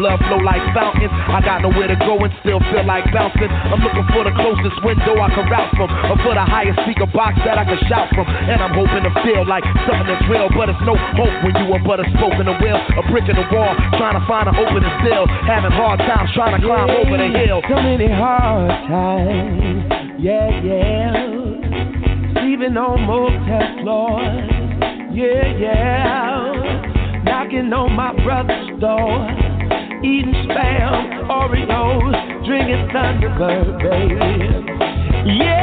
blood flow like fountains. I got nowhere to go and still feel like bouncing. I'm looking for the closest window I can route from, or for the highest speaker box that I can shout from. And I'm hoping to feel like something that's real, but it's no hope when you are but a spoke in the wheel, a brick in the wall, trying to find an opening still, having hard times trying to climb yeah, over the hill. So many hard times, yeah, yeah. Sleeping on motel floors, yeah, yeah. Knocking on my brother's door eating spam, Oreos, drinking Thunderbird, baby. Yeah.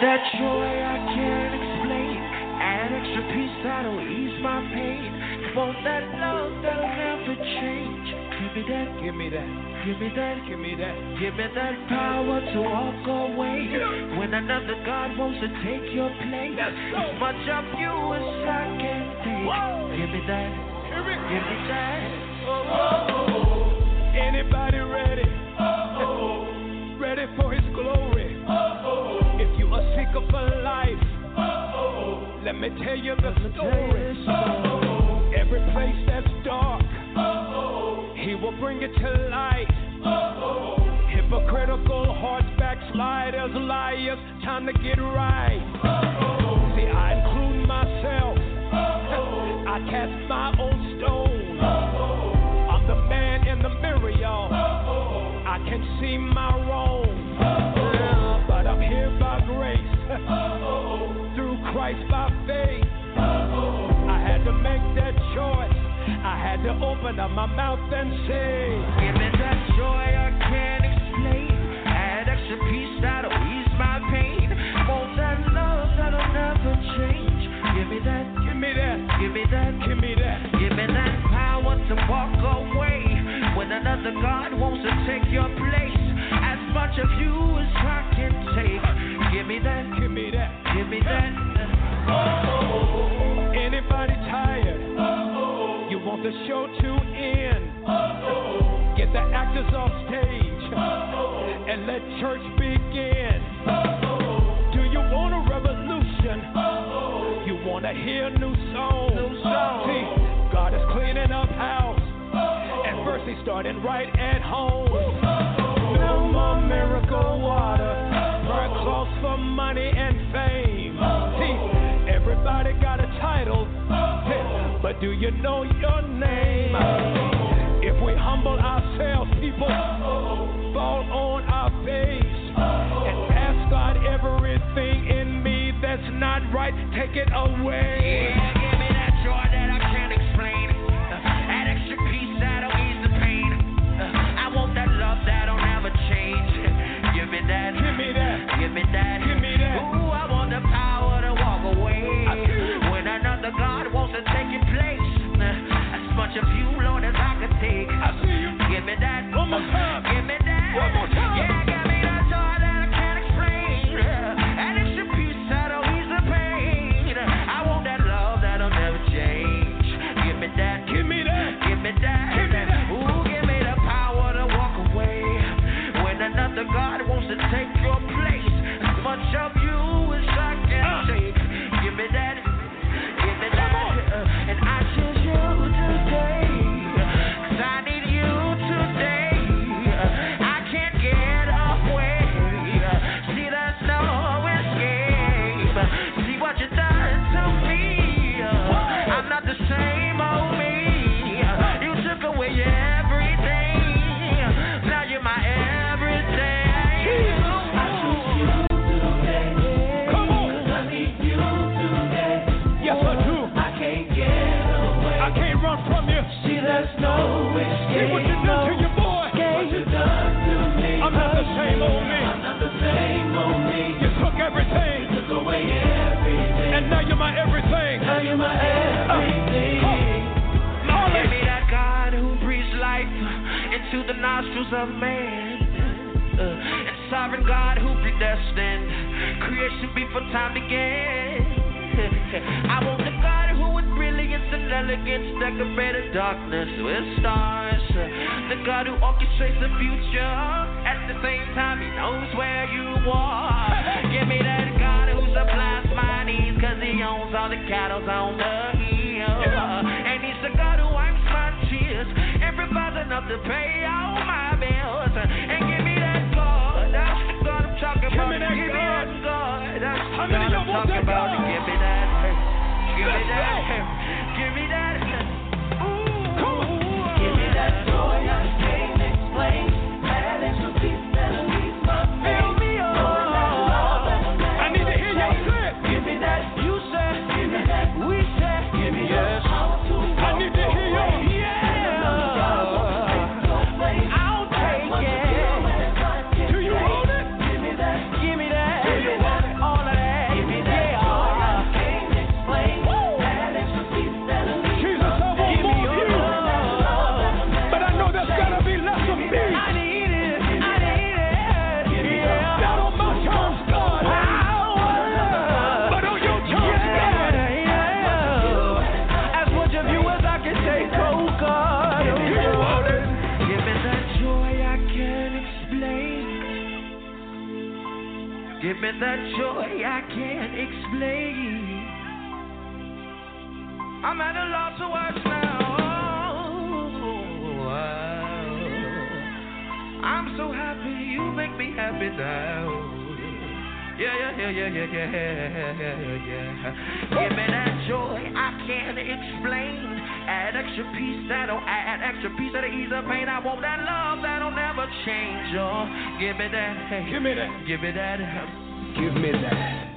That joy I can't explain. Add extra peace that'll ease my pain. Want that love that'll never change. Give me that, Give me that. give me that, Give me that. give me that power to walk away. When another God wants to take your place. As much of you as I can take. Give me that, give me that. Anybody me tell you the story. Oh. Every place that's dark, oh. He will bring it to light. Oh. Hypocritical hearts, backsliders, liars, time to get right. See, I include myself. I cast my Christ by faith. I had to make that choice. I had to open up my mouth and say, Give me that joy I can't explain. Add extra peace that'll ease my pain. Want that love that'll never change. Give me that, Give me that. give me that, Give me that. give me that power to walk away. When another God wants to take your place. As much of you as I can take. Give me that, Give me that. give me that. Anybody tired? You want the show to end? Get the actors off stage and let church begin. Do you want a revolution? You want to hear new songs? See, God is cleaning up house, and first He's starting right at home. No more miracle water, burn clothes for money and fame. See, everybody got a title, but do you know your name? If we humble ourselves, people fall on our face and ask God everything in me that's not right, take it away. Yeah, give me that joy that I can't explain. Uh, Add extra peace that'll ease the pain. Uh, I want that love that'll never change. Give me that. Give me that. Give me that. Another God wants to take your place. As much of you, Lord, as I can take. I see you. Give me that. One more time. Give me that. One more time. And now you're my everything. Give me that God who breathes life into the nostrils of man. Uh, and sovereign God who predestined creation before time began. I want the God who with brilliance and elegance decorated darkness with stars. The God who orchestrates the future. At the same time, he knows where you are. Give me that God who supplies my Cause all the cattle on the hill. Yeah. And it's the God who wipes my tears. Everybody's enough to pay all my bills. And give me that God. That's the God I'm talking give about. Me give God. me that God. That's the God I'm talking about. God? Give me that. Give me that. Give me that. Ooh. come on. Give me that joy. I can't explain. Give me that joy I can't explain. I'm at a loss for words now. Oh, I'm so happy you make me happy now. Yeah, yeah, yeah, yeah, yeah, yeah, yeah. Give me that joy I can't explain add extra peace, that'll add extra peace, that'll ease the pain. I want that love that'll never change. Oh, give me that, give me that, give me that, give me that.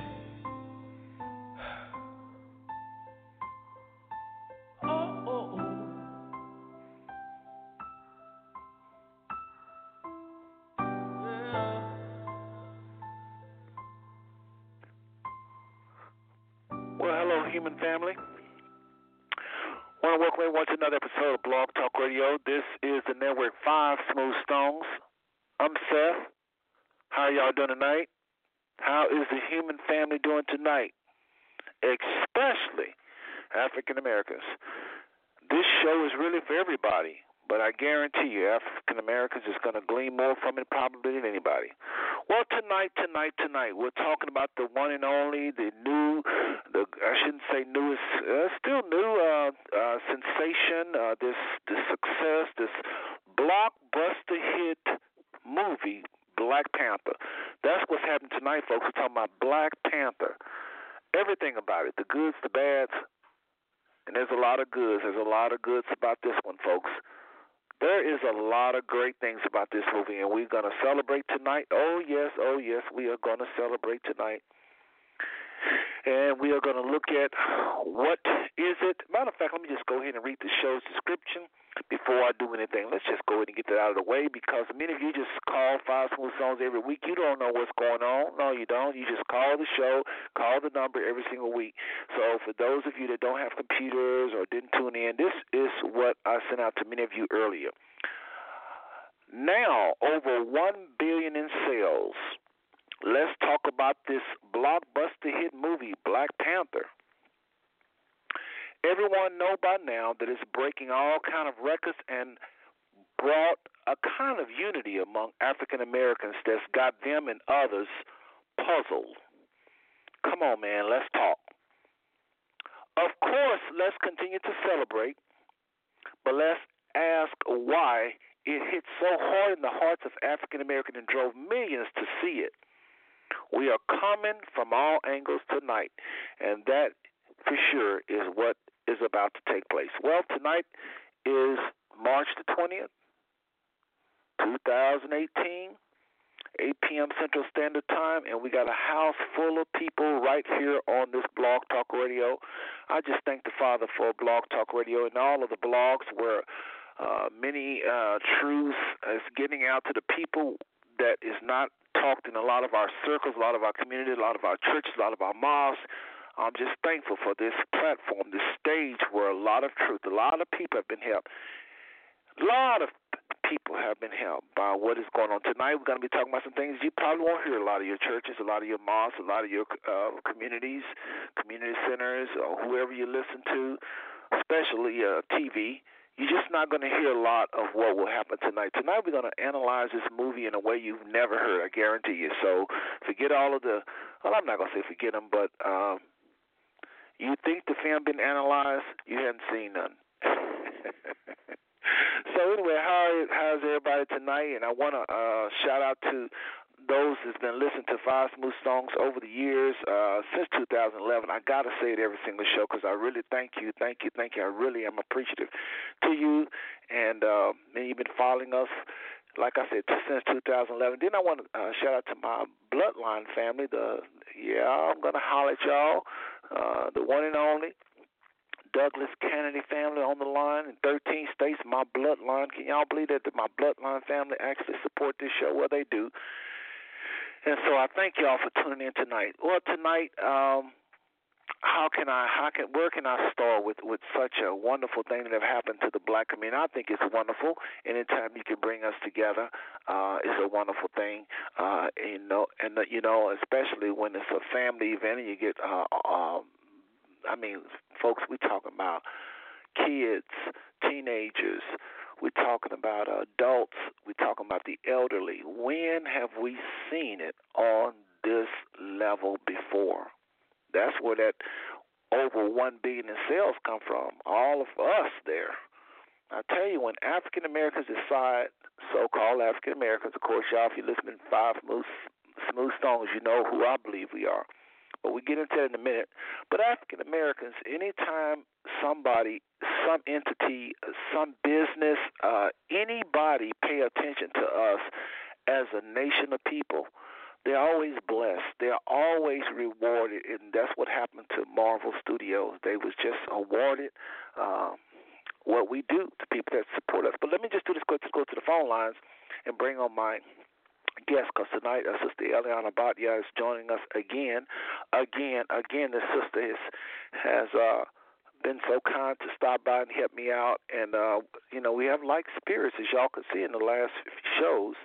Are but we get into that in a minute. But African Americans, anytime somebody, some entity, some business, uh, anybody pay attention to us as a nation of people, they're always blessed. They're always rewarded, and that's what happened to Marvel Studios. They was just awarded um, what we do to people that support us. But let me just do this quick. Let's go to the phone lines and bring on my guest because tonight uh, Sister Eliana Batia is joining us again, again, again. The sister is, has uh, been so kind to stop by and help me out, and uh, you know we have like spirits as y'all can see in the last shows.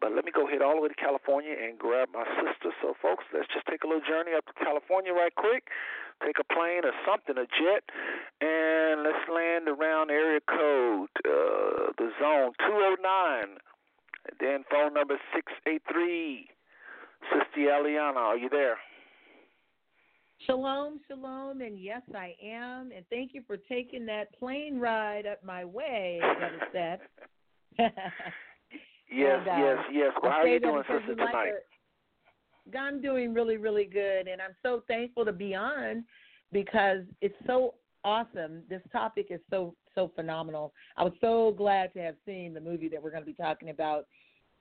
But let me go ahead all the way to California and grab my sister. So, folks, let's just take a little journey up to California right quick. Take a plane or something, a jet, and let's land around area code, uh, the zone 209. And then phone number 683. Sister Eliana, are you there? Shalom, shalom, and yes, I am. And thank you for taking that plane ride up my way, Brother Seth. yes, and, uh, yes, yes. Well, how are you doing, sister, tonight? Like I'm doing really, really good, and I'm so thankful to be on because it's so awesome. This topic is so so phenomenal. I was so glad to have seen the movie that we're going to be talking about.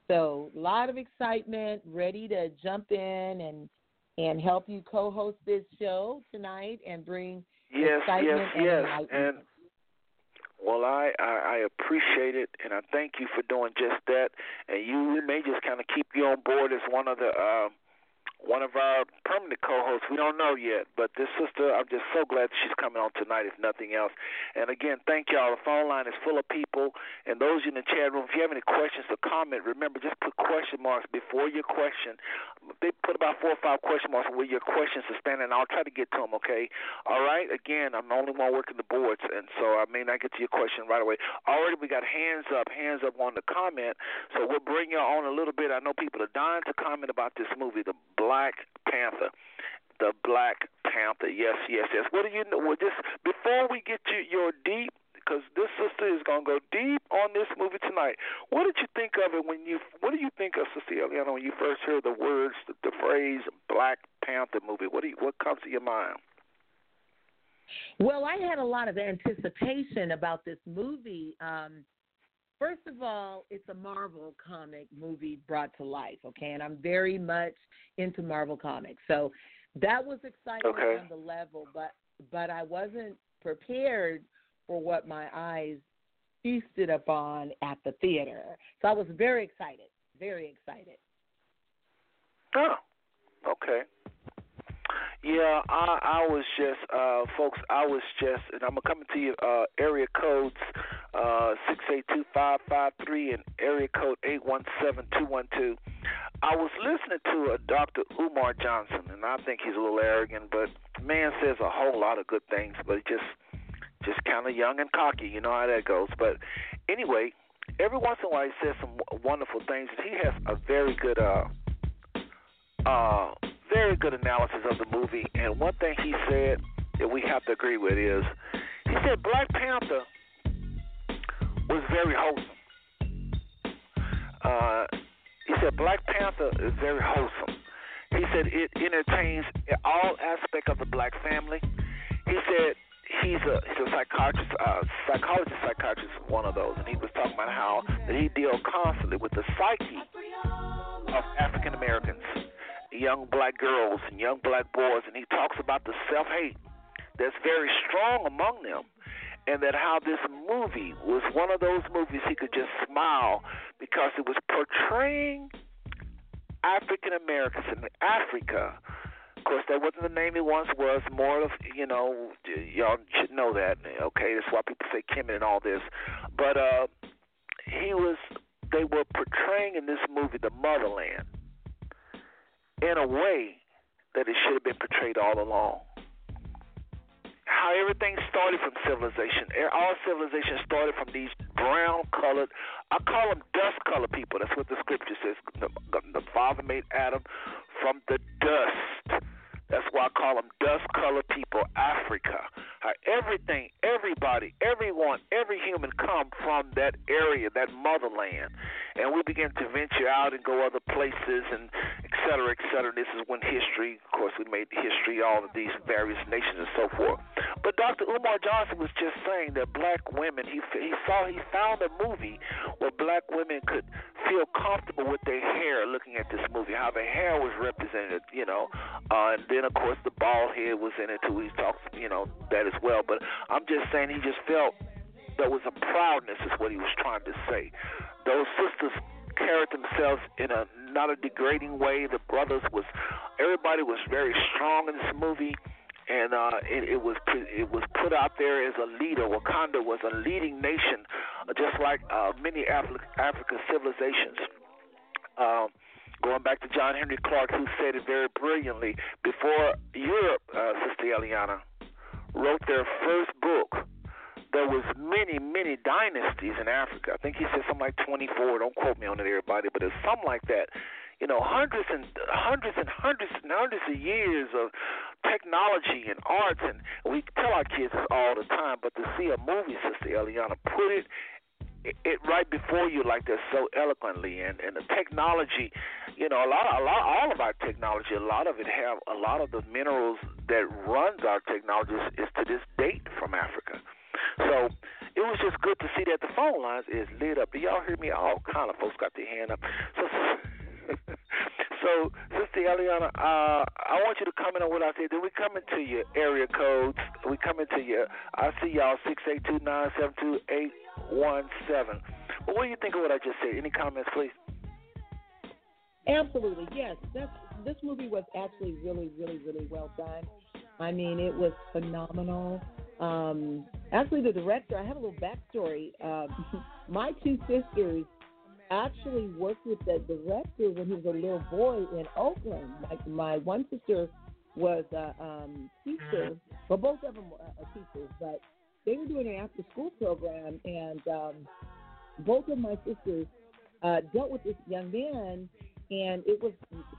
So, a lot of excitement, ready to jump in and and help you co-host this show tonight and bring yes, excitement yes, and yes. And well, I, I I appreciate it, and I thank you for doing just that. And you we may just kind of keep you on board as one of the. Uh, one of our permanent co-hosts. We don't know yet, but this sister, I'm just so glad she's coming on tonight, if nothing else. And again, thank y'all. The phone line is full of people, and those in the chat room. If you have any questions or comment, remember just put question marks before your question. They put about four or five question marks where your questions are standing. I'll try to get to them. Okay. All right. Again, I'm the only one working the boards, and so I may not get to your question right away. Already, we got hands up, hands up on the comment. So we'll bring y'all on a little bit. I know people are dying to comment about this movie, The Black Black Panther. The Black Panther. Yes, yes, yes. What do you know? Well, just before we get to your deep, because this sister is gonna go deep on this movie tonight. What did you think of it when you? What do you think of Sister Eliana when you first heard the words, the, the phrase Black Panther movie? What do you, what comes to your mind? Well, I had a lot of anticipation about this movie. Um, First of all, it's a Marvel comic movie brought to life, okay? And I'm very much into Marvel comics. So that was exciting okay. on the level, but but I wasn't prepared for what my eyes feasted upon at the theater. So I was very excited, very excited. Oh, okay. Yeah, I I was just uh folks, I was just and I'm coming to you uh area codes uh six eight two five five three and area code eight one seven two one two. I was listening to a Dr. Umar Johnson and I think he's a little arrogant, but man says a whole lot of good things, but just just kind of young and cocky, you know how that goes. But anyway, every once in a while he says some wonderful things. He has a very good uh uh very good analysis of the movie, and one thing he said that we have to agree with is he said Black Panther was very wholesome. Uh, He said Black Panther is very wholesome. He said it entertains all aspect of the black family. He said he's a he's a psychiatrist, uh, psychologist, psychiatrist, one of those, and he was talking about how that he deals constantly with the psyche of African Americans, young black girls and young black boys, and he talks about the self hate that's very strong among them. And that how this movie was one of those movies he could just smile because it was portraying African Americans in Africa. Of course, that wasn't the name he once was. More of, you know, y'all should know that. Okay, that's why people say Kemet and all this. But uh, he was. They were portraying in this movie the motherland in a way that it should have been portrayed all along how everything started from civilization. All civilization started from these brown colored, I call them dust colored people. That's what the scripture says. The, the Father made Adam from the dust. That's why I call them dust colored people, Africa. How everything, everybody, everyone, every human come from that area, that motherland. And we begin to venture out and go other places and et cetera, et cetera. This is when history, of course, we made history, all of these various nations and so forth. But Dr. Umar Johnson was just saying that black women, he, he saw, he found a movie where black women could feel comfortable with their hair looking at this movie, how their hair was represented, you know. Uh, and then, of course, the bald head was in it too. He talks, you know, that as well. But I'm just saying he just felt there was a proudness, is what he was trying to say. Those sisters carried themselves in a not a degrading way. The brothers was, everybody was very strong in this movie and uh, it, it was it was put out there as a leader. Wakanda was a leading nation, just like uh, many Afri- African civilizations. Um, going back to John Henrik Clarke, who said it very brilliantly before Europe, uh, Sister Eliana, wrote their first book. There was many, many dynasties in Africa. I think he said something like 24. Don't quote me on it, everybody, but it's something like that you know, hundreds and hundreds and hundreds and hundreds of years of technology and arts, and we tell our kids this all the time. But to see a movie, Sister Eliana, put it it right before you like that so eloquently and and the technology you know a lot a lot all of our technology a lot of it have a lot of the minerals that runs our technology is, is to this date from africa so it was just good to see that the phone lines is lit up do y'all hear me all kind of folks got their hand up so so, Sister Eliana, uh, I want you to comment on what I said. Then we come into your area codes. We come into your. I see y'all six eight two nine seven two eight one seven. But what do you think of what I just said? Any comments, please? Absolutely, yes. That's, this movie was actually really, really, really well done. I mean, it was phenomenal. Um, actually, the director, I have a little backstory. Uh, my two sisters actually worked with the director when he was a little boy in Oakland. Like my one sister was a um, teacher, but both of them were uh, teachers. But they were doing an after-school program, and um, both of my sisters uh, dealt with this young man. And it was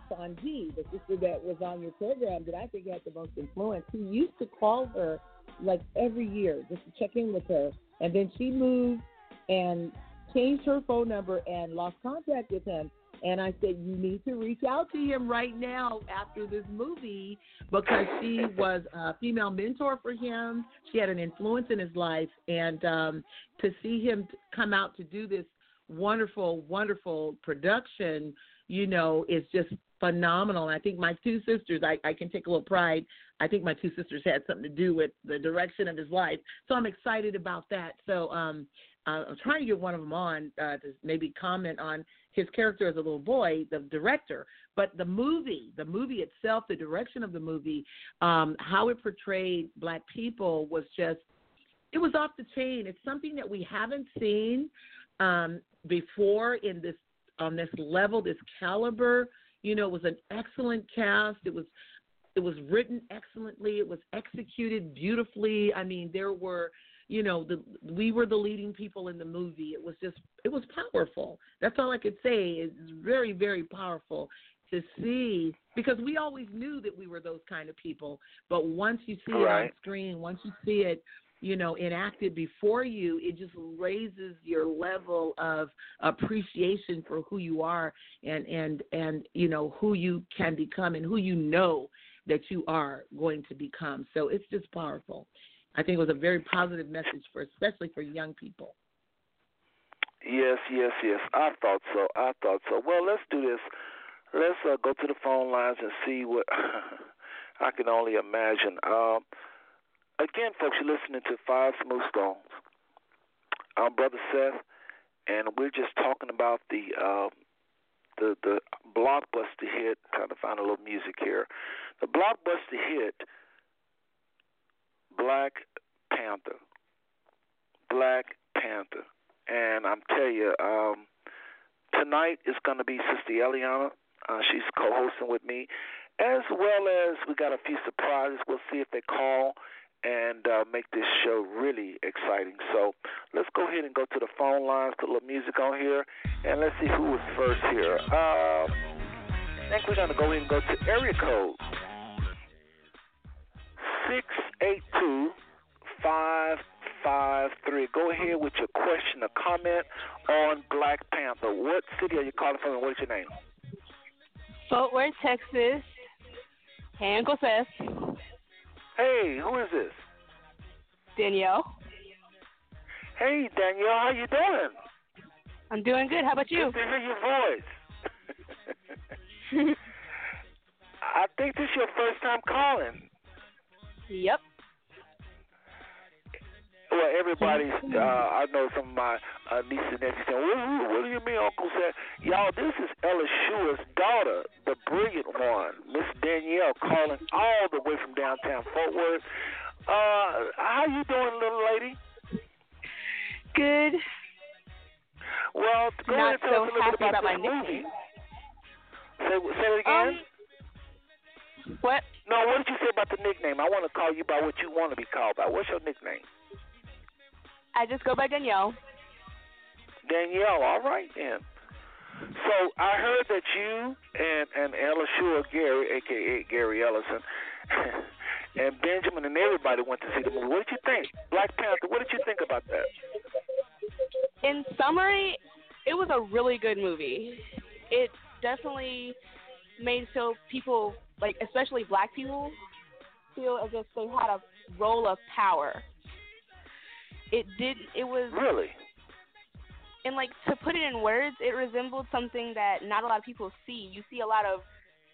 Sanji, the sister that was on your program, that I think had the most influence. He used to call her like every year just to check in with her. And then she moved and changed her phone number and lost contact with him. And I said, You need to reach out to him right now after this movie because she was a female mentor for him. She had an influence in his life. And um, to see him come out to do this wonderful, wonderful production, you know, is just phenomenal. And I think my two sisters, I, I can take a little pride. I think my two sisters had something to do with the direction of his life. So I'm excited about that. So um, I'm trying to get one of them on uh, to maybe comment on his character as a little boy, the director, but the movie, the movie itself, the direction of the movie, um, how it portrayed black people was just, it was off the chain. It's something that we haven't seen um, before in this on this level, this caliber. You know, it was an excellent cast. It was it was written excellently. It was executed beautifully. I mean, there were you know, the we were the leading people in the movie. It was just it was powerful. That's all I could say. It's very very powerful to see because we always knew that we were those kind of people, but once you see right. it on screen, once you see it you know enacted before you it just raises your level of appreciation for who you are and and and you know who you can become and who you know that you are going to become so it's just powerful i think it was a very positive message for especially for young people Yes, yes, yes. I thought so. I thought so. Well, let's do this. Let's uh, go to the phone lines and see what I can only imagine. Um, again, folks, you're listening to Five Smooth Stones. I'm Brother Seth, and we're just talking about the uh, the the blockbuster hit. Trying to find a little music here. The blockbuster hit, Black Panther. Black Panther. And I'm tell you, um, tonight is going to be Sister Eliana. Uh, she's co-hosting with me, as well as we got a few surprises. We'll see if they call and uh, make this show really exciting. So let's go ahead and go to the phone lines, put a little music on here, and let's see who is first here. Uh, I think we're going to go ahead and go to area code six eight two five five three. Go ahead with your question or comment on Black Panther. What city are you calling from, and what's your name? Fort Worth, Texas. Hey, Uncle Seth. Hey, who is this? Danielle. Hey, Danielle, how you doing? I'm doing good. How about you? Good to hear your voice. I think this is your first time calling. Yep. Well, everybody's. Uh, I know some of my uh, nieces and nephews saying, what, what, "What do you mean, Uncle Seth?" Y'all, this is Ella Shua's daughter, the brilliant one, Miss Danielle, calling all the way from downtown Fort Worth. Uh, how you doing, little lady? Good. Well, go Not ahead and tell so us a little bit about, about my this movie. Say, say it again. Um, what? no, what did you say about the nickname? I want to call you by what you want to be called by. What's your nickname? I just go by Danielle. Danielle, all right then. So I heard that you and and Ella Shua Gary, aka Gary Ellison, and Benjamin and everybody went to see the movie. What did you think? Black Panther. What did you think about that? In summary, it was a really good movie. It definitely made so people, like especially black people, feel as if they had a role of power. It did. It was Really? and like to put it in words, it resembled something that not a lot of people see. You see a lot of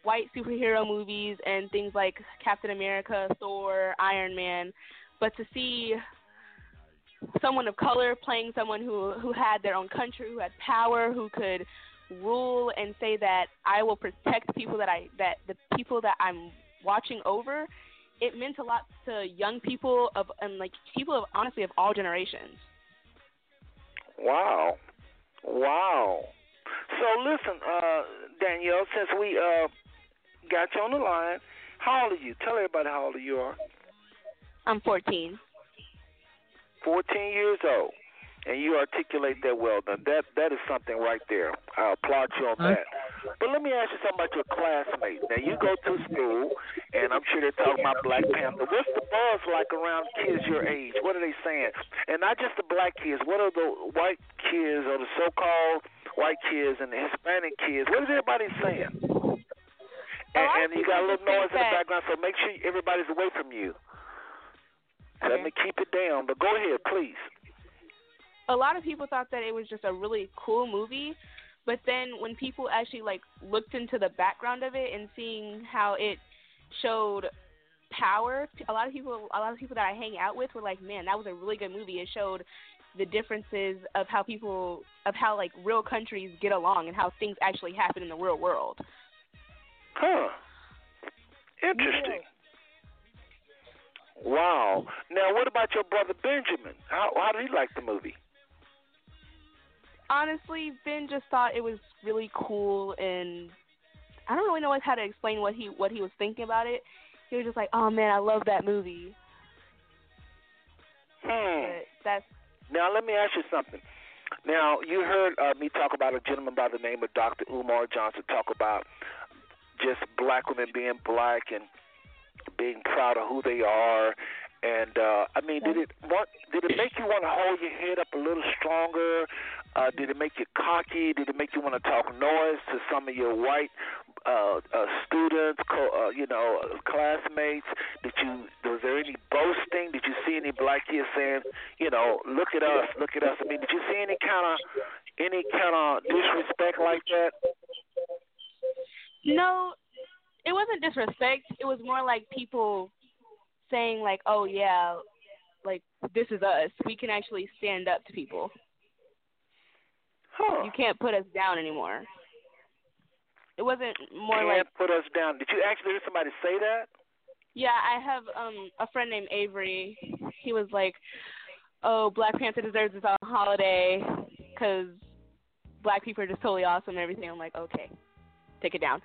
white superhero movies and things like Captain America, Thor, Iron Man, but to see someone of color playing someone who who had their own country, who had power, who could rule and say that I will protect people that I that the people that I'm watching over, it meant a lot to young people of and like people of honestly of all generations. Wow. Wow. So listen, uh, Danielle, since we uh got you on the line, how old are you? Tell everybody how old you are. I'm 14. 14 years old, and you articulate that well. Now that that is something right there. I applaud you on that. But let me ask you something about your classmates. Now you go to school, and I'm sure they're talking about Black Panther. What's the buzz like around kids your age? What are they saying? And not just the black kids. What are the white kids or the so-called white kids and the Hispanic kids? What is everybody saying? And, lot and you got a little noise think in the background, so make sure everybody's away from you. Let me keep it down, but go ahead, please. A lot of people thought that it was just a really cool movie, but then when people actually like looked into the background of it and seeing how it showed power, a lot of people, a lot of people that I hang out with were like, "Man, that was a really good movie. It showed the differences of how people, of how like real countries get along and how things actually happen in the real world." Huh. Interesting. Wow. Now, what about your brother Benjamin? How how did he like the movie? Honestly, Ben just thought it was really cool, and I don't really know how to explain what he what he was thinking about it. He was just like, "Oh man, I love that movie." Hmm. But that's Now, let me ask you something. Now, you heard uh, me talk about a gentleman by the name of Dr. Umar Johnson talk about just black women being black and being proud of who they are And uh, I mean, did it want? Did it make you want to hold your head up a little stronger? Uh, did it make you cocky? Did it make you want to talk noise to some of your white uh, uh, students, co- uh, you know, classmates? Did you? Was there any boasting? Did you see any black kids saying, you know, look at us, look at us? I mean, did you see any kind of any kind of disrespect like that? No, it wasn't disrespect. It was more like people saying like, "Oh yeah, like this is us. We can actually stand up to people. Huh. You can't put us down anymore." It wasn't more Can't like put us down. Did you actually hear somebody say that? Yeah, I have um a friend named Avery. He was like, "Oh, Black Panther deserves its own holiday because black people are just totally awesome and everything." I'm like, "Okay, take it down."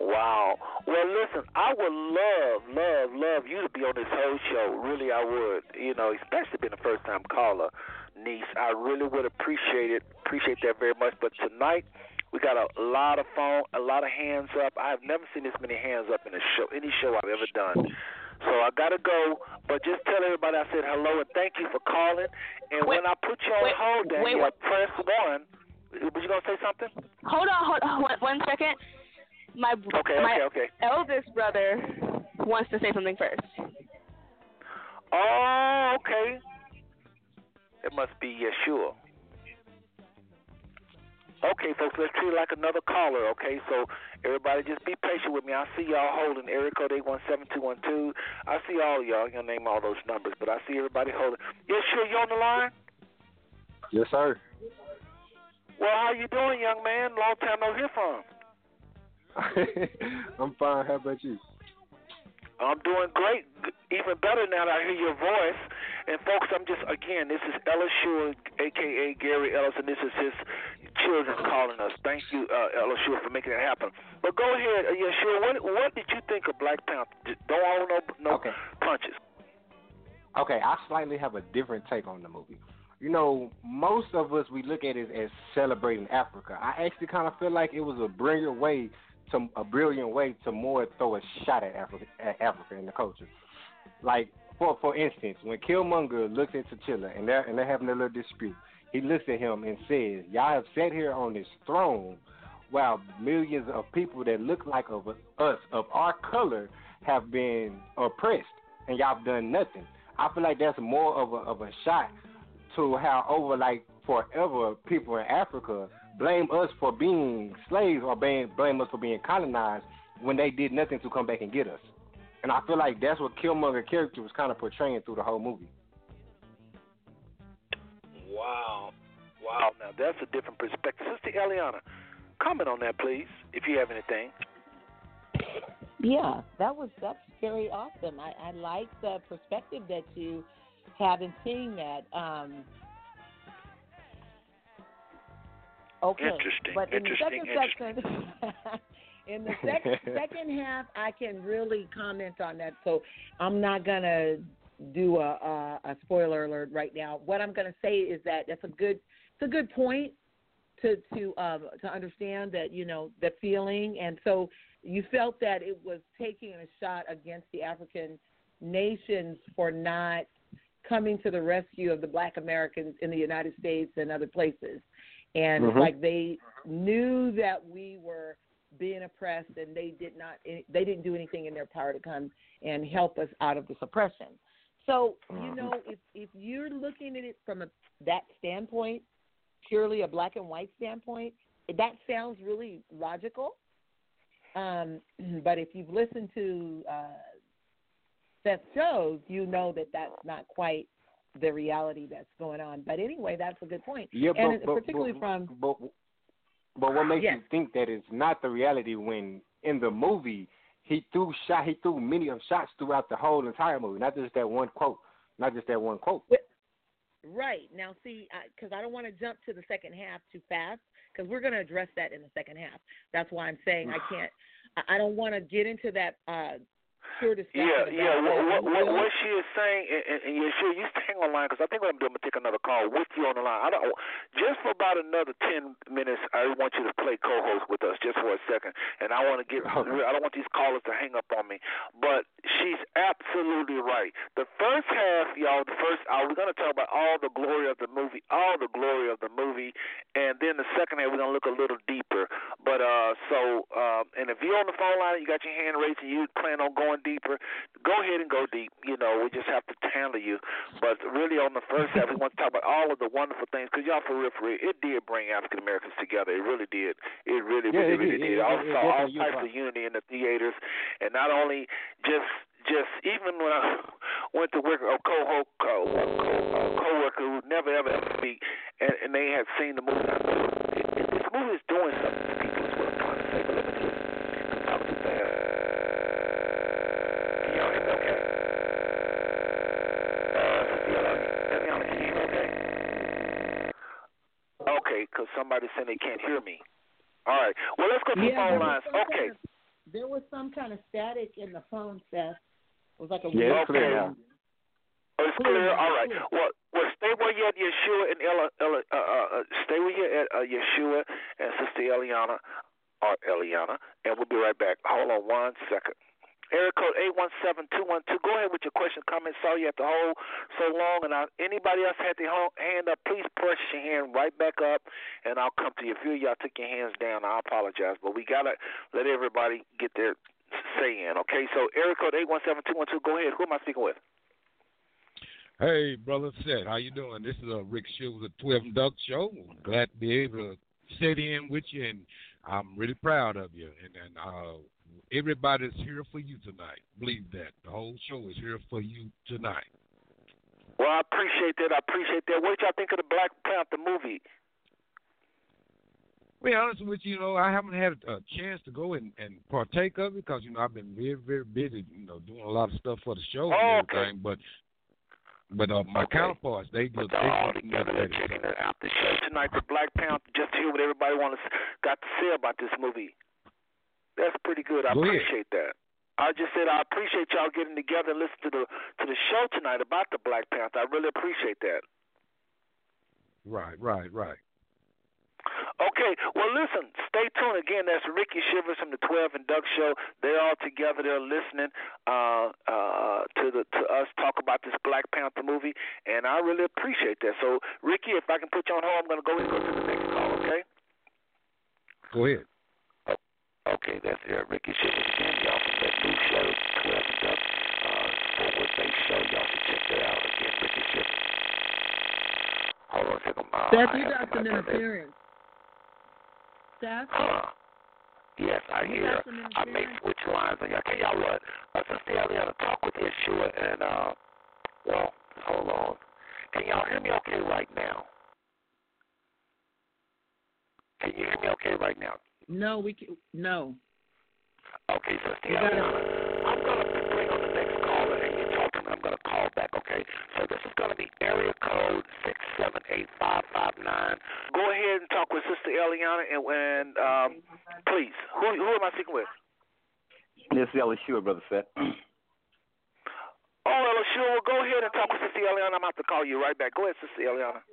Wow. Well, listen, I would love, love, love you to be on this whole show. Really, I would. You know, especially being a first time caller, niece. I really would appreciate it. Appreciate that very much. But tonight, we got a lot of phone, a lot of hands up. I have never seen this many hands up in a show, any show I've ever done. So I gotta go, but just tell everybody I said hello and thank you for calling. And Wait, when I put you on wait, hold, wait, Daniel, wait. press one. Was you gonna say something? Hold on, hold on, one, one second. My Okay, my okay, okay. eldest brother wants to say something first. Oh, okay. It must be Yeshua. Okay, folks, let's treat it like another caller, okay? So everybody just be patient with me. I see y'all holding area code eight one seven two one two. I see all y'all. Gonna name all those numbers, but I see everybody holding. Yeshua, you on the line? Yes, sir. Well, how you doing, young man? Long time no hear from. I'm fine. How about you? I'm doing great, even better now that I hear your voice. And folks, I'm just again, this is Ellis Shore, aka Gary Ellis, and this is his children calling us. Thank you, uh, Shore, for making that happen. But go ahead, uh, Yeshua. What what did you think of Black Panther? Don't hold no no Okay. punches. Okay, I slightly have a different take on the movie. You know, most of us we look at it as celebrating Africa. I actually kind of feel like it was a brilliant way to a brilliant way to more throw a shot at Africa, at Africa and the culture. Like for for instance, when Killmonger looks at T'Challa and they're and they're having a little dispute, he looks at him and says, "Y'all have sat here on this throne while millions of people that look like of us of our color have been oppressed, and y'all have done nothing." I feel like that's more of a of a shot to how over like forever people in Africa blame us for being slaves or blame blame us for being colonized when they did nothing to come back and get us. And I feel like that's what Killmonger character was kind of portraying through the whole movie. Wow, wow. Now that's a different perspective. Sister Eliana, comment on that, please, if you have anything. Yeah, that was that's very awesome. I, I like the perspective that you have in seeing that. Um, okay, Interesting, but in interesting, the second section, in the sec- second half, I can really comment on that. So I'm not gonna do a, a, a spoiler alert right now. What I'm gonna say is that that's a good it's a good point to to um, to understand that you know the feeling, and so you felt that it was taking a shot against the African nations for not coming to the rescue of the Black Americans in the United States and other places, and Mhm. like they knew that we were being oppressed, and they did not they didn't do anything in their power to come and help us out of this oppression. So you know, if if you're looking at it from a, that standpoint, purely a black and white standpoint, that sounds really logical. Um, but if you've listened to uh, Seth shows, you know that that's not quite the reality that's going on. But anyway, that's a good point. Yeah, and but, particularly but, from but what makes Yes. you think that it's not the reality when in the movie he threw shot he threw many of shots throughout the whole entire movie, not just that one quote, not just that one quote. Right. Now, see, because I, don't want to jump to the second half too fast, because we're going to address that in the second half. That's why I'm saying I can't, I, I don't want to get into that uh, sure to Yeah, yeah. What, what, what, what she is saying, and, and, and yeah, sure, you hang on line because I think what I'm doing, I'm gonna take another call with you on the line. I don't just for about another ten minutes. I want you to play co-host with us just for a second, and I want to get. Okay. I don't want these callers to hang up on me, but she's absolutely right. The first half, y'all, the first hour, we're gonna talk about all the glory of the movie, all the glory of the movie, and then the second half, we're gonna look a little deeper. But uh, so, um, and if you're on the phone line, you got your hand raised, and you plan on going deeper, go ahead and go deep. You know, we just have to handle you. But really, on the first half, we want to talk about all of the wonderful things because y'all, for real, for real, it did bring African Americans together. It really did. It really, Yeah, really, it really did. It- I it- it saw all types of unity in the theaters, and not only just just even when I went to work a co co co coworker who never ever ever speak, and, and they had seen the movie. I it, this movie is doing something to people. Is what I'm trying to say. But let me just I'm talking too fast. Can y'all hear me okay? Uh, Sister Yolanda, let me know. Can you hear me okay? Okay, because somebody said they can't hear me. All right. Well, let's go to the Yeah, phone there was lines. some Okay. kind of- there was some kind of static in the phone, Seth. It was like a Yeah, weird it's clear Okay. now. Oh, it's Clear clear. All right. Well, well, stay where you at Yeshua and Ella, Ella uh, uh, uh, stay where you at uh, Yeshua and Sister Eliana or Eliana, and we'll be right back. Hold on one second. Area code eight one seven two one two. Go ahead with your question, comment. Sorry you had to hold so long, and I, anybody else had their hand up, please press your hand right back up, and I'll come to you. If you y'all took your hands down, I apologize, but we gotta let everybody get their say in. Okay, so area code eight one seven two one two. Go ahead. Who am I speaking with? Hey, brother Seth, how you doing? This is uh, Rick Shields the Twelve Duck Show. Glad to be able to sit in with you, and I'm really proud of you. And, and uh, everybody's here for you tonight. Believe that. The whole show is here for you tonight. Well, I appreciate that. I appreciate that. What did y'all think of the Black Panther movie? Be honest with you, you know, I haven't had a chance to go and, and partake of it because you know I've been very, very busy, you know, doing a lot of stuff for the show Oh, and okay. everything. But but uh, my Okay. counterparts, they But just they're all together. They're checking it out the show tonight. The Black Panther. Just to hear what everybody wants got to say about this movie. That's pretty good. I Go ahead. appreciate that. I just said I appreciate y'all getting together and listen to the to the show tonight about the Black Panther. I really appreciate that. right, right, right. Okay, well, listen, stay tuned. Again, that's Ricky Shivers from the 12 and Doug Show. They're all together. They're listening uh, uh, to the to us talk about this Black Panther movie, and I really appreciate that. So, Ricky, if I can put you on hold, I'm going to go and go to the next call, okay? Go ahead. Okay, that's uh, Ricky Shivers again. Y'all from that new show, 12 and Doug, uh, Fort Worth show. Y'all should check that out. Again, Ricky Shivers. Hold on a second. Uh, Seth, I you have got some that- interference. Seth, Uh, yes, I hear. I may interference. switch lines on y'all. Can y'all run? Uh, Sister Eliana talk with Yeshua and, uh, well, hold on. Can y'all hear me okay right now? Can you hear me okay right now? No, we can, no. Okay, Sister You gotta- Eliana. I'm going to bring on the next caller and you talk to me. I'm going to call back, okay? So this is going to be area code 678-559. Go ahead and talk with Sister Eliana and, and um, please, who, who am I speaking with? This is Yeshua, brother Seth. Oh, well, sure. Well, go ahead and talk with Sister Eliana. I'm about to call you right back. Go ahead, Sister Eliana.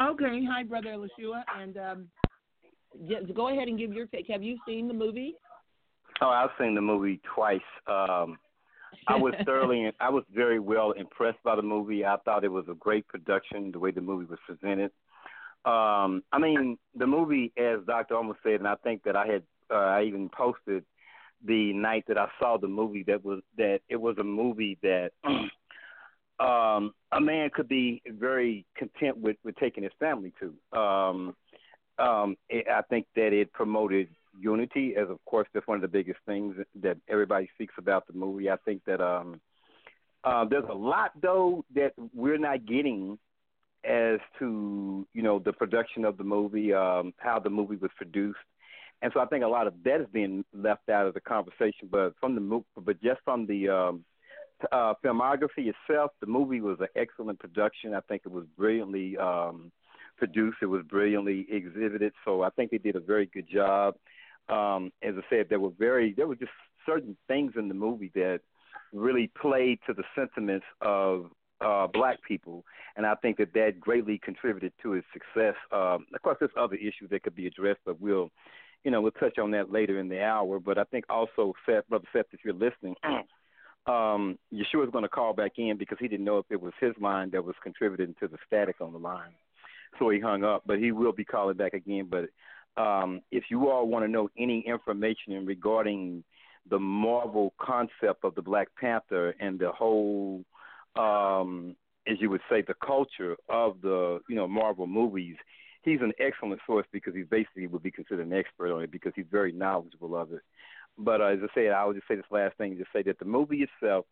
Okay, hi, brother Elishua, and um, yeah, go ahead and give your take. Have you seen the movie? Oh, I've seen the movie twice. Um, I was thoroughly, I was very well impressed by the movie. I thought it was a great production, the way the movie was presented. Um, I mean, the movie, as Dr. Almost said, and I think that I had, uh, I even posted the night that I saw the movie that was that it was a movie that um, a man could be very content with with taking his family to. Um, um, it, I think that it promoted unity, is, of course just one of the biggest things that everybody speaks about the movie. I think that um, uh, there's a lot though that we're not getting as to you know the production of the movie, um, how the movie was produced, and so I think a lot of that is being left out of the conversation. But from the but just from the um, uh, filmography itself, the movie was an excellent production. I think it was brilliantly um, produced. It was brilliantly exhibited. So I think they did a very good job. Um, as I said, there were very there were just certain things in the movie that really played to the sentiments of uh, black people, and I think that that greatly contributed to its success. Um, of course, there's other issues that could be addressed, but we'll, you know, we'll touch on that later in the hour. But I think also, Seth, brother Seth, if you're listening, um, Yeshua is going to call back in because he didn't know if it was his line that was contributing to the static on the line, so he hung up. But he will be calling back again. But um, if you all want to know any information regarding the Marvel concept of the Black Panther and the whole, um, as you would say, the culture of the you know Marvel movies, he's an excellent source because he basically would be considered an expert on it because he's very knowledgeable of it. But uh, as I said, I would just say this last thing, just say that the movie itself,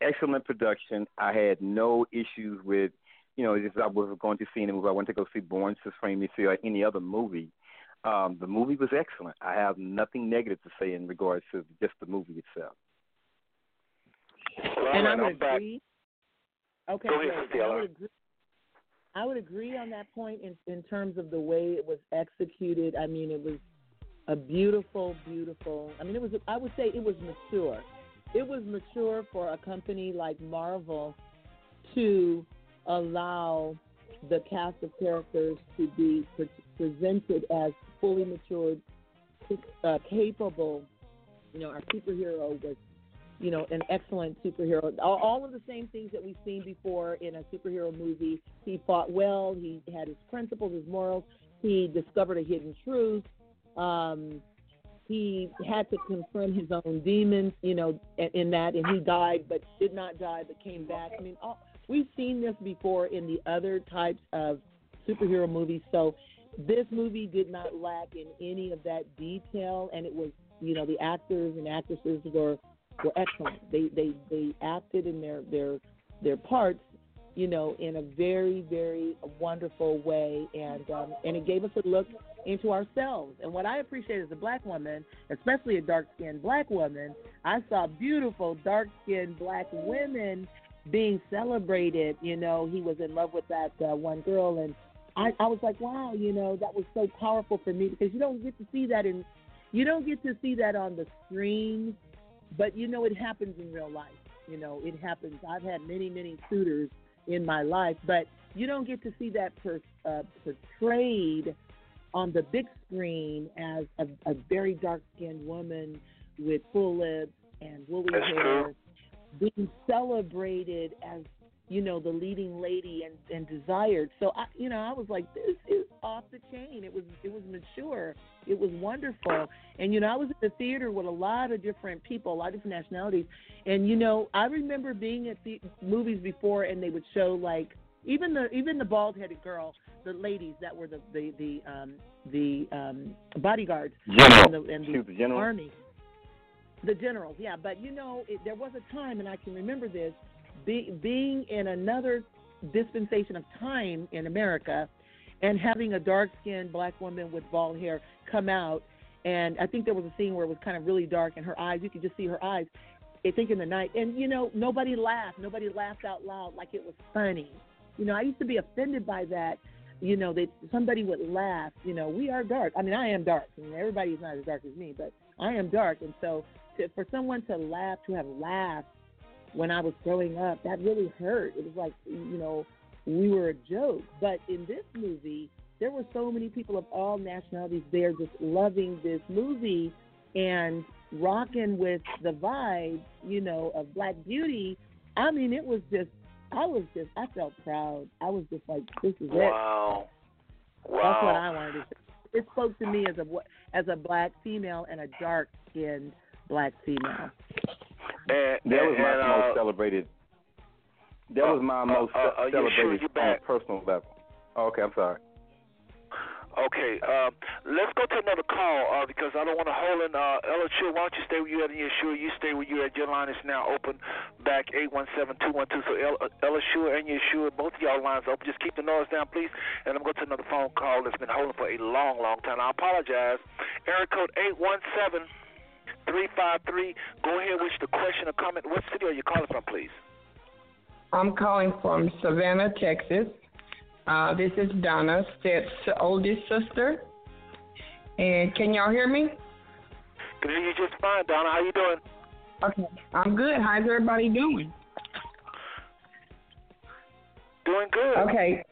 excellent production. I had no issues with, you know, if I was going to see any movie, I went to go see Born to Frame Me or any other movie um, the movie was excellent. I have nothing negative to say in regards to just the movie itself. Well, and I would agree. Okay, Go ahead. I would agree. I would agree on that point in in terms of the way it was executed. I mean, it was a beautiful, beautiful. I mean, it was. I would say it was mature. It was mature for a company like Marvel to allow the cast of characters to be pre- presented as fully matured, uh, capable. You know, our superhero was, you know, an excellent superhero. All, all of the same things that we've seen before in a superhero movie. He fought well. He had his principles, his morals. He discovered a hidden truth. Um, he had to confront his own demons, you know, in that, and he died, but did not die, but came back. I mean, all, we've seen this before in the other types of superhero movies. So this movie did not lack in any of that detail, and it was, you know, the actors and actresses were were excellent. They they they acted in their their their parts, you know, in a very very wonderful way, and um, and it gave us a look into ourselves. And what I appreciate as a black woman, especially a dark skinned black woman, I saw beautiful dark skinned black women being celebrated. You know, he was in love with that uh, one girl, and I, I was like, wow, you know, that was so powerful for me because you don't get to see that in, you don't get to see that on the screen, but you know, it happens in real life. You know, it happens. I've had many, many suitors in my life, but you don't get to see that per, uh, portrayed on the big screen as a, a very dark skinned woman with full lips and woolly That's hair true. being celebrated as you know, the leading lady and, and desired. So I, you know, I was like, this is off the chain. It was it was mature. It was wonderful. And you know, I was in the theater with a lot of different people, a lot of different nationalities. And you know, I remember being at the movies before, and they would show like even the even the bald headed girl, the ladies that were the the the um, the um, bodyguards General. and the, and the the general? army. The generals, yeah, but you know, it, there was a time, and I can remember this, be, being in another dispensation of time in America and having a dark skinned black woman with bald hair come out. And I think there was a scene where it was kind of really dark and her eyes, you could just see her eyes, I think in the night. And, you know, nobody laughed. Nobody laughed out loud like it was funny. You know, I used to be offended by that. You know, that somebody would laugh. You know, we are dark. I mean, I am dark. I mean, everybody's not as dark as me, but I am dark. And so to, for someone to laugh, to have laughed when I was growing up, that really hurt. It was like, you know, we were a joke. But in this movie, there were so many people of all nationalities there just loving this movie and rocking with the vibe, you know, of Black Beauty. I mean, it was just, I was just, I felt proud. I was just like, this is it. Wow. That's what I wanted to say. It spoke to me as a as a black female and a dark skinned black female. And, That was and, my and, most uh, celebrated. That was my most uh, uh, you sure celebrated on a personal level. Oh, okay, I'm sorry. Okay, uh, let's go to another call uh, because I don't want to hold in. Uh, Ella Chill, why don't you stay where you at and sure you stay where you at. Your line is now open back 817-212. So Ella, Ella Sure and Yeshua, both of y'all lines open. Just keep the noise down, please. And I'm going to another phone call that's been holding for a long, long time. I apologize. Area code 817-353. Go ahead with the question or comment. What city are you calling from, please? I'm calling from Savannah, Texas. Uh, this is Donna, Seth's oldest sister. And can y'all hear me? Can hear you just fine, Donna. How you doing? Okay. I'm good. How's everybody doing? Doing good. Okay.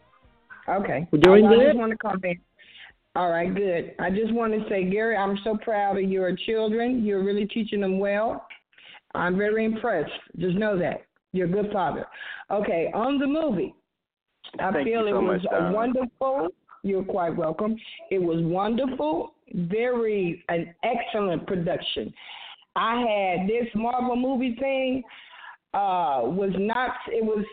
Okay. We're doing I, I good? just want to come in. All right, good. I just want to say, Gary, I'm so proud of your children. You're really teaching them well. I'm very impressed. Just know that. You're a good father. Okay, on the movie, I Thank feel it was much, wonderful. You're quite welcome. It was wonderful, very an excellent production. I had this Marvel movie thing uh was not it was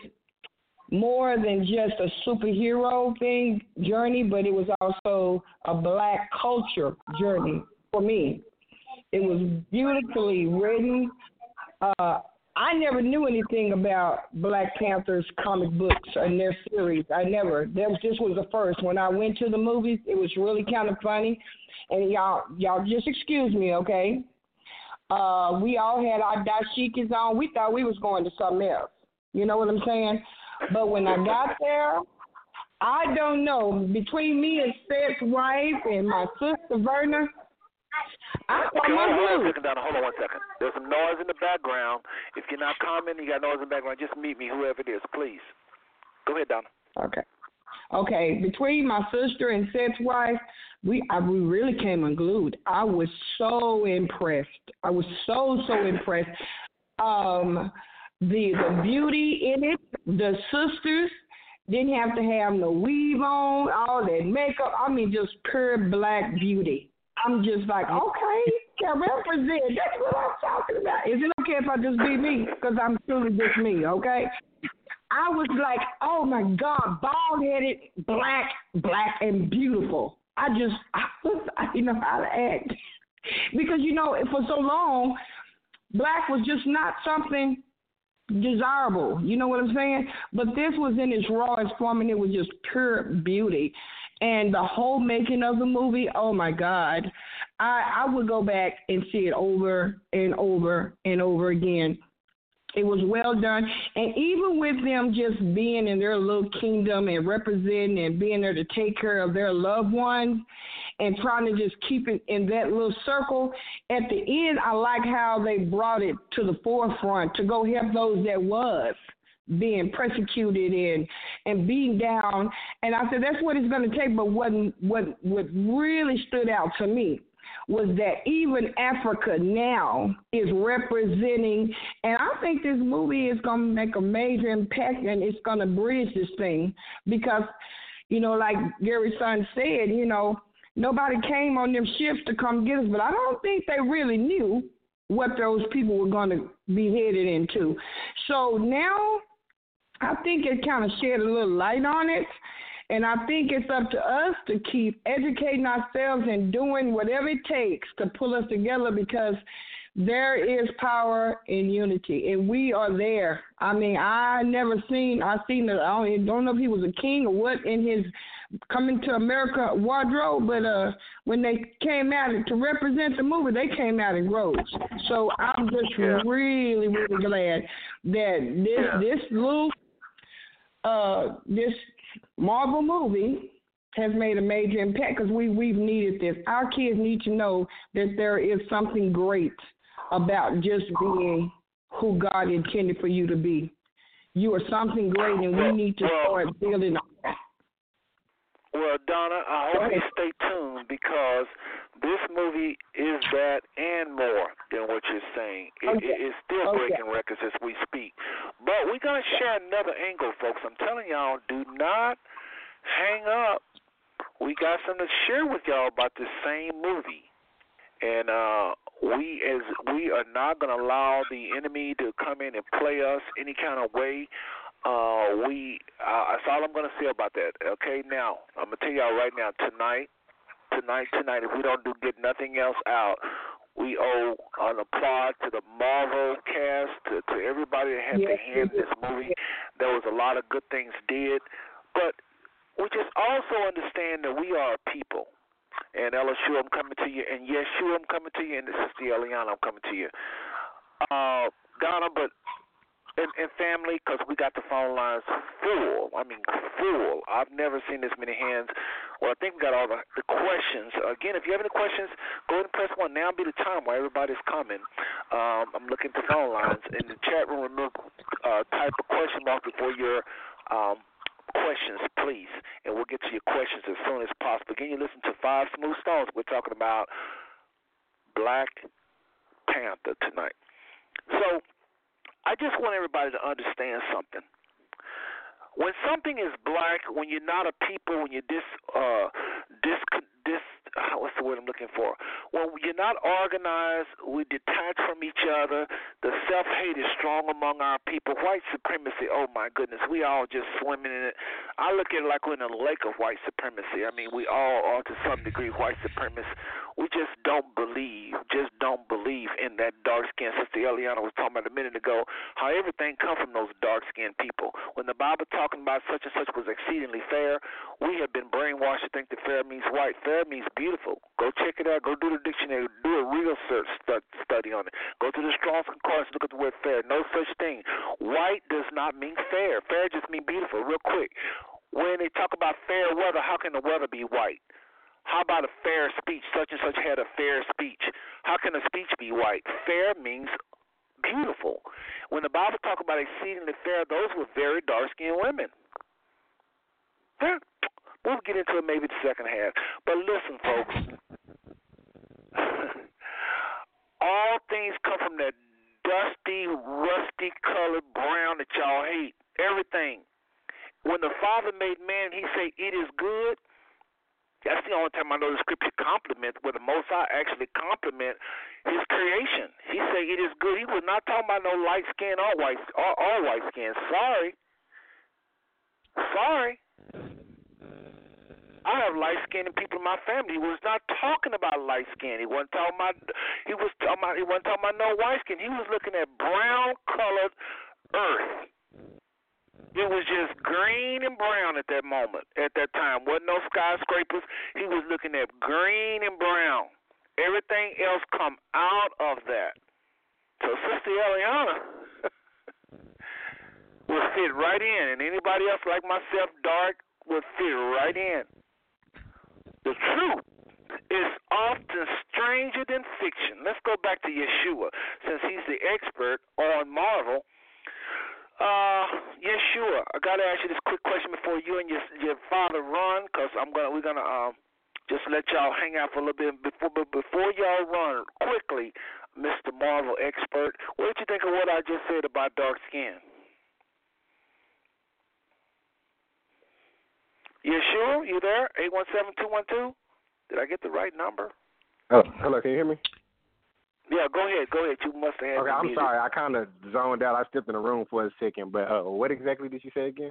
more than just a superhero thing journey, but it was also a black culture journey for me. It was beautifully written. Uh, I never knew anything about Black Panther's comic books and their series. I never. That was, this was the first. When I went to the movies, it was really kind of funny. And y'all, y'all just excuse me, okay? Uh, we all had our dashikis on. We thought we was going to something else. You know what I'm saying? But when I got there, I don't know. Between me and Seth's wife and my sister Verna, I Okay, hold on second, Donna. Hold on one second. There's some noise in the background. If you're not commenting, you got noise in the background. Just meet me, whoever it is, please. Go ahead, Donna. Okay. Okay, between my sister and Seth's wife, we I, we really came unglued. I was so impressed. I was so so impressed. Um, the the beauty in it, the sisters didn't have to have no weave on, all that makeup. I mean, just pure black beauty. I'm just like, okay, can represent. That's what I'm talking about. Is it okay if I just be me? Because I'm truly just me, okay? I was like, oh my God, bald headed, black, black, and beautiful. I just, I, was, I didn't know how to act. because, you know, for so long, black was just not something desirable. You know what I'm saying? But this was in its rawest form and it was just pure beauty. And the whole making of the movie, oh my God. I, I would go back and see it over and over and over again. It was well done. And even with them just being in their little kingdom and representing and being there to take care of their loved ones and trying to just keep it in that little circle, at the end, I like how they brought it to the forefront to go help those that was being persecuted and and beaten down. And I said that's what it's going to take. But what what what really stood out to me was that even Africa now is representing, and I think this movie is going to make a major impact and it's going to bridge this thing because, you know, like Gary son said, you know, nobody came on them ships to come get us, but I don't think they really knew what those people were going to be headed into. So now I think it kind of shed a little light on it. And I think it's up to us to keep educating ourselves and doing whatever it takes to pull us together because there is power in unity, and we are there. I mean, I never seen I seen it. I don't, don't know if he was a king or what in his coming to America wardrobe, but uh, when they came out to represent the movie, they came out in groves. So I'm just Yeah. really, really glad that this Yeah. this little uh this Marvel movie has made a major impact because we we've needed this. Our kids need to know that there is something great about just being who God intended for you to be. You are something great, and we need to start building. Well, Donna, I hope you stay tuned because this movie is that and more than what you're saying. It, Okay. it, it's still Okay. breaking records as we speak. But we're going to share another angle, folks. I'm telling y'all, do not hang up. We got something to share with y'all about this same movie. And uh, we as we are not going to allow the enemy to come in and play us any kind of way. Uh, we uh, that's all I'm going to say about that. Okay, now I'm going to tell y'all right now tonight, tonight, tonight. If we don't do get nothing else out, we owe an applaud to the Marvel cast, to, to everybody that had their Yes, hand in this movie. There was a lot of good things did, but we just also understand that we are people. And LSU, I'm coming to you. And yes, Shu, I'm coming to you. And Sister Eliana, I'm coming to you. Uh, Donna, but and, and family, because we got the phone lines full. I mean, full. I've never seen this many hands. Well, I think we got all the, the questions. Again, if you have any questions, go ahead and press one. Now be the time while everybody's coming. Um, I'm looking at the phone lines. In the chat room, remove, uh, type a question mark before your um, questions, please, and we'll get to your questions as soon as possible. Again, you listen to Five Smooth Stones. We're talking about Black Panther tonight. So, I just want everybody to understand something. When something is black, when you're not a people, when you're dis uh dis what's the word I'm looking for? When you're not organized, we detach from each other. The self hate is strong among our people. White supremacy, oh my goodness, we all just swimming in it. I look at it like we're in a lake of white supremacy. I mean, we all are to some degree white supremacists. We just don't believe, just don't believe in that dark skin. Sister Eliana was talking about a minute ago how everything comes from those dark skinned people. When the Bible talking about such and such was exceedingly fair, we have been brainwashed to think that fair means white. Fair means beautiful. Go check it out. Go do the dictionary. Do a real search study on it. Go to the Strong's Concordance. Look at the word fair. No such thing. White does not mean fair. Fair just means beautiful. Real quick. When they talk about fair weather, how can the weather be white? How about a fair speech? Such and such had a fair speech. How can a speech be white? Fair means beautiful. When the Bible talk about exceedingly fair, those were very dark skinned women. Yeah. We'll get into it maybe the second half. But listen, folks. All things come from that dusty, rusty colored brown that y'all hate. Everything. When the Father made man, he said, It is good that's the only time I know the scripture compliments where the Most High actually compliment His creation. He say it is good. He was not talking about no light skin or white or all white skin. Sorry, sorry. I have light skinned people in my family. He was not talking about light skin. He wasn't talking about. He was talking about. He wasn't talking about no white skin. He was looking at brown colored earth. It was just green and brown at that moment, at that time. Wasn't no skyscrapers. He was looking at green and brown. Everything else come out of that. So Sister Eliana would fit right in, and anybody else like myself, dark, would fit right in. The truth is often stranger than fiction. Let's go back to Yeshua, since he's the expert on Marvel uh, yeah, sure. I gotta ask you this quick question before you and your your father run, cause I'm gonna we're gonna um just let y'all hang out for a little bit before but before y'all run quickly, Mr. Marvel expert. What did you think of what I just said about dark skin? You sure? You there? Eight one seven two one two. Did I get the right number? Oh, hello. Can you hear me? Yeah, go ahead. Go ahead. You must have had. Okay, I'm sorry. I kind of zoned out. I stepped in the room for a second, but uh, what exactly did you say again?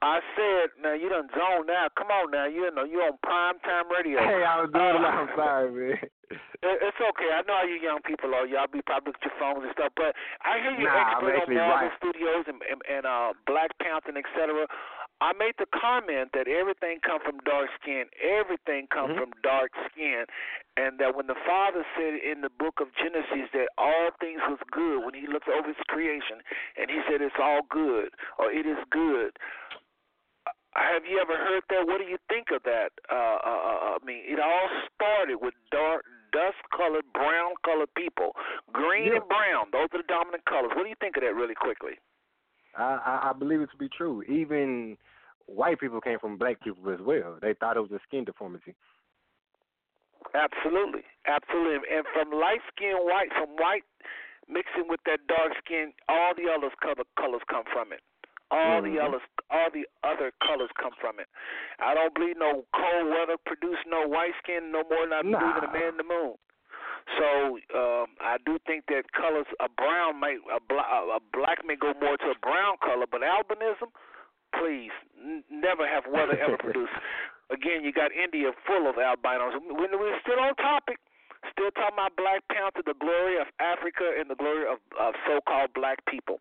I said, now you done zoned out. Come on now, you know you on prime time radio. Hey, I was doing uh, it. I'm sorry, man. It's okay. I know how you young people are. Y'all be probably with your phones and stuff, but I hear you nah, expert I'm on Marvel right. Studios and, and, and uh, Black Panther and etc. I made the comment that everything come from dark skin. Everything come mm-hmm. from dark skin, and that when the Father said in the book of Genesis that all things was good, when He looked over His creation and He said it's all good or it is good. Have you ever heard that? What do you think of that? Uh, uh, uh, I mean, it all started with dark, dust-colored, brown-colored people. Green yeah. and brown; those are the dominant colors. What do you think of that, really quickly? I, I, I believe it to be true. Even white people came from black people as well. They thought it was a skin deformity. Absolutely, absolutely. And from light skin white, from white mixing with that dark skin, all the other color, colors come from it. All mm-hmm. the others, all the other colors come from it. I don't believe no cold weather produce no white skin no more than I nah. believe in a man in the moon. So um, I do think that colors, a brown might, a, bla- a black may go more to a brown color, but albinism, please, n- never have weather ever produced. Again, you got India full of albinos. When we're still on topic, still talking about Black Panther, the glory of Africa and the glory of, of so-called black people.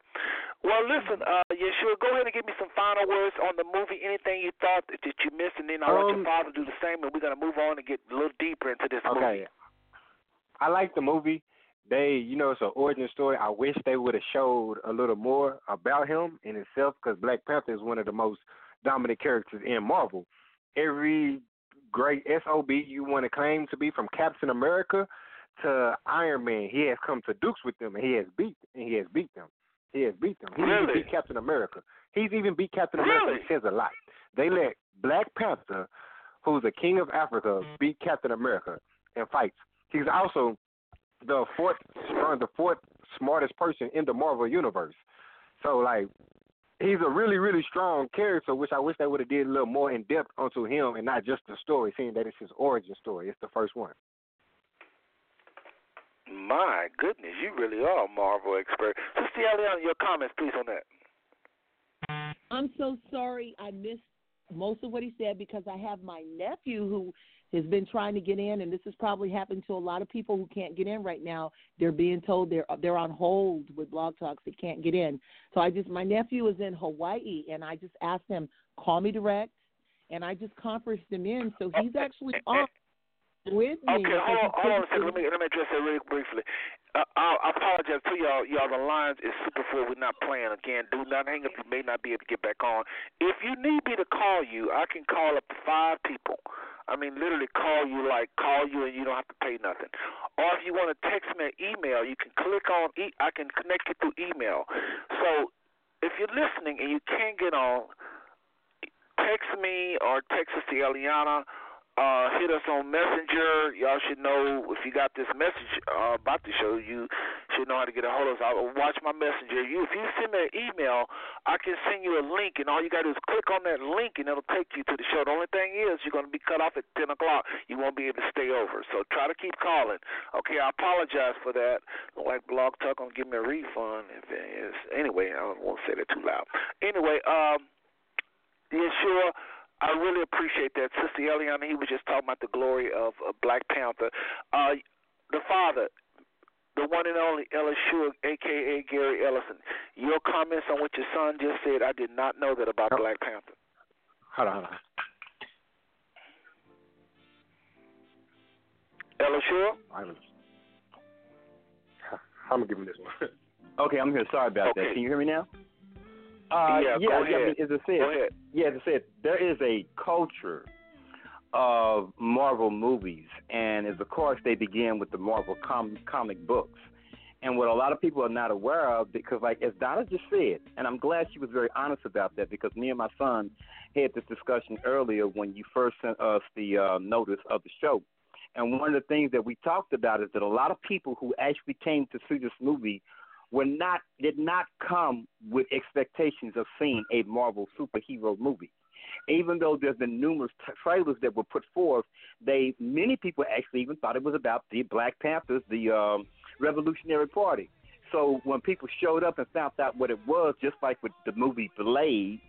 Well, listen, uh, Yeshua, go ahead and give me some final words on the movie. Anything you thought that you missed, and then I want Um, your father to do the same, and we're gonna move on and get a little deeper into this movie. Okay. I like the movie. They, you know, it's an origin story. I wish they would have showed a little more about him in itself, because Black Panther is one of the most dominant characters in Marvel. Every great SOB you want to claim to be, from Captain America to Iron Man, he has come to dukes with them, and he has beat, and he has beat them. He has beat them. He Really? even beat Captain America. He's even beat Captain Really? America. It says a lot. They let Black Panther, who's the king of Africa, mm-hmm. beat Captain America in fights. He's also the fourth, uh, the fourth smartest person in the Marvel universe. So like, he's a really, really strong character. Which I wish they would have did a little more in depth onto him and not just the story, seeing that it's his origin story. It's the first one. My goodness, you really are a Marvel expert. Sister Eliana, your comments, please, on that. I'm so sorry I missed most of what he said because I have my nephew who has been trying to get in, and this has probably happened to a lot of people who can't get in right now. They're being told they're they're on hold with Blog Talks. They can't get in. So I just my nephew is in Hawaii, and I just asked him call me direct, and I just conferenced him in. So he's actually on with me. Okay, hold on, hold on a second. Let me let me address that really briefly. Uh, I, I apologize to y'all. Y'all, the lines is super full. We're not playing again. Do not hang up. You may not be able to get back on. If you need me to call you, I can call up to five people. I mean, literally call you like call you, and you don't have to pay nothing. Or if you want to text me an email, you can click on. E- I can connect you through email. So if you're listening and you can't get on, text me or text us to Eliana. Uh, hit us on Messenger. Y'all should know if you got this message uh, about the show, you should know how to get a hold of us. I'll watch my Messenger. You, if you send me an email, I can send you a link, and all you got to do is click on that link, and it'll take you to the show. The only thing is, you're going to be cut off at 10 o'clock. You won't be able to stay over. So try to keep calling. Okay, I apologize for that. Like Blog Talk gonna give me a refund if it is. Anyway, I won't say that too loud. Anyway, um, yeah, sure. I really appreciate that. Sister Eliana, he was just talking about the glory of Black Panther. Uh, the father, the one and only Ellis Shug, a.k.a. Gary Ellison. Your comments on what your son just said, I did not know that about Black Panther. Hold on, hold on. Ellis Shug? I'm, I'm gonna give him this one. Okay, I'm here. Sorry about that. Can you hear me now? Uh, Yeah, yeah, go yeah, I mean, as I said, Go ahead. yeah, as I said, there is a culture of Marvel movies, and as of course they begin with the Marvel com- comic books. And what a lot of people are not aware of, because like as Donna just said, and I'm glad she was very honest about that, because me and my son had this discussion earlier when you first sent us the uh, notice of the show. And one of the things that we talked about is that a lot of people who actually came to see this movie were not did not come with expectations of seeing a Marvel superhero movie. Even though there's been numerous t- trailers that were put forth, they many people actually even thought it was about the Black Panthers, the um, Revolutionary Party. So when people showed up and found out what it was, just like with the movie Blade,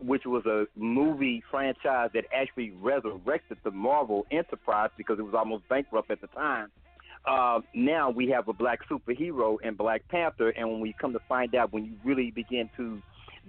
which was a movie franchise that actually resurrected the Marvel enterprise because it was almost bankrupt at the time. Uh, now we have a black superhero in Black Panther, and when we come to find out, when you really begin to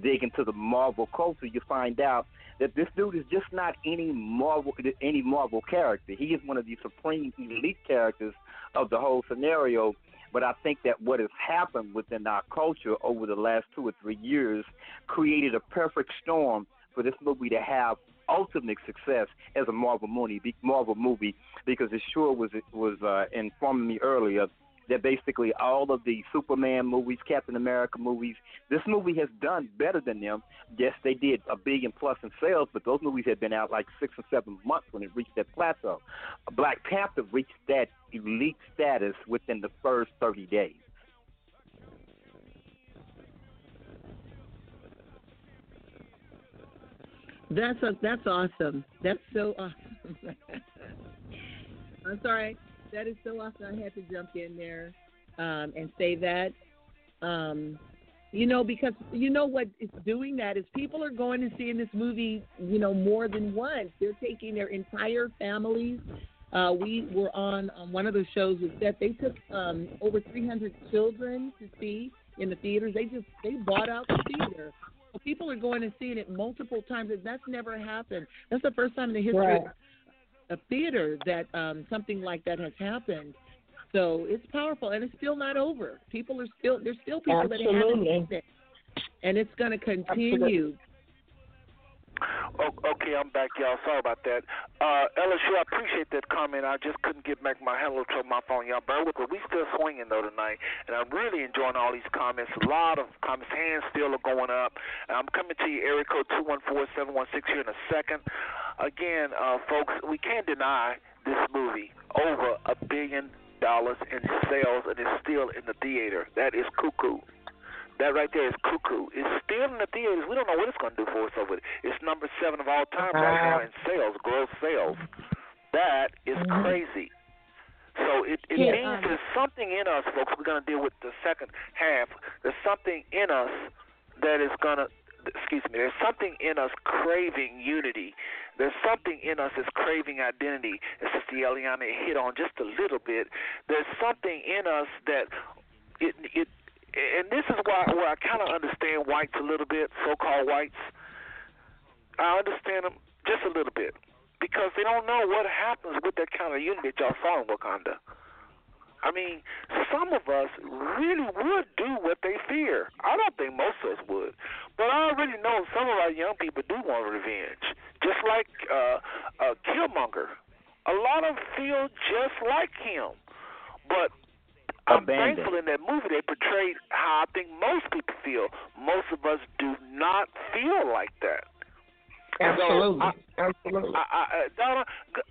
dig into the Marvel culture, you find out that this dude is just not any Marvel any Marvel character. He is one of the supreme elite characters of the whole scenario. But I think that what has happened within our culture over the last two or three years created a perfect storm for this movie to have ultimate success as a Marvel movie. Marvel movie, because it sure was was uh, informing me earlier that basically all of the Superman movies, Captain America movies, this movie has done better than them. Yes, they did a billion plus in sales, but those movies had been out like six or seven months when it reached that plateau. Black Panther reached that elite status within the first 30 days. That's a, that's awesome. That's so awesome. I'm sorry. That is so awesome. I had to jump in there um, and say that. Um, you know, because you know what it's doing that is people are going and seeing this movie, you know, more than once. They're taking their entire families. Uh, we were on, on one of the shows with that they took um, over 300 children to see in the theaters. They just they bought out the theater. So people are going and seeing it multiple times. and That's never happened. That's the first time in the history Right. of theater that um, something like that has happened. So it's powerful, and it's still not over. People are still there's still people that haven't seen it, and it's going to continue. Absolutely. Oh, okay, I'm back, y'all. Sorry about that. Uh, LSU, I appreciate that comment. I just couldn't get back my hello to my phone. Y'all with me. We still swinging though tonight, and I'm really enjoying all these comments. A lot of comments. Hands still are going up. I'm coming to you, area code two one four seven one six here in a second. Again, uh, folks, we can't deny this movie over a billion dollars in sales, and it's still in the theater. That is cuckoo. That right there is cuckoo. It's still in the theaters. We don't know what it's going to do for us over there. It's number seven of all time right now in sales, gross sales. That is crazy. So it, it Yeah, means um, there's something in us, folks. We're going to deal with the second half. There's something in us that is going to, excuse me, there's something in us craving unity. There's something in us that's craving identity. As Sister Eliana hit on just a little bit. There's something in us that it, it and this is why where I kind of understand whites a little bit, so-called whites. I understand them just a little bit because they don't know what happens with that kind of unity y'all saw in Wakanda. I mean, some of us really would do what they fear. I don't think most of us would, but I already know some of our young people do want revenge, just like uh, uh, Killmonger. A lot of feel just like him, but I'm Abandoned. thankful in that movie they portrayed how I think most people feel. Most of us do not feel like that. Absolutely. So, I- Absolutely. I, I, uh, Donna,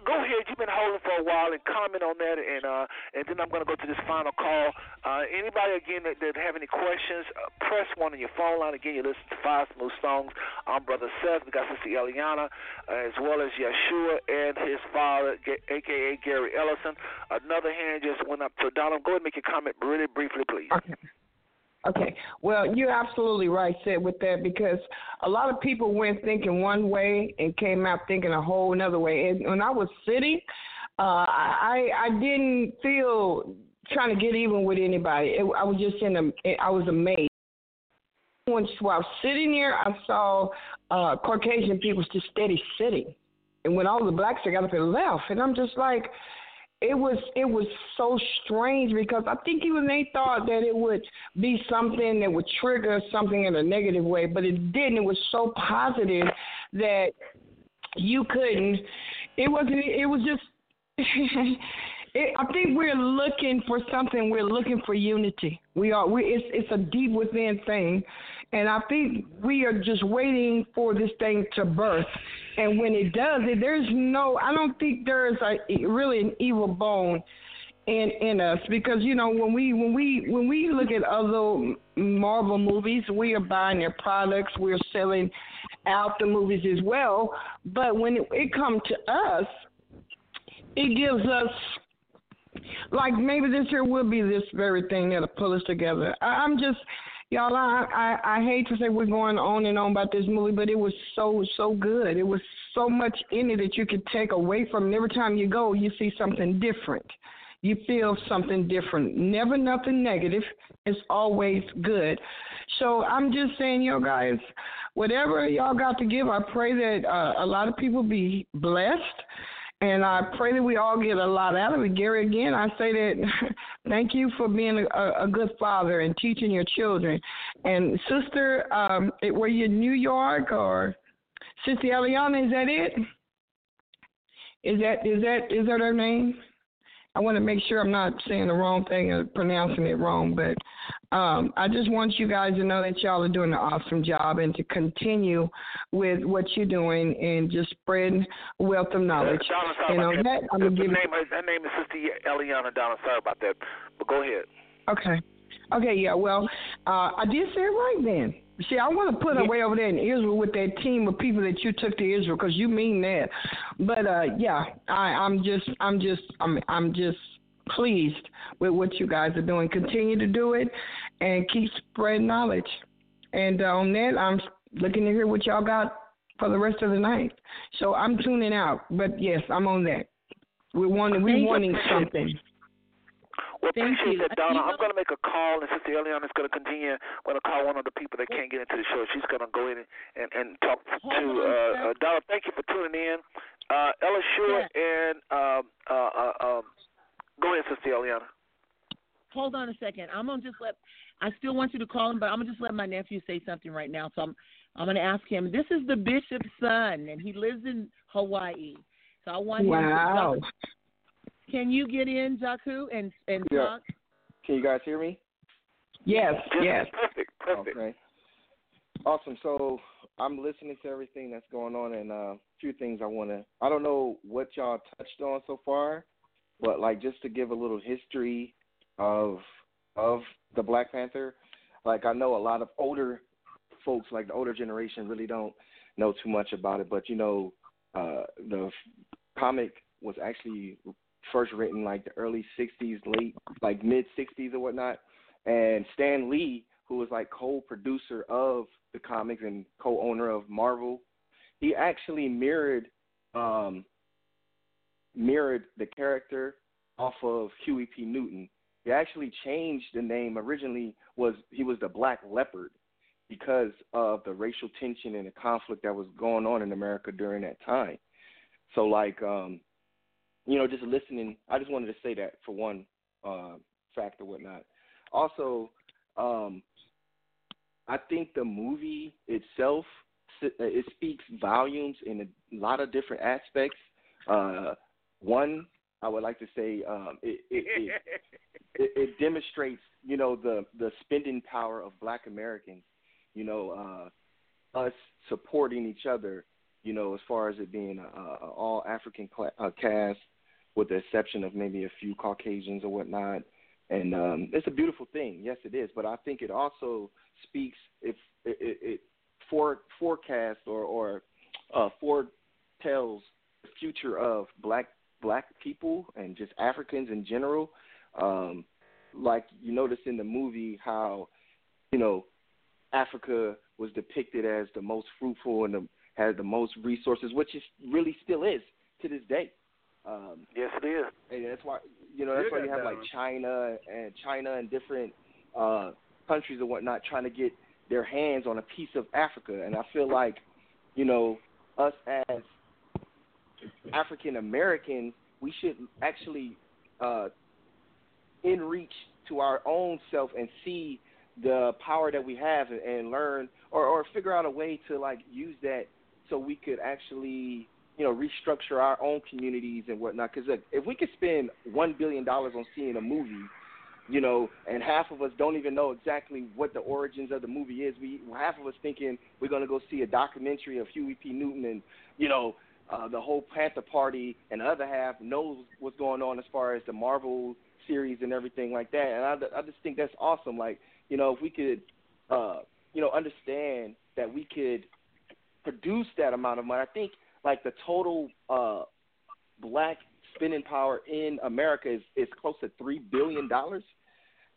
go ahead. You've been holding for a while and comment on that, and uh, and then I'm going to go to this final call. Uh, anybody again that, that have any questions, uh, press one on your phone line. Again, you listen to Five Smooth Stones. I'm Brother Seth. We got Sister Eliana, uh, as well as Yeshua and his father, G- aka Gary Ellison. Another hand just went up. So Donna, go ahead and make your comment really briefly, please. Okay. Okay. Well, you're absolutely right, Sid, with that because a lot of people went thinking one way and came out thinking a whole another way. And when I was sitting, uh, I I didn't feel trying to get even with anybody. It, I was just in a I was amazed. When while sitting there, I saw uh, Caucasian people just steady sitting, and when all the blacks got up and left, and I'm just like it was it was so strange because I think even they thought that it would be something that would trigger something in a negative way, but it didn't. It was so positive that you couldn't. It wasn't. It was just. it, I think we're looking for something. We're looking for unity. We are. We. It's it's a deep within thing, and I think we are just waiting for this thing to birth. And when it does, there's no. I don't think there's a really an evil bone in in us because you know when we when we when we look at other Marvel movies, we are buying their products, we're selling out the movies as well. But when it, it comes to us, it gives us like maybe this year will be this very thing that'll pull us together. I, I'm just y'all. I, I I hate to say we're going on and on about this movie, but it was so so good. It was so much in it that you could take away from. it. Every time you go, you see something different. You feel something different. Never nothing negative. It's always good. So I'm just saying, yo guys, whatever y'all got to give, I pray that uh, a lot of people be blessed. And I pray that we all get a lot out of it. Gary, again, I say that thank you for being a, a good father and teaching your children. And sister, um, were you in New York or Sister Eliana? Is that it? Is that is that is that her name? I want to make sure I'm not saying the wrong thing or pronouncing it wrong, but um, I just want you guys to know that y'all are doing an awesome job and to continue with what you're doing and just spreading wealth of knowledge. Sorry And about on that. that, I'm gonna give name, her name is Sister Eliana Donna. Sorry about that, but go ahead. Okay. Okay, yeah, well, uh, I did say it right then. See, I want to put her way over there in Israel with that team of people that you took to Israel because you mean that. But uh, yeah, I, I'm just, I'm just, I'm, I'm just pleased with what you guys are doing. Continue to do it and keep spreading knowledge. And uh, on that, I'm looking to hear what y'all got for the rest of the night. So I'm tuning out. But yes, I'm on that. We're wanting, we're wanting something. Well, Thank appreciate you. that, Donna. You know- I'm going to make a call, and Sister Eliana is going to continue. I'm going to call one of the people that can't get into the show. She's going to go in and, and talk to Hold on, uh, uh, Donna. Thank you for tuning in. Uh, Ella Shore Yeah. and um, uh, uh, um, go ahead, Sister Eliana. hold on a second. I'm gonna just let. I still want you to call him, but I'm gonna just let my nephew say something right now. So I'm I'm gonna ask him. This is the bishop's son, and he lives in Hawaii. So I want wow. him. To, can you get in, Jaku, and and Yeah. talk? Can you guys hear me? Yes, yes. Perfect, perfect. Okay. Awesome. So I'm listening to everything that's going on, and uh, a few things I want to. I don't know what y'all touched on so far, but like just to give a little history of of the Black Panther. Like I know a lot of older folks, like the older generation, really don't know too much about it. But you know, uh, the f- comic was actually first written like the early '60s, late like mid '60s or whatnot. And Stan Lee, who was like co-producer of the comics and co-owner of Marvel, he actually mirrored um, mirrored the character off of Huey P. Newton. He actually changed the name. Originally, was he was the Black Leopard because of the racial tension and the conflict that was going on in America during that time. So, like, um, you know, just listening, I just wanted to say that for one uh, fact or whatnot. Also, um, I think the movie itself it speaks volumes in a lot of different aspects. Uh, one, I would like to say um, it, it, it, it, demonstrates, you know, the the spending power of Black Americans. You know, uh, us supporting each other. You know, as far as it being a, a all African cla- uh, cast, with the exception of maybe a few Caucasians or whatnot. And um, it's a beautiful thing. Yes, it is. But I think it also speaks if it, it, it for or or uh, foretells the future of black black people and just Africans in general. Um, like you notice in the movie how you know Africa was depicted as the most fruitful and the, had the most resources, which is really still is to this day. Um, Yes, it is. and that's why you know that's why you have like China and China and different uh, countries and whatnot trying to get their hands on a piece of Africa. And I feel like you know us as African Americans, we should actually uh, in reach to our own self and see the power that we have and, and learn or, or figure out a way to like use that so we could actually you know restructure our own communities and whatnot. Because if we could spend one billion dollars on seeing a movie, you know, and half of us don't even know exactly what the origins of the movie is. We half of us thinking we're gonna go see a documentary of Huey P. Newton and you know uh, the whole Panther Party, and the other half knows what's going on as far as the Marvel series and everything like that. And I, I just think that's awesome. Like you know, if we could, uh, you know, understand that we could produce that amount of money, I think like the total uh, black spending power in America is is close to three billion dollars.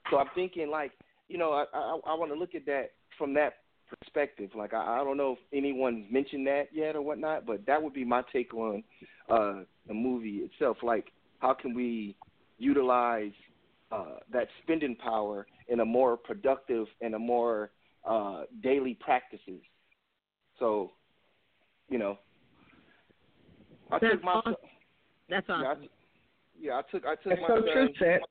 So I'm thinking like you know I I, I want to look at that from that perspective. Like I, I don't know if anyone's mentioned that yet or whatnot, but that would be my take on uh, the movie itself. Like how can we utilize uh, that spending power in a more productive and a more uh, daily practices. So, you know, I That's took my awesome. That's yeah, I, awesome. yeah, I took I took That's my so son. true, Seth.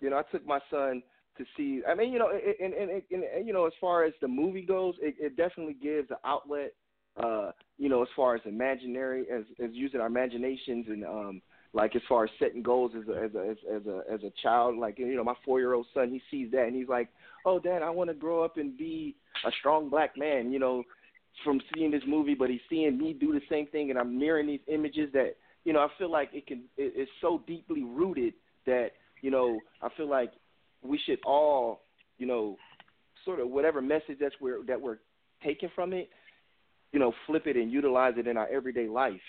You know, I took my son to see. I mean, you know, it- and and, and, and you know, as far as the movie goes, it, it definitely gives an outlet. Uh, you know, as far as imaginary, as as using our imaginations and um, like as far as setting goals as a as a as, as a as a child. Like you know, my four year old son, he sees that and he's like, "Oh, Dad, I want to grow up and be a strong black man." You know, from seeing this movie, but he's seeing me do the same thing, and I'm mirroring these images that you know I feel like it can. It, it's so deeply rooted that you know I feel like we should all you know sort of whatever message that's we're that we're taking from it, you know, flip it and utilize it in our everyday life.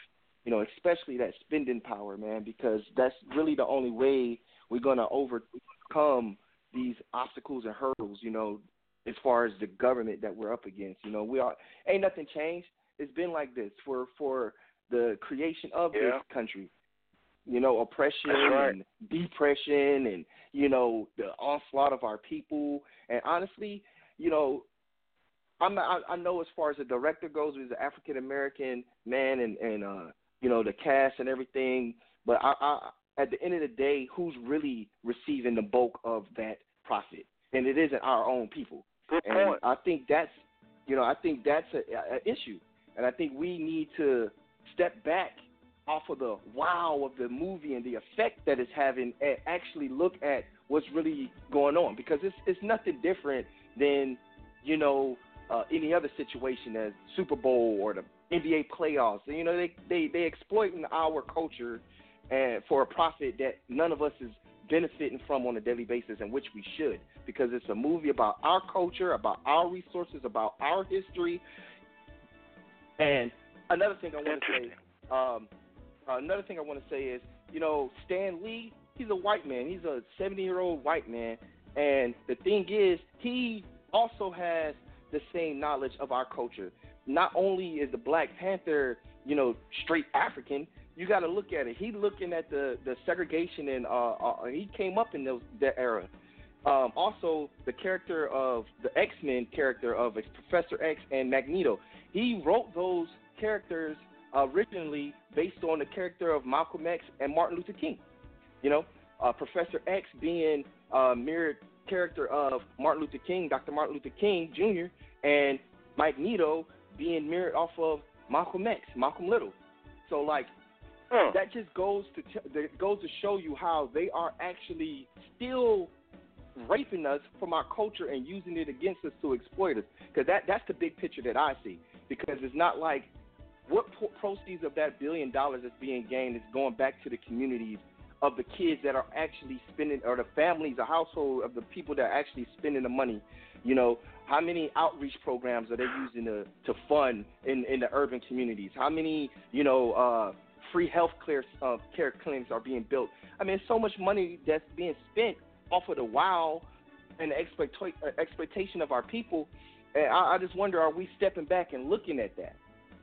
You know, especially that spending power, man, because that's really the only way we're gonna overcome these obstacles and hurdles. You know, as far as the government that we're up against. You know, we are ain't nothing changed. It's been like this for for the creation of Yeah. this country. You know, oppression right. and depression and you know the onslaught of our people. And honestly, you know, I'm not, I, I know as far as the director goes, he's an African American man, and and uh, you know the cast and everything. But I, I at the end of the day, who's really receiving the bulk of that profit? And it isn't our own people. Good and point. I think that's, you know, I think that's a, a issue, and I think we need to step back off of the wow of the movie and the effect that it's having, and actually look at what's really going on because it's it's nothing different than, you know, uh, any other situation as Super Bowl or the NBA playoffs. And, you know, they they they exploiting our culture and for a profit that none of us is benefiting from on a daily basis, and which we should, because it's a movie about our culture, about our resources, about our history. And another thing I want to say, um, another thing I want to say is, you know, Stan Lee, he's a white man. He's a 70 year old white man, and the thing is, he also has the same knowledge of our culture. Not only is the Black Panther, you know, straight African, you got to look at it. He looking at the the segregation and uh, uh he came up in those that era. Um, also, the character of the X Men character of Professor X and Magneto. He wrote those characters originally based on the character of Malcolm X and Martin Luther King. You know, uh, Professor X being a mirrored character of Martin Luther King, Dr. Martin Luther King Jr., and Magneto being mirrored off of Malcolm X, Malcolm Little. So like Huh. that just goes to t- that goes to show you how they are actually still raping us from our culture and using it against us to exploit us. Because that that's the big picture that I see. Because it's not like what pro- proceeds of that billion dollars that's being gained is going back to the communities of the kids that are actually spending, or the families, the household of the people that are actually spending the money. You know, how many outreach programs are they using to to fund in in the urban communities? How many, you know, uh, free health care uh, care clinics are being built? I mean, so much money that's being spent off of the wow and the uh, exploitation of our people. And I, I just wonder, are we stepping back and looking at that?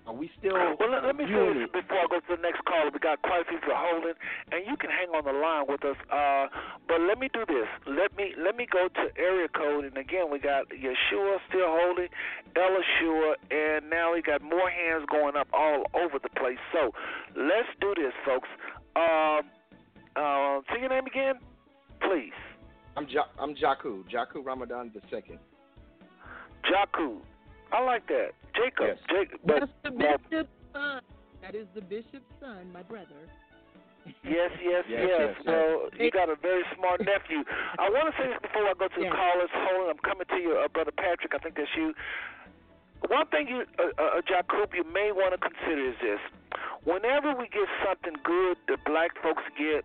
Are we still Well, let, let me say viewing this before I go to the next caller. We got quite a few people holding, and you can hang on the line with us. Uh, but let me do this. Let me let me go to area code, and again we got Yeshua still holding, Ella Shua, and now we got more hands going up all over the place. So let's do this, folks. Um, uh, say your name again, please. I'm ja- I'm Jaku, Jaku Ramadan the second. Jaku. I like that. Jacob. Yes. Jacob. That's the but- bishop's son. That is the bishop's son, my brother. Yes, yes, Yes, yes. yes, Well, you got a very smart nephew. I want to say this before I go to the Yes. callers. Hold on, I'm coming to you, uh, brother Patrick. I think that's you. One thing you, uh, uh, Jacob, you may want to consider is this: whenever we get something good that black folks get,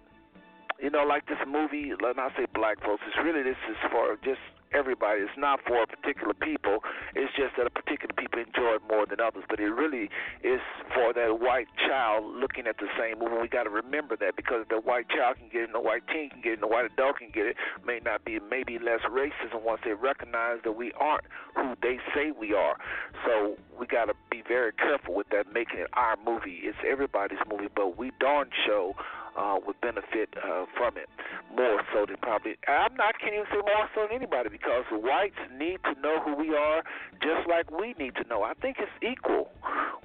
you know, like this movie. Let me not say black folks. It's really this is for just everybody. It's not for a particular people. It's just that a particular people enjoy it more than others. But it really is for that white child looking at the same movie. We got to remember that because the white child can get it, and the white teen can get it, and the white adult can get it. May not be maybe less racism once they recognize that we aren't who they say we are. So we got to be very careful with that, making it our movie. It's everybody's movie, but we darn show uh, would benefit uh, from it more so than probably. I'm not can't even say more so than anybody because whites need to know who we are just like we need to know. I think it's equal.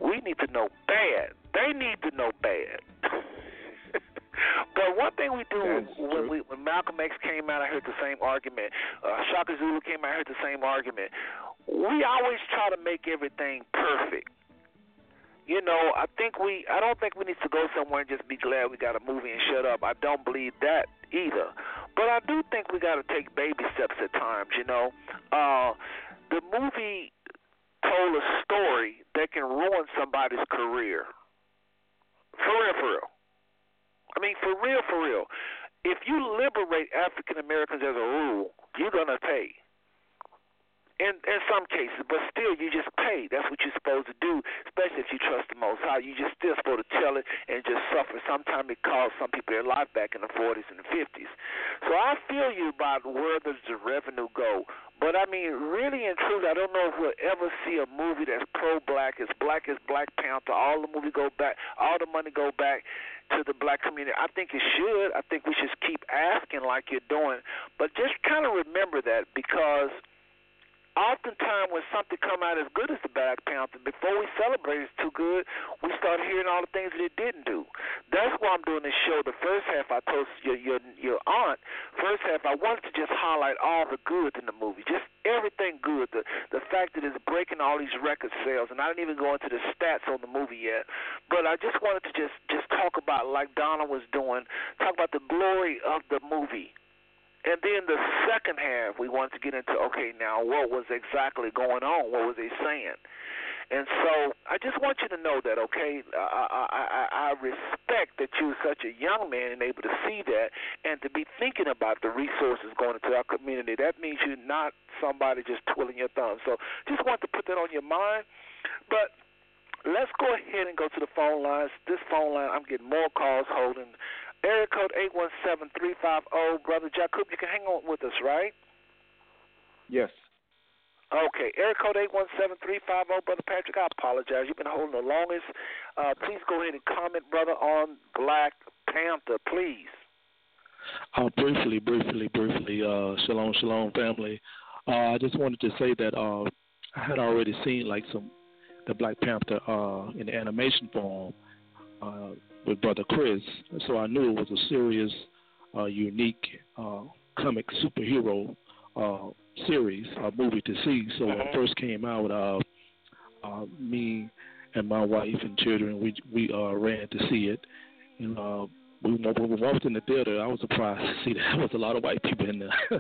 We need to know bad. They need to know bad. but one thing we do when we when Malcolm X came out, I heard the same argument. Uh, Shaka Zulu came out, I heard the same argument. We always try to make everything perfect you know, I think we I don't think we need to go somewhere and just be glad we got a movie and shut up. I don't believe that either. But I do think we got to take baby steps at times, you know. Uh the movie told a story that can ruin somebody's career. For real, for real. I mean, for real, for real. If you liberate African Americans as a rule, you're gonna pay in in some cases, but still you just pay. That's what you're supposed to do, especially if you trust the Most High. You just still supposed to tell it and just suffer. Sometimes it costs some people their life back in the 40s and the 50s. So I feel you about where does the revenue go. But I mean, really and truly, I don't know if we'll ever see a movie that's pro-black, as black as Black Panther. All the movie go back, all the money go back to the black community. I think it should. I think we should keep asking like you're doing, but just kind of remember that because oftentimes when something come out as good as the Black Panther, before we celebrate it's too good, we start hearing all the things that it didn't do. That's why I'm doing this show. The first half I told your your your aunt. First half I wanted to just highlight all the good in the movie, just everything good. The the fact that it's breaking all these record sales, and I didn't even go into the stats on the movie yet. But I just wanted to just just talk about like Donna was doing, talk about the glory of the movie and then the second half, we wanted to get into okay, now what was exactly going on? What was they saying? And so I just want you to know that, okay, I, I, I, I respect that you're such a young man and able to see that and to be thinking about the resources going into our community. That means you're not somebody just twiddling your thumbs. So just want to put that on your mind. But let's go ahead and go to the phone lines. This phone line, I'm getting more calls holding. Area code 817350. Brother Jacob, you can hang on with us, right? Yes. Okay, area code 817350. Brother Patrick, I apologize. You've been holding the longest. Uh, please go ahead and comment, brother, on Black Panther, please. Uh, briefly, briefly, briefly. Uh, shalom, shalom, family. Uh, I just wanted to say that uh, I had already seen like some the Black Panther uh, in the animation form. Uh, with Brother Chris, so I knew it was a serious, uh, unique uh, comic superhero uh, series, a movie to see. So when it Mm-hmm. first came out, uh, uh, me and my wife and children, we we uh, ran to see it. And uh, we, when we walked in the theater, I was surprised to see that there was a lot of white people in there.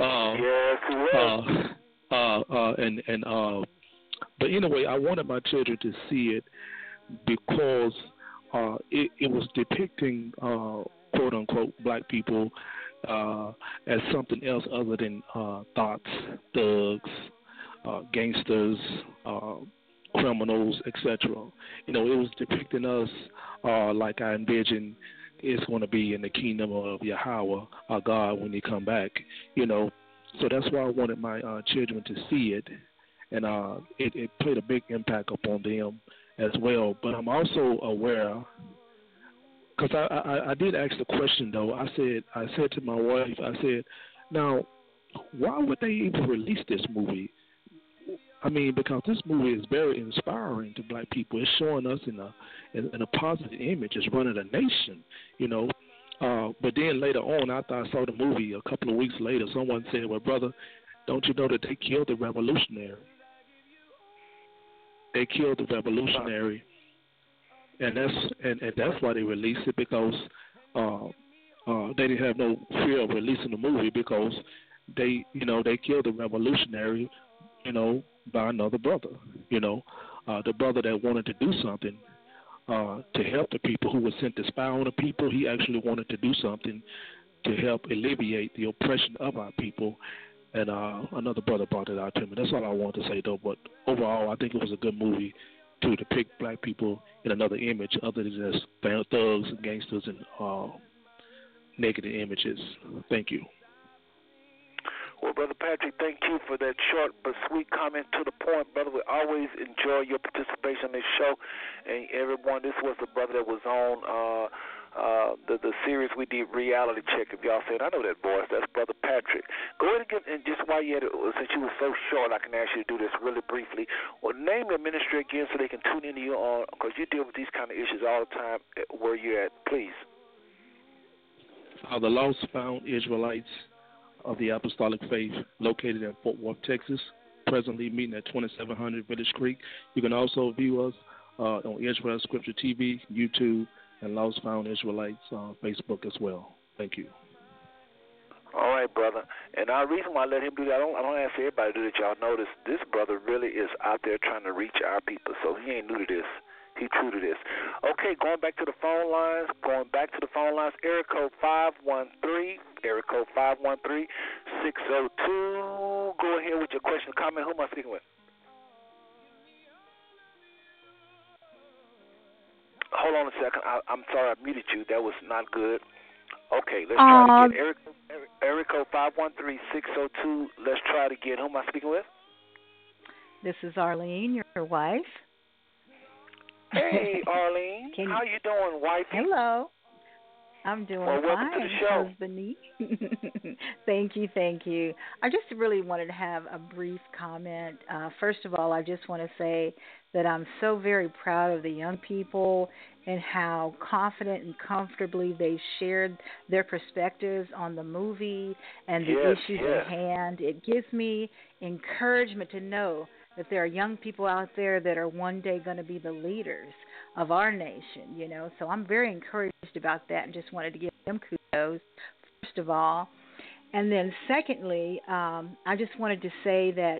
uh, yes, was. uh, uh, uh, and and uh, but anyway, I wanted my children to see it because uh, it, it was depicting uh, quote unquote black people uh, as something else other than uh, thoughts, thugs, uh, gangsters, uh, criminals, etc. You know, it was depicting us like I envision it's going to be in the kingdom of Yahweh, our God, when He come back. You know, so that's why I wanted my children to see it, and it, it played a big impact upon them as well. But I'm also aware, because I, I I did ask the question though. I said I said to my wife, I said, now why would they even release this movie? I mean, because this movie is very inspiring to black people. It's showing us in a in, in a positive image. It's running a nation, you know. Uh, but then later on, after I saw the movie, a couple of weeks later, someone said, "Well, brother, don't you know that they killed the revolutionary? They killed the revolutionary, and that's and, and that's why they released it because uh, uh, they didn't have no fear of releasing the movie because they, you know, they killed the revolutionary, you know, by another brother, you know, uh, the brother that wanted to do something uh, to help the people who were sent to spy on the people. He actually wanted to do something to help alleviate the oppression of our people. And uh, another brother brought it out to me. That's all I want to say, though. But overall, I think it was a good movie to depict black people in another image other than just thugs and gangsters and uh, negative images. Thank you. Well, Brother Patrick, thank you for that short but sweet comment to the point, brother. We always enjoy your participation in this show. And everyone, this was the brother that was on uh, uh, the the series we did, Reality Check. If y'all said, I know that voice. That's Brother Patrick. Go ahead and, get, and just while you had it, since you were so short, I can ask you to do this really briefly. Well, name your ministry again so they can tune into you on, because you deal with these kind of issues all the time. eh, Where you're at, please. Uh, the Lost Found Israelites of the Apostolic Faith, located in Fort Worth, Texas. Presently meeting at 2700 Village Creek. You can also view us uh, on Israel Scripture TV, YouTube, and Lost Found Israelites on Facebook as well. Thank you. All right, brother. And the reason why I let him do that, I don't, I don't ask everybody to do that. Y'all notice this brother really is out there trying to reach our people, so he ain't new to this. He true to this. Okay, going back to the phone lines. Going back to the phone lines. Area code five one three. Area code five one three six zero two. Go ahead with your question, comment. Who am I speaking with? Hold on a second. I, I'm sorry, I muted you. That was not good. Okay, let's try Um, again. Area, area code five one three six zero two. Let's try to get. Who am I speaking with? This is Arlene, your wife. Hey, Arlene. Can How you doing, wifey? Hello. I'm doing well, fine. to the show. How's the knee? thank you, thank you. I just really wanted to have a brief comment. Uh, first of all, I just want to say that I'm so very proud of the young people and how confident and comfortably they shared their perspectives on the movie and the Yes, issues yes. at hand. It gives me encouragement to know that there are young people out there that are one day going to be the leaders of our nation, you know. So I'm very encouraged about that and just wanted to give them kudos, first of all. And then secondly, um, I just wanted to say that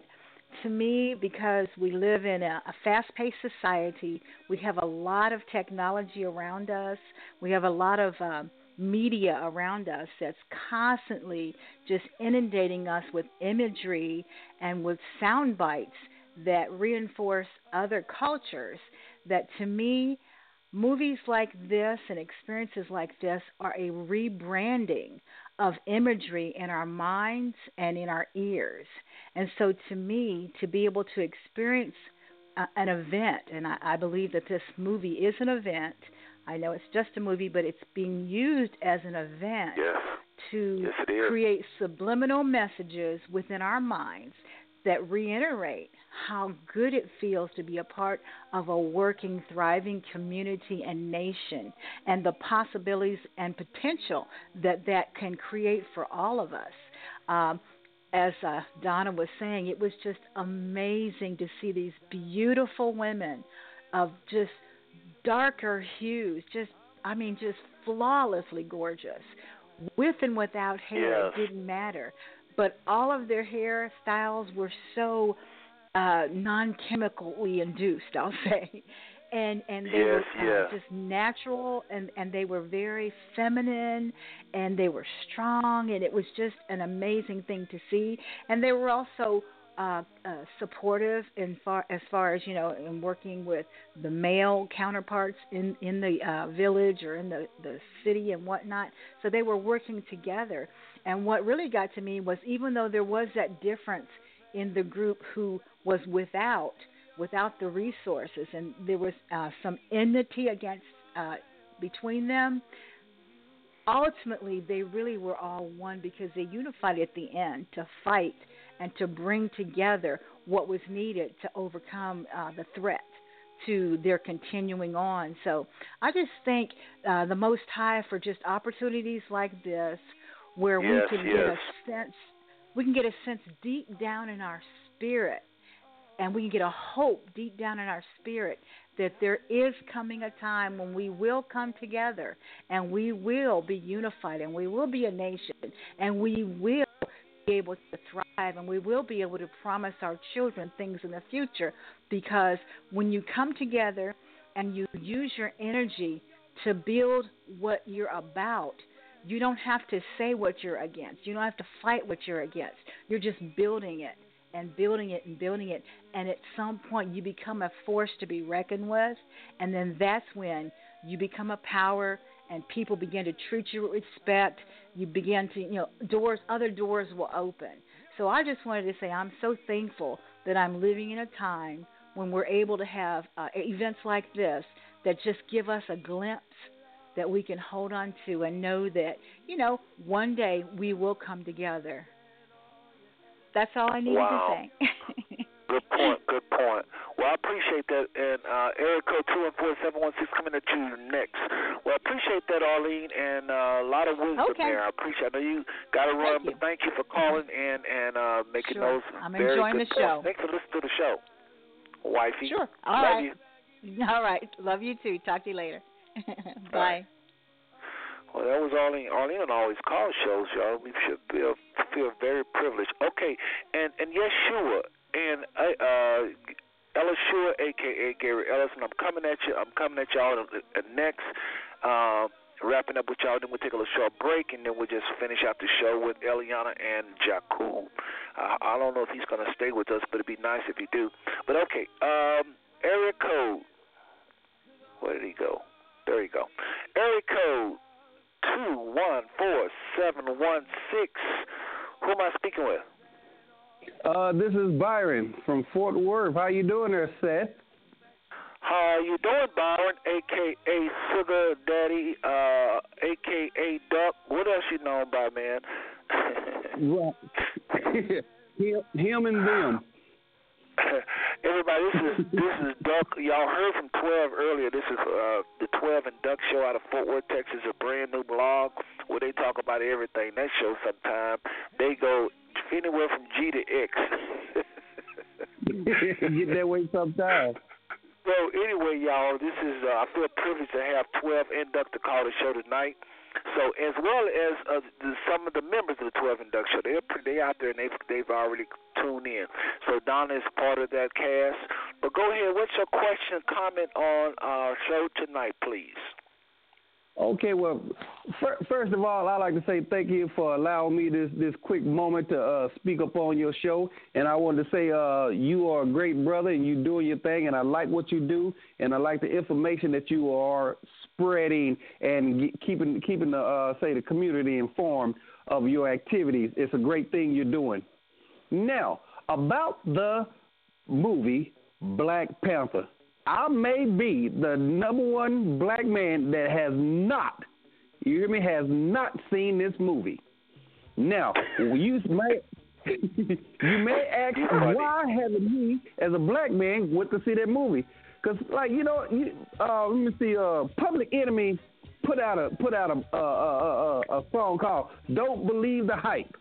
to me, because we live in a, a fast paced society, we have a lot of technology around us, we have a lot of um, media around us that's constantly just inundating us with imagery and with sound bites that reinforce other cultures. That to me, movies like this and experiences like this are a rebranding of imagery in our minds and in our ears. And so, to me, to be able to experience uh, an event, and I, I believe that this movie is an event. I know it's just a movie, but it's being used as an event Yes. to Yes, create subliminal messages within our minds that reiterate how good it feels to be a part of a working, thriving community and nation, and the possibilities and potential that that can create for all of us. Um, as uh, Donna was saying, it was just amazing to see these beautiful women of just darker hues, just I mean, just flawlessly gorgeous, with and without hair. Yes. It didn't matter, but all of their hairstyles were so uh, non-chemically induced. I'll say. And and they were Yes, uh, yes. just natural, and and they were very feminine, and they were strong, and it was just an amazing thing to see. And they were also uh, uh, supportive in far as far as you know in working with the male counterparts in in the uh, village or in the the city and whatnot. So they were working together. And what really got to me was even though there was that difference in the group who was without without the resources and there was uh, some enmity against uh, between them ultimately they really were all one because they unified at the end to fight and to bring together what was needed to overcome uh, the threat to their continuing on. So I just thank uh, the Most High for just opportunities like this where Yes, we can get a sense, we can get a sense deep down in our spirit and we can get a hope deep down in our spirit that there is coming a time when we will come together and we will be unified and we will be a nation and we will be able to thrive and we will be able to promise our children things in the future. Because when you come together and you use your energy to build what you're about you don't have to say what you're against. You don't have to fight what you're against. You're just building it and building it and building it. And at some point you become a force to be reckoned with. And then that's when you become a power and people begin to treat you with respect. You begin to you know doors other doors will open. So i just wanted to say i'm so thankful that i'm living in a time when we're able to have uh, events like this that just give us a glimpse that we can hold on to and know that you know one day we will come together that's all I needed Wow. to say. Good point. Good point. Well, I appreciate that. And uh, Eric code two one four seven one six coming at you next. Well, I appreciate that, Arlene, and uh, a lot of wisdom Okay. there. I appreciate. I know you got to run, Thank but thank you for calling and and uh, making Sure. those I'm very enjoying good the show. points. Thanks for listening to the show, wifey. Sure. All Love right. you. All right. Love you too. Talk to you later. Bye. Well, that was Arlene. Arlene on always call shows, y'all. We should feel feel very privileged. Okay, and and Yeshua and uh, uh Elishua, aka Gary Ellison. I'm coming at you. I'm coming at y'all uh, next. Um, wrapping up with y'all. Then we'll take a little short break, and then we'll just finish out the show with Eliana and Jakub. Uh, I don't know if he's going to stay with us, but it'd be nice if he do. But okay, um, area code. Where did he go? There you go. Area code two one four seven one six. Who am I speaking with? Uh, this is Byron from Fort Worth. How you doing there, Seth? How you doing, Byron, aka Sugar Daddy, uh, aka Duck. What else you known by, man? right. him, him and them. Everybody, this is this is Duck. Y'all heard from Twelve earlier. This is uh, the Twelve and Duck Show out of Fort Worth, Texas. A brand new blog where they talk about everything. That show sometime they go anywhere from G to X. Get that way sometimes. So anyway, y'all, this is uh, I feel privileged to have Twelve and Duck to call the show tonight. So as well as uh, the, some of the members of the Twelve and Duck Show, they're they out there and they've they've already tuned in. So Donna is part of that cast. But go ahead, what's your question, comment on our show tonight, please? Okay, well, first of all, I'd like to say thank you for allowing me this this quick moment to uh, speak up on your show. And I wanted to say uh, you are a great brother and you're doing your thing, and I like what you do, and I like the information that you are spreading and keeping keeping the uh, say the community informed of your activities. It's a great thing you're doing. Now about the movie Black Panther. I may be the number one black man that has not, you hear me, has not seen this movie. Now, you may you may ask why haven't he, as a black man, went to see that movie? Because, like you know, you, uh, let me see, uh, Public Enemy put out a put out a, a, a, a, a song called "Don't Believe the Hype."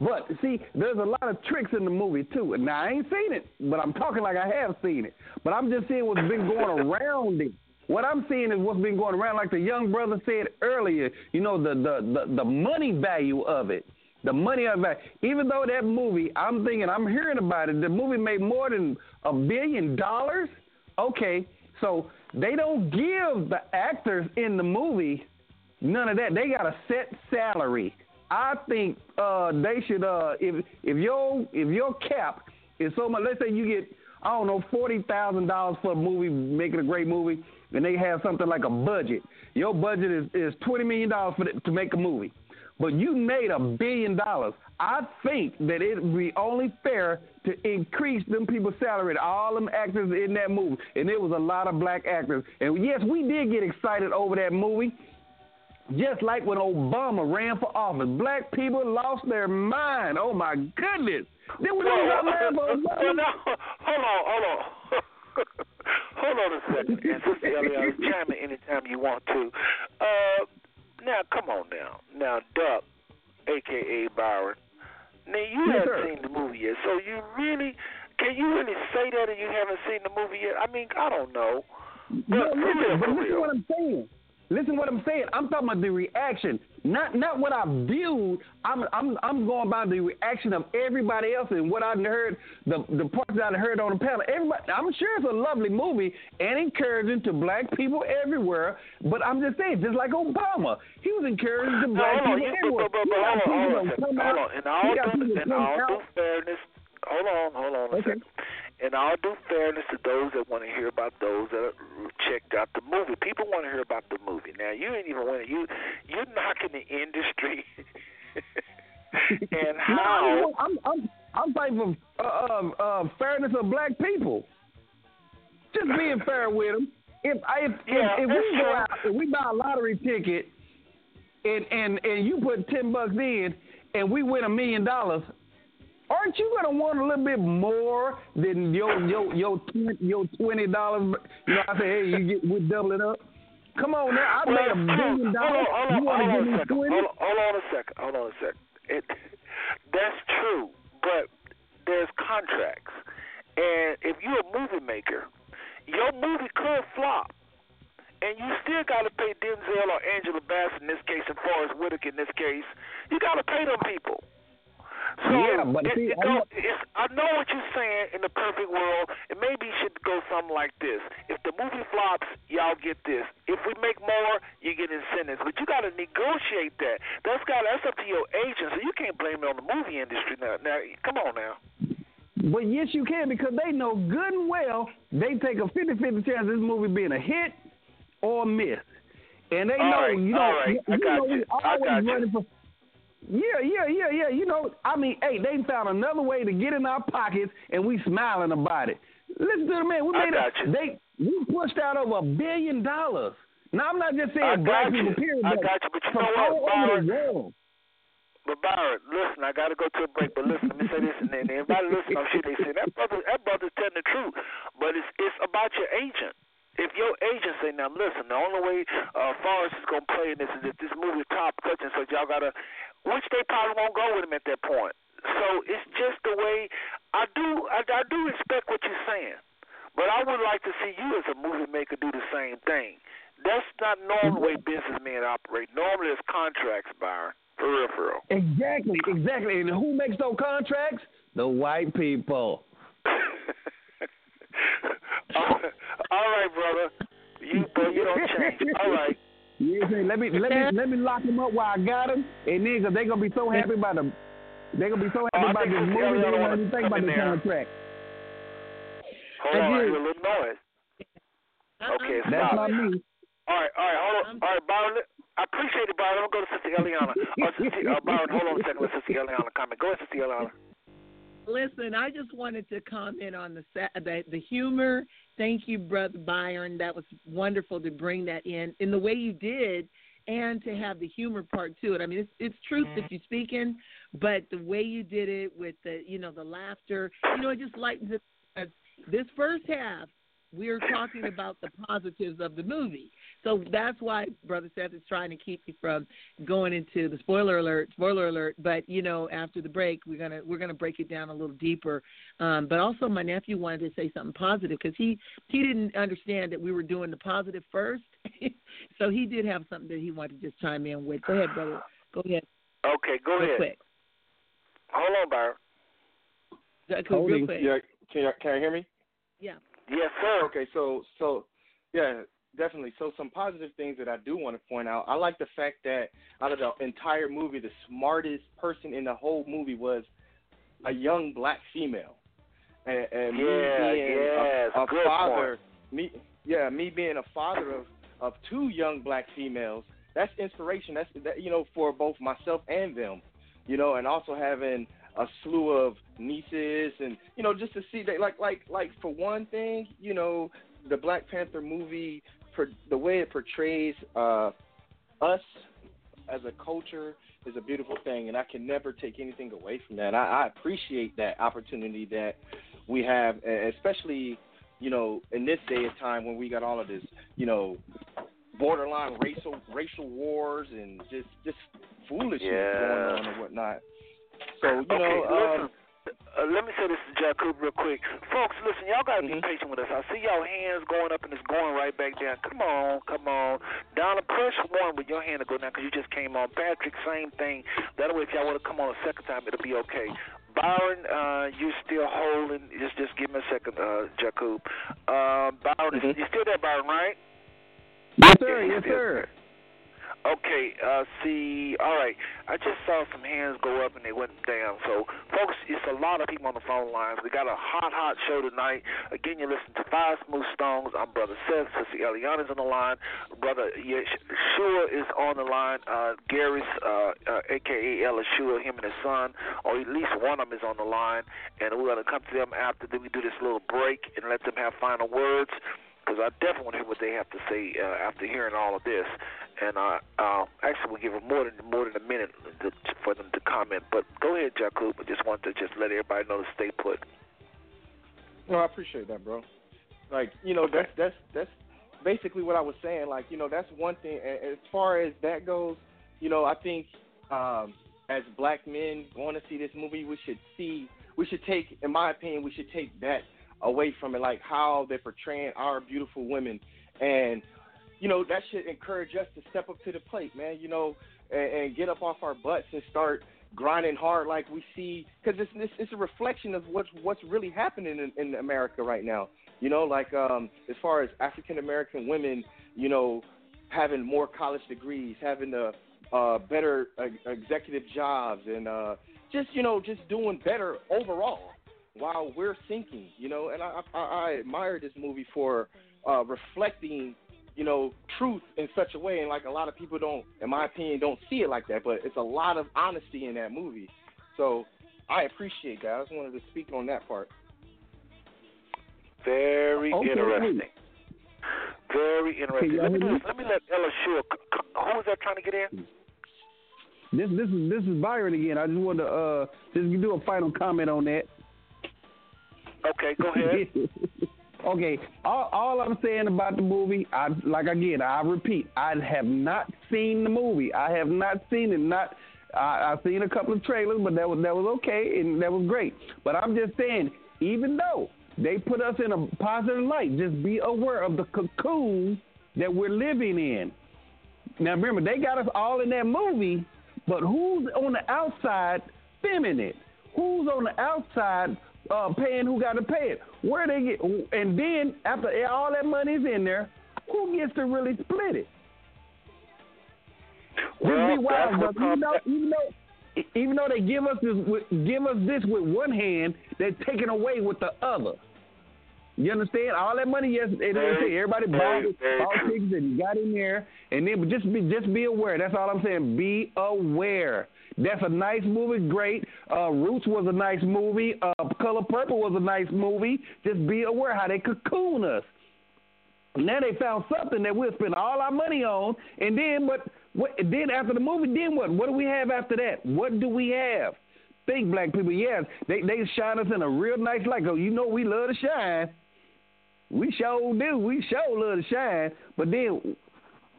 But see, there's a lot of tricks in the movie too. And now I ain't seen it, but I'm talking like I have seen it. But I'm just seeing what's been going around it. What I'm seeing is what's been going around, like the young brother said earlier. You know, the the the, the money value of it. The money of it. Even though that movie, I'm thinking, I'm hearing about it. The movie made more than a billion dollars. Okay, so they don't give the actors in the movie none of that. They got a set salary. I think uh, they should uh, if if your if your cap is so much. Let's say you get I don't know forty thousand dollars for a movie, making a great movie, and they have something like a budget. Your budget is is twenty million dollars for the, to make a movie, but you made a billion dollars. I think that it would be only fair to increase them people's salary, all them actors in that movie, and there was a lot of black actors. And yes, we did get excited over that movie just like when Obama ran for office, black people lost their mind. Oh my goodness! Then we well, well, well, well, now, hold on, hold on. hold on a second. And Sister Eliana, chime in anytime you want to. Uh, now, come on now. Now, Duck, a.k.a. Byron. Now, you yes, haven't sir. seen the movie yet, so you really, can you really say that and you haven't seen the movie yet? I mean, I don't know. But no, for listen, but for listen real. what I'm saying. Listen to what I'm saying. I'm talking about the reaction, not not what I viewed. I'm I'm I'm going by the reaction of everybody else and what I heard the the parts that I heard on the panel. Everybody, I'm sure it's a lovely movie and encouraging to black people everywhere. But I'm just saying, just like Obama, he was encouraging to black people everywhere. but, but, but, hold on, hold on, gonna a second. come hold on. In all, due, in all due fairness, hold on, hold on a Okay. second. In all due fairness to those that want to hear about those that checked out the movie, people want to hear about the movie. Now, you ain't even to, you you're knocking the industry and No. I'm I'm I'm fighting for uh, uh, uh, fairness of black people. Just being fair with them. If I if, Yeah, if, if we go out if we buy a lottery ticket and and and you put ten bucks in and we win a million dollars, aren't you gonna want a little bit more than your your your your twenty dollars? You know, I say, hey, you get we double it up. Come on now, I well, made a billion hold dollars. on, hold You on, want hold to give a me second. twenty? Hold on, hold on a second. Hold on a second. It, that's true, but there's contracts, and if you're a movie maker, your movie could flop. And you still got to pay Denzel or Angela Bassett in this case, and Forest Whitaker in this case. You got to pay them people. So Yeah, but it, see, it I know- it's, I know what you're saying in the perfect world. It maybe should go something like this. If the movie flops, y'all get this. If we make more, you get incentives. But you got to negotiate that. That's got that's up to your agent. So you can't blame it on the movie industry now. Now, come on now. But yes, you can because they know good and well they take a 50-50 chance of this movie being a hit or a miss, and they All know right, you know all right, you, I you got know you. we I always running for. Yeah, yeah, yeah, yeah. You know, I mean, hey, they found another way to get in our pockets, and we smiling about it. Listen to the man. We I made got a, you. they we pushed out over a billion dollars. Now I'm not just saying I black got people, period. I but got you. But you know what, Byron? But Byron, listen, I got to go to a break. But listen, let me say this, and then everybody listen. I'm sure they say that brother, that brother's telling the truth. But it's it's about your agent. If your agent say, now listen, the only way uh, Forest is gonna play in this is if this movie top and such, y'all gotta, which they probably won't go with him at that point. So it's just the way I do. I, I do respect what you're saying, but I would like to see you as a movie maker do the same thing. That's not normal way businessmen operate. Normally, it's contracts, Byron. For real, for real. Exactly, exactly. And who makes those contracts? The white people. All right, brother. You, you don't change. All right. You know what I'm saying? Let me let me let me lock them up while I got them, and then cause they gonna be so happy about them. They gonna be so happy Oh, about this movie. They Eliana don't wanna even think about in the there. contract. Hold I on, I do. hear a little noise. Okay, That's stop. not me. All right, all right, hold on. All right, Byron. I appreciate it, Byron. I'm gonna go to Sister Eliana. Uh, Sister, uh, Byron, hold on a second. Let Sister Eliana comment. Go ahead, Sister Eliana. Listen, I just wanted to comment on the the, the humor. Thank you, brother Byron. That was wonderful to bring that in in the way you did, and to have the humor part to it. I mean, it's it's truth mm-hmm. that you're speaking, but the way you did it with the you know the laughter, you know, it just lightens it. This first half, we are talking about the positives of the movie. So that's why Brother Seth is trying to keep you from going into the spoiler alert, spoiler alert. But you know, after the break, we're gonna we're gonna break it down a little deeper. Um, but also, my nephew wanted to say something positive because he he didn't understand that we were doing the positive first. so he did have something that he wanted to just chime in with. Go ahead, brother. Go ahead. Okay, go real ahead. quick. Hold on, Byron. Jacob, real quick. Yeah, can you, can you hear me? Yeah. Yes, sir. Okay, so so yeah, definitely. So some positive things that I do want to point out. I like the fact that out of the entire movie, the smartest person in the whole movie was a young black female, and, and me Yeah, being yes, a, a father, me yeah, me being a father of of two young black females. That's inspiration. That's that, you know for both myself and them, you know, and also having a slew of nieces and you know just to see that like like like for one thing you know the Black Panther movie the way it portrays uh us as a culture is a beautiful thing and I can never take anything away from that. I, I appreciate that opportunity that we have especially you know in this day of time when we got all of this you know borderline racial racial wars and just just foolishness Yeah. going on and whatnot. So you okay, know, um, listen. Uh, let me say this to Jacob real quick. Folks, listen, y'all got to Mm-hmm. be patient with us. I see y'all hands going up and it's going right back down. Come on, come on. Donna, press one with your hand to go down because you just came on. Patrick, same thing. That way, if y'all want to come on a second time, it'll be okay. Byron, uh, you still holding. Just just give me a second, uh, Jacob. Uh, Byron, Mm-hmm. you still there, Byron, right? Yes, sir. Yeah, Yes, sir. Okay, uh, see, all right. I just saw some hands go up and they went down. So, folks, it's a lot of people on the phone lines. We got a hot, hot show tonight. Again, you listen to Five Smooth Stones. I'm Brother Seth. Sister Eliana's on the line. Brother Yeshua is on the line. Uh, Gary's, uh, uh, a.k.a. El Yeshua, him and his son, or at least one of them is on the line. And we're going to come to them after we do this little break and let them have final words because I definitely want to hear what they have to say uh, after hearing all of this. And uh, uh, actually, we'll give them more than more than a minute to, for them to comment. But go ahead, Jacob. I just wanted to just let everybody know to stay put. No, I appreciate that, bro. Like, you know, that's that's that's basically what I was saying. Like, you know, that's one thing. As far as that goes, you know, I think um, as black men going to see this movie, we should see, we should take, in my opinion, we should take that away from it, like how they're portraying our beautiful women, and you know, that should encourage us to step up to the plate, man. You know, and, and get up off our butts and start grinding hard like we see because it's, it's it's a reflection of what's what's really happening in, in America right now. You know, like um, as far as African American women, you know, having more college degrees, having a better uh, executive jobs, and uh, just you know just doing better overall while we're sinking. You know, and I I, I admire this movie for uh, reflecting you know, truth in such a way, and like a lot of people don't, in my opinion, don't see it like that. But it's a lot of honesty in that movie, so I appreciate that. I just wanted to speak on that part. Very Okay. interesting. Very interesting. y'all Let me hear do this. Let me let Ella Shore. Who was that trying to get in? This this is this is Byron again. I just wanted to uh just do a final comment on that. Okay, go ahead. okay, all, all I'm saying about the movie, I like again, I repeat, I have not seen the movie. I have not seen it. Not I, I've seen a couple of trailers, but that was that was okay and that was great. But I'm just saying, even though they put us in a positive light, just be aware of the cocoon that we're living in. Now remember, they got us all in that movie, but who's on the outside it? Who's on the outside uh, paying who got to pay it? Where they get? And then after all that money's in there, who gets to really split it? Well, be that's what. Even though, even though, even though they give us this, with, give us this with one hand, they're taking away with the other. You understand? All that money, yes, it, everybody bought, it, bought and got in there, and then just be just be aware. That's all I'm saying. Be aware. That's a nice movie, great. Uh, Roots was a nice movie. Uh, Color Purple was a nice movie. Just be aware how they cocoon us. Now they found something that we'll spend all our money on, and then what? What? Then after the movie, then what? What do we have after that? What do we have? Think, black people. Yes, they they shine us in a real nice light. Cause you know we love to shine. We sure do. We sure love to shine. But then,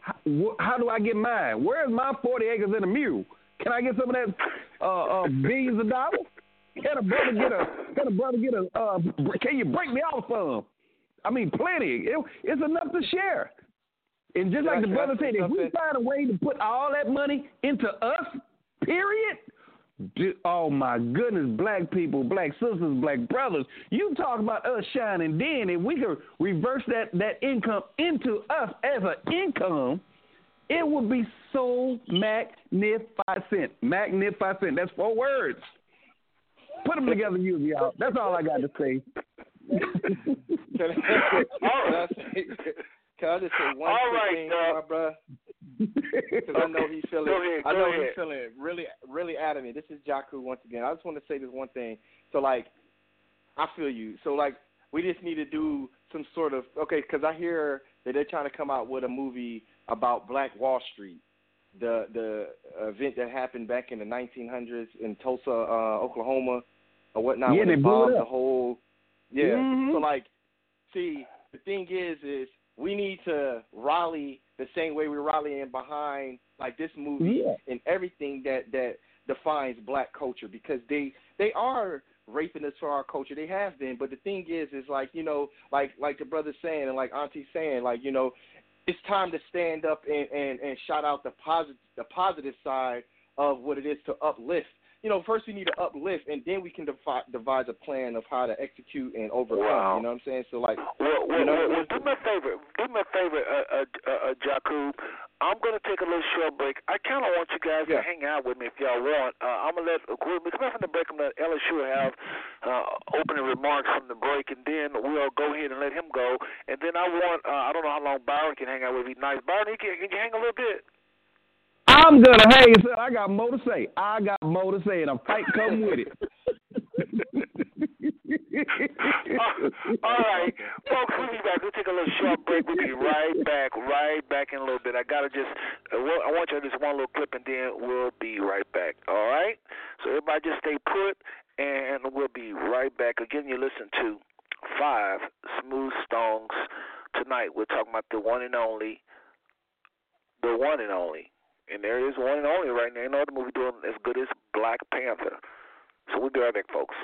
how, how do I get mine? Where's my forty acres and a mule? Can I get some of that uh, uh, billions of dollars? Can a brother get a? Can a brother get a? Uh, can you break me off some? I mean, plenty. It, it's enough to share. And just like the brother said, if we find a way to put all that money into us, period. Oh my goodness, black people, black sisters, black brothers. You talk about us shining then, if we could reverse that, that income into us as an income, it would be so magnificent. Magnificent. That's four words. Put them together, you y'all. That's all I got to say. Can I, can I say, can I just say one All quick right, thing, uh, my brother? Because I know he's feeling. Go ahead, I know ahead. he's feeling really, really adamant. This is Jaku once again. I just want to say this one thing. So like, I feel you. So like, we just need to do some sort of okay. Because I hear that they're trying to come out with a movie about Black Wall Street, the the event that happened back in the 1900s in Tulsa, uh, Oklahoma, or whatnot. Yeah, they blew it bombed the whole. Yeah. Mhm. So like, see, the thing is, is we need to rally the same way we're rallying behind like this movie Yeah. and everything that that defines black culture because they they are raping us for our culture. They have been, but the thing is, is like you know, like like the brother saying and like Auntie saying, like you know, it's time to stand up and and, and shout out the positive the positive side of what it is to uplift. You know, first we need to uplift, and then we can devi- devise a plan of how to execute and overcome. Wow. You know what I'm saying? So like, Well, well, you know, well, well, do me a favor. Do me a favor, uh, uh, uh, uh, Jakub. I'm gonna take a little short break. I kind of want you guys Yeah. to hang out with me if y'all want. Uh, I'm gonna let uh, we come back from the break. I'm gonna let Elishua have uh, opening remarks from the break, and then we'll go ahead and let him go. And then I want uh, I don't know how long Byron can hang out with me. Nice, Byron, can, can you hang a little bit? I'm gonna hang. So I got more to say. I got more to say, and a fight come with it. All right, folks, we'll be back. We'll take a little short break. We'll be right back, right back in a little bit. I gotta just, uh, I want you to just one little clip, and then we'll be right back. All right. So everybody just stay put, and we'll be right back. Again, you listen to Five Smooth Stones tonight. We're talking about the one and only, the one and only, and there is one and only right now. Ain't no other movie doing as good as Black Panther. So we'll be right back, folks.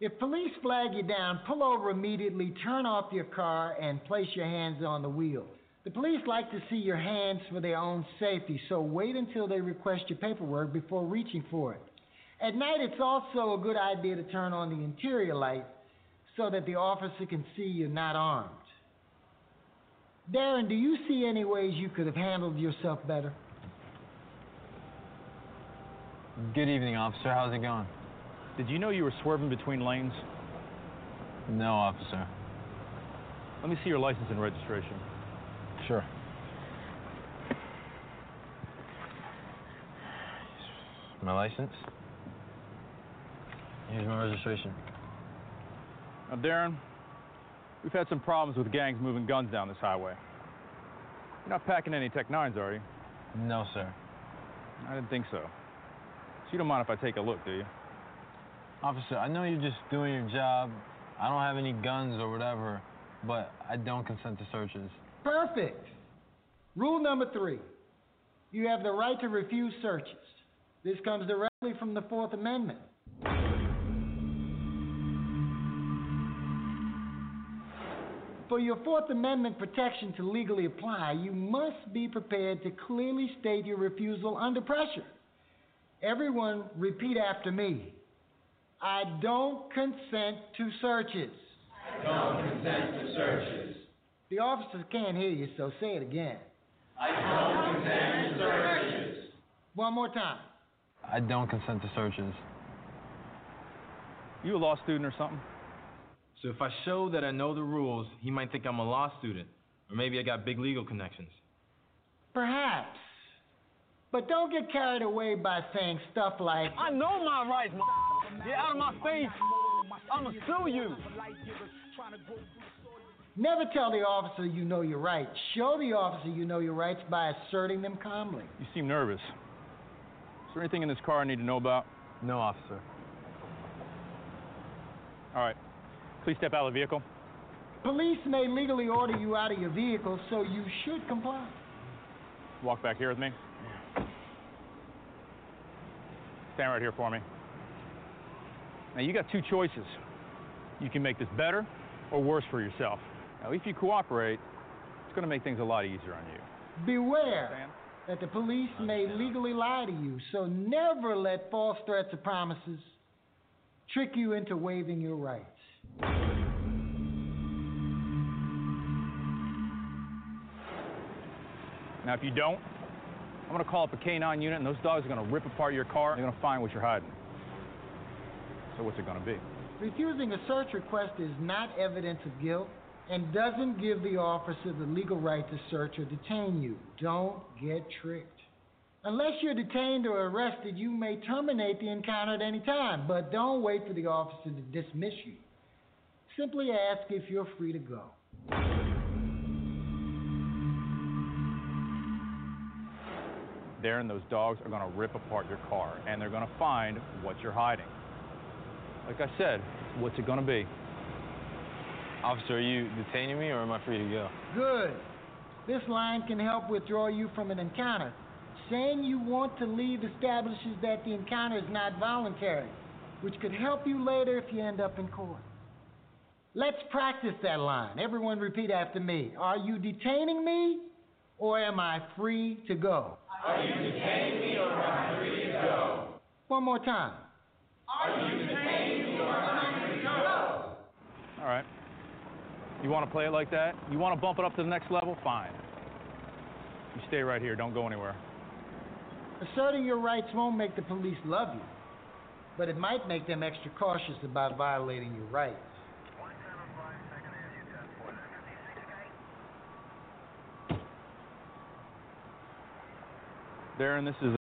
If police flag you down, pull over immediately, turn off your car, and place your hands on the wheel. The police like to see your hands for their own safety, so wait until they request your paperwork before reaching for it. At night, it's also a good idea to turn on the interior light so that the officer can see you're not armed. Darren, do you see any ways you could have handled yourself better? Good evening, officer. How's it going? Did you know you were swerving between lanes? No, officer. Let me see your license and registration. Sure. My license? Here's my registration. Now, Darren, we've had some problems with gangs moving guns down this highway. You're not packing any Tech 9s, are you? No, sir. I didn't think so. So you don't mind if I take a look, do you? Officer, I know you're just doing your job. I don't have any guns or whatever, but I don't consent to searches. Perfect. Rule number three you have the right to refuse searches. This comes directly from the Fourth Amendment. For your Fourth Amendment protection to legally apply, you must be prepared to clearly state your refusal under pressure. Everyone, repeat after me. I don't consent to searches. I don't consent to searches. The officers can't hear you, so say it again. I don't consent to searches. One more time. I don't consent to searches. You a law student or something? So if I show that I know the rules, he might think I'm a law student. Or maybe I got big legal connections. Perhaps. But don't get carried away by saying stuff like, I know my rights, ma- Get out of my face. I'ma sue you. Never tell the officer you know your rights. Show the officer you know your rights by asserting them calmly. You seem nervous. Is there anything in this car I need to know about? No, officer. All right. Please step out of the vehicle. Police may legally order you out of your vehicle, so you should comply. Walk back here with me. Stand right here for me. Now, you got two choices. You can make this better or worse for yourself. Now, if you cooperate, it's going to make things a lot easier on you. Beware that the police may legally lie to you, so never let false threats or promises trick you into waiving your rights. Now, if you don't, I'm going to call up a K9 unit, and those dogs are going to rip apart your car, and they're going to find what you're hiding. So, what's it going to be? Refusing a search request is not evidence of guilt and doesn't give the officer the legal right to search or detain you. Don't get tricked. Unless you're detained or arrested, you may terminate the encounter at any time, but don't wait for the officer to dismiss you. Simply ask if you're free to go. There and those dogs are going to rip apart your car, and they're going to find what you're hiding. Like I said, what's it going to be? Officer, are you detaining me or am I free to go? Good. This line can help withdraw you from an encounter. Saying you want to leave establishes that the encounter is not voluntary, which could help you later if you end up in court. Let's practice that line. Everyone repeat after me. Are you detaining me or am I free to go? Are you detaining me or am I free to go? One more time. All right. You want to play it like that? You want to bump it up to the next level? Fine. You stay right here. Don't go anywhere. Asserting your rights won't make the police love you, but it might make them extra cautious about violating your rights. Darren, this is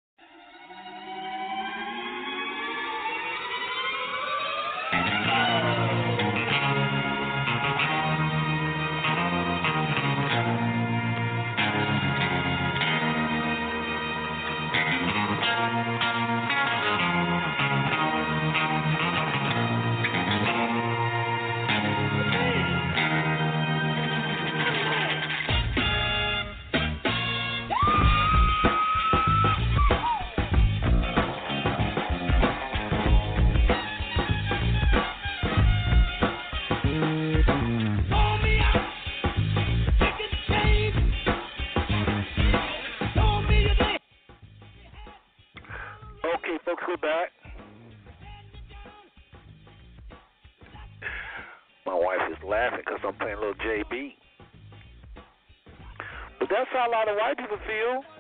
lot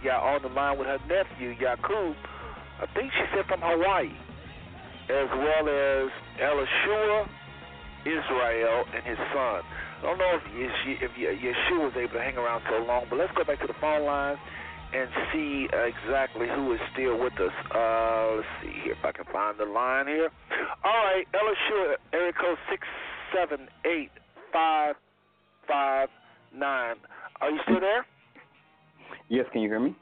Batya, on the line with her nephew, Yakub. I think she said from Hawaii, as well as Elishua Israel and his son. I don't know if, if Yeshua was able to hang around so long, but let's go back to the phone lines and see exactly who is still with us. Uh, let's see here if I can find the line here. All right, Elishua, area code six seven eight five five nine. Are you still there? Yes, can you hear me?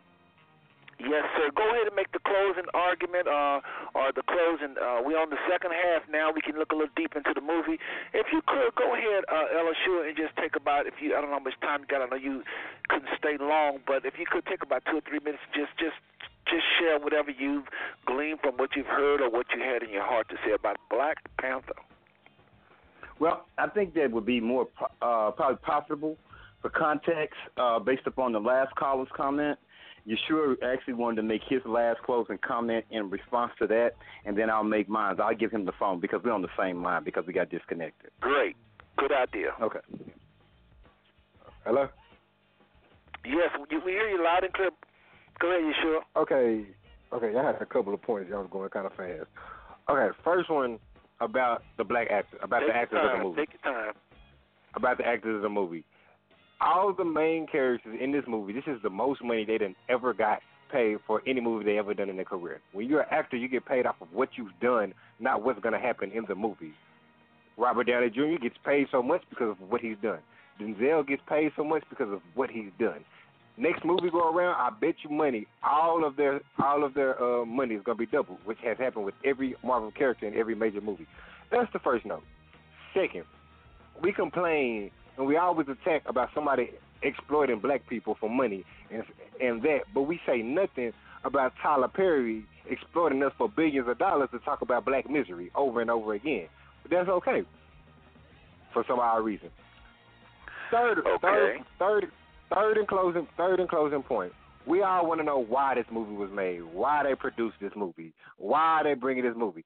Yes, sir. Go ahead and make the closing argument, uh, or the closing. Uh, we on the second half now. We can look a little deep into the movie. If you could, go ahead, uh, Elishua, and just take about if you. I don't know how much time you got. I know you couldn't stay long, but if you could take about two or three minutes, just just just share whatever you've gleaned from what you've heard or what you had in your heart to say about Black Panther. Well, I think that would be more uh, probably profitable for context uh, based upon the last caller's comment Yeshua actually wanted to make his last closing comment in response to that, and then I'll make mine. I'll give him the phone because we're on the same line because we got disconnected. Great. Good idea. Okay. Hello? Yes, we hear you loud and clear. Go ahead, Yeshua. Okay. Okay, I had a couple of points. Y'all was going kind of fast. Okay, first one about the black actor, about Take the actors time. of the movie. Take your time. About the actors of the movie all the main characters in this movie, this is the most money they done ever got paid for any movie they ever done in their career. When you're an actor, you get paid off of what you've done, not what's going to happen in the movie. Robert Downey Jr. gets paid so much because of what he's done. Denzel gets paid so much because of what he's done. Next movie go around, I bet you money, all of their all of their uh, money is gonna be doubled, which has happened with every Marvel character in every major movie. That's the first note. Second, we complain and we always attack about somebody exploiting black people for money and and that, but we say nothing about Tyler Perry exploiting us for billions of dollars to talk about black misery over and over again. But that's okay for some odd reason. Third, okay. third, third, third and closing, third and closing point. We all want to know why this movie was made, why they produced this movie, why they bringing this movie.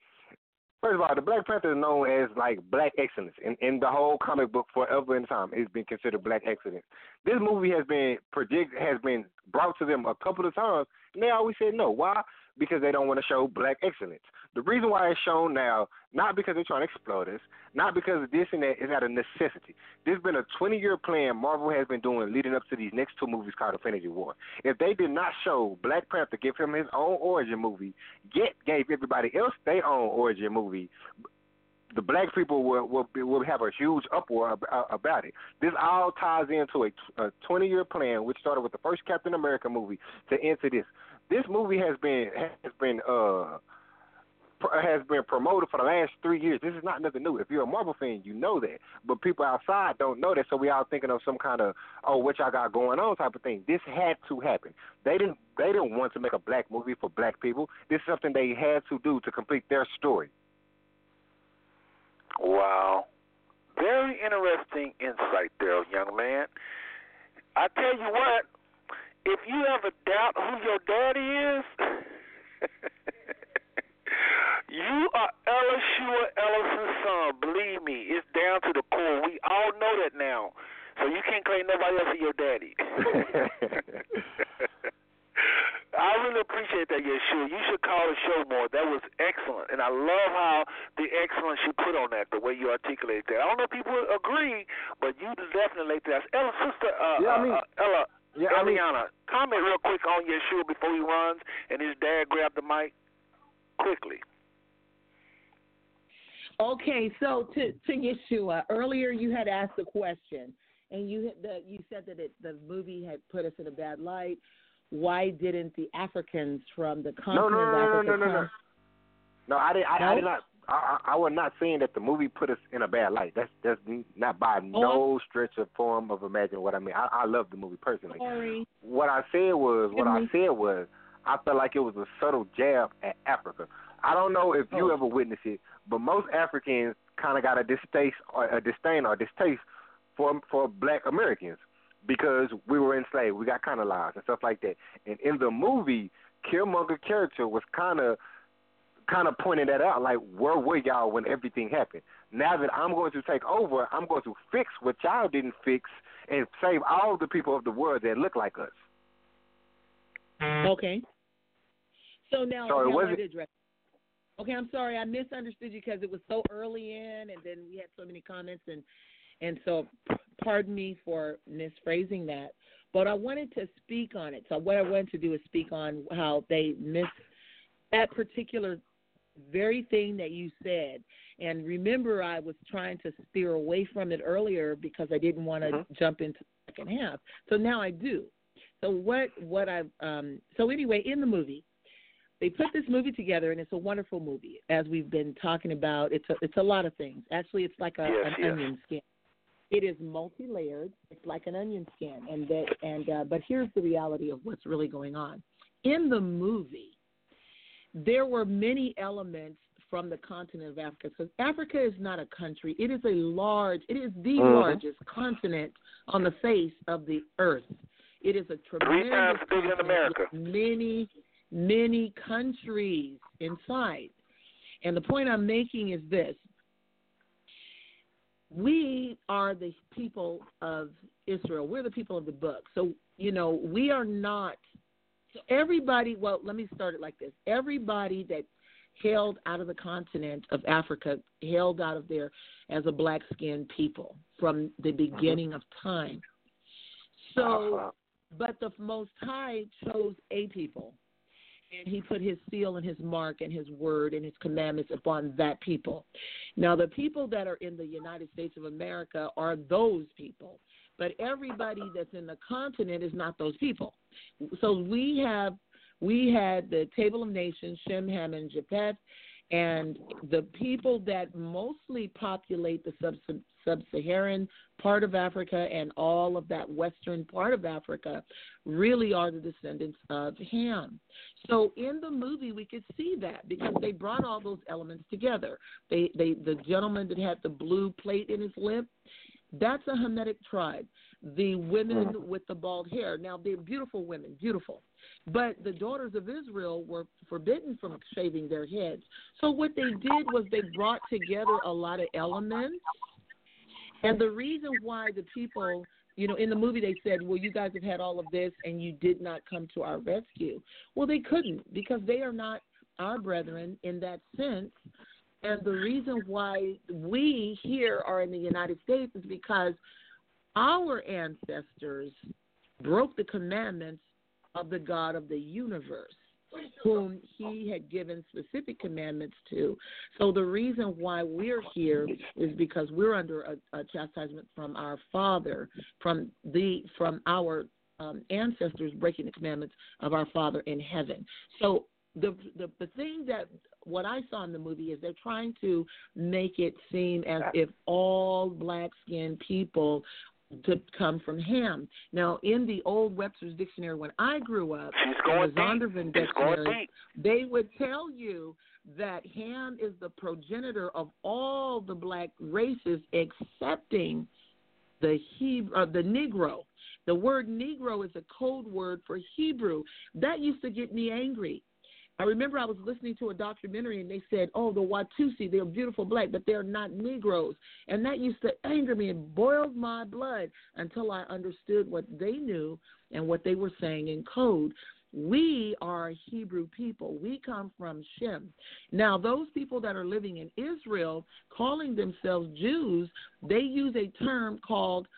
First of all, the Black Panther is known as like black excellence in, in the whole comic book forever and time. It's been considered black excellence. This movie has been predict has been brought to them a couple of times, and they always said no. Why? Because they don't want to show black excellence. The reason why it's shown now, not because they're trying to exploit us, not because this and that, is out of necessity. Has been a 20 year plan Marvel has been doing leading up to these next two movies called Infinity War. If they did not show Black Panther, give him his own origin movie, yet gave everybody else their own origin movie, the black people will will, will have a huge uproar uh, about it. This all ties into a, a 20 year plan, which started with the first Captain America movie to to this. This movie has been has been uh has been promoted for the last three years. This is not nothing new. If you're a Marvel fan, you know that. But people outside don't know that, so we all thinking of some kind of oh, what y'all got going on type of thing. This had to happen. They didn't they didn't want to make a black movie for black people. This is something they had to do to complete their story. Wow. Very interesting insight there, young man. I tell you what, if you ever doubt who your daddy is, you are Elishua Ellison's son. Believe me, it's down to the core. We all know that now. So you can't claim nobody else as your daddy. I really appreciate that, Yeshua. You should call the show more. That was excellent, and I love how the excellence you put on that, the way you articulate that. I don't know if people agree, but you definitely like that. Ella, sister, uh, yeah, I mean, uh, Ella, yeah, Eliana, I mean, comment real quick on Yeshua before he runs, and his dad grabbed the mic quickly. Okay, so to to Yeshua, earlier you had asked a question, and you the, you said that it, the movie had put us in a bad light. Why didn't the Africans from the continent no, of no, no, Africa no, no, no. come? No, I did. I, I did not. I, I I was not saying that the movie put us in a bad light. That's that's not by Oh, no stretch of form of imagining what I mean. I, I love the movie personally. Sorry. What I said was, what I said was, I felt like it was a subtle jab at Africa. I don't know if you Oh. ever witnessed it, but most Africans kind of got a distaste or a disdain or distaste for for Black Americans because we were enslaved, we got colonized and stuff like that. And in the movie, Killmonger character was kind of kind of pointing that out, like where were y'all when everything happened? Now that I'm going to take over, I'm going to fix what y'all didn't fix and save all the people of the world that look like us. Mm. Okay. So now, So it now I wasn't- did address. Okay, I'm sorry, I misunderstood you because it was so early in, and then we had so many comments, and and so pardon me for misphrasing that. But I wanted to speak on it. So what I wanted to do is speak on how they missed that particular very thing that you said. And remember, I was trying to steer away from it earlier because I didn't want to Mhm. jump into the second half. So now I do. So what what I um so anyway in the movie they put this movie together and it's a wonderful movie as we've been talking about it's a it's a lot of things actually it's like a, Yes, an yes. onion skin it is multi-layered it's like an onion skin and that and uh, but here's the reality of what's really going on in the movie there were many elements from the continent of Africa. Because Africa is not a country; it is a large, it is the Mhm. largest continent on the face of the earth. It is a tremendous bigger than America. many, many countries inside. And the point I'm making is this: we are the people of Israel. We're the people of the book. So, you know, we are not so everybody well, let me start it like this. Everybody that hailed out of the continent of Africa hailed out of there as a black skinned people from the mm-hmm. beginning of time. So uh-huh. but the most high chose a people and he put his seal and his mark and his word and his commandments upon that people. Now, the people that are in the United States of America are those people, but everybody that's in the continent is not those people. So we have we had the Table of Nations, Shem, Ham, and Japheth, and the people that mostly populate the sub sub-Saharan part of Africa and all of that western part of Africa really are the descendants of Ham. So in the movie we could see that because they brought all those elements together. They they the gentleman that had the blue plate in his lip, that's a Hamitic tribe. The women with the bald hair. Now they're beautiful women, beautiful. But the daughters of Israel were forbidden from shaving their heads. So what they did was they brought together a lot of elements. And the reason why the people, you know, in the movie they said, well, you guys have had all of this and you did not come to our rescue. Well, they couldn't because they are not our brethren in that sense. And the reason why we here are in the United States is because our ancestors broke the commandments of the God of the universe, whom he had given specific commandments to. So the reason why we're here is because we're under a, a chastisement from our Father, from the from our um, ancestors breaking the commandments of our Father in heaven. So the, the the thing that what I saw in the movie is they're trying to make it seem as if all black skinned people to come from Ham. Now, in the old Webster's Dictionary, when I grew up, She's in going the Zondervan deep. She's going Dictionary, they would tell you that Ham is the progenitor of all the black races, excepting the Hebrew, uh, the Negro. The word Negro is a code word for Hebrew. That used to get me angry. I remember I was listening to a documentary and they said, "Oh, the Watusi, they're beautiful black, but they're not Negroes," and that used to anger me and boiled my blood until I understood what they knew and what they were saying in code. We are Hebrew people. We come from Shem. Now, those people that are living in Israel, calling themselves Jews, they use a term called,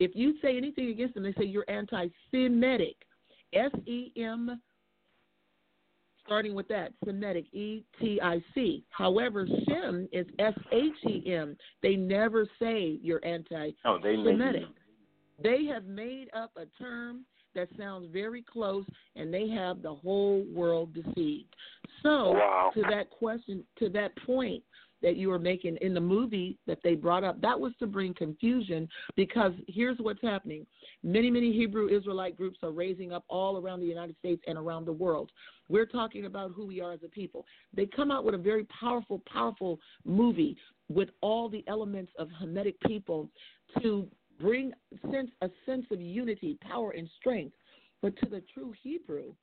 if you say anything against them, they say you're anti Semitic. S E M starting with that Semitic, E T I C. However, Shem is S H E M. They never say you're anti- oh they semitic. They have made up a term that sounds very close, and they have the whole world deceived. So, Wow. to that question, to that point that you were making in the movie that they brought up, that was to bring confusion because here's what's happening. Many, many Hebrew Israelite groups are raising up all around the United States and around the world. We're talking about who we are as a people. They come out with a very powerful, powerful movie with all the elements of Hamitic people to bring sense a sense of unity, power, and strength. But to the true Hebrew,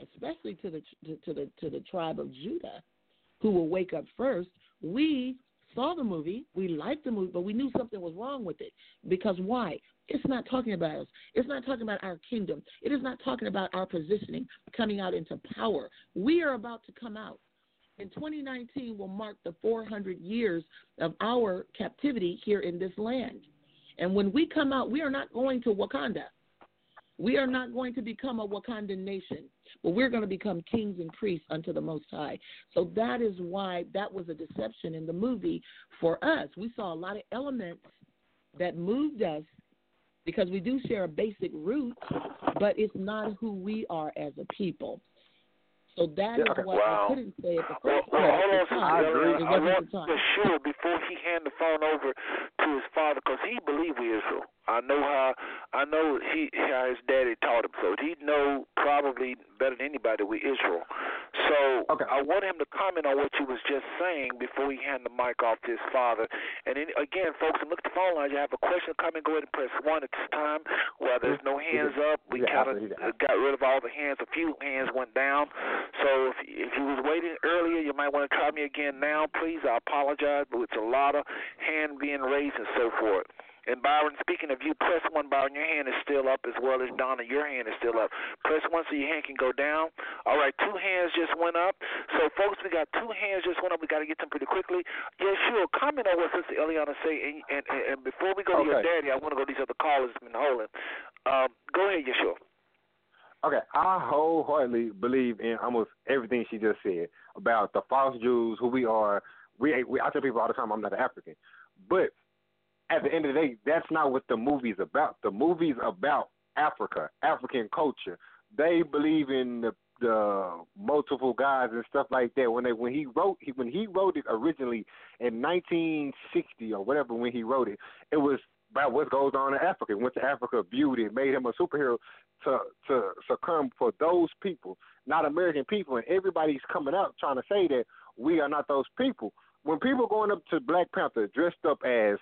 especially to the to, to the to the tribe of Judah, who will wake up first, we saw the movie, we liked the movie, but we knew something was wrong with it. Because why? It's not talking about us. It's not talking about our kingdom. It is not talking about our positioning, coming out into power. We are about to come out. In 2019 will mark the 400 years of our captivity here in this land. And when we come out, we are not going to Wakanda. We are not going to become a Wakandan nation, but we're going to become kings and priests unto the Most High. So that is why that was a deception in the movie for us. We saw a lot of elements that moved us because we do share a basic root, but it's not who we are as a people. So that is Yeah, okay. what Wow. I couldn't say at the first well, part. hold on, because Sister. I want the time. to sure before he hand the phone over to his father, because he believed we Israel. I know how I know he how his daddy taught him, so he know probably better than anybody we Israel. So I want him to comment on what you was just saying before he hand the mic off to his father. And then, again, folks, look at the phone lines. You have a question, comment, go ahead and press one at this time. While there's no hands up, we kind of got rid of all the hands. A few hands went down. So if if you was waiting earlier, you might want to try me again now, please. I apologize, but it's a lot of hand being raised and so forth. And Byron, speaking of you, press one, Byron. Your hand is still up as well as Donna. Your hand is still up. Press one so your hand can go down. All right, two hands just went up. So, folks, we got two hands just went up. We got to get them pretty quickly. Yeah, sure. Comment on what Sister Eliana say. And, and, and, and before we go to your daddy, I want to go to these other callers been holding. Um, go ahead, Yeshua. Okay, I wholeheartedly believe in almost everything she just said about the false Jews, who we are. We, we I tell people all the time I'm not African, but at the end of the day, that's not what the movie's about. The movie's about Africa, African culture. They believe in the the multiple guys and stuff like that. When they when he wrote he, when he wrote it originally in 1960 or whatever when he wrote it, it was about what goes on in Africa. Went to Africa, viewed it, made him a superhero to to succumb for those people, not American people. And everybody's coming out trying to say that we are not those people. When people going up to Black Panther dressed up as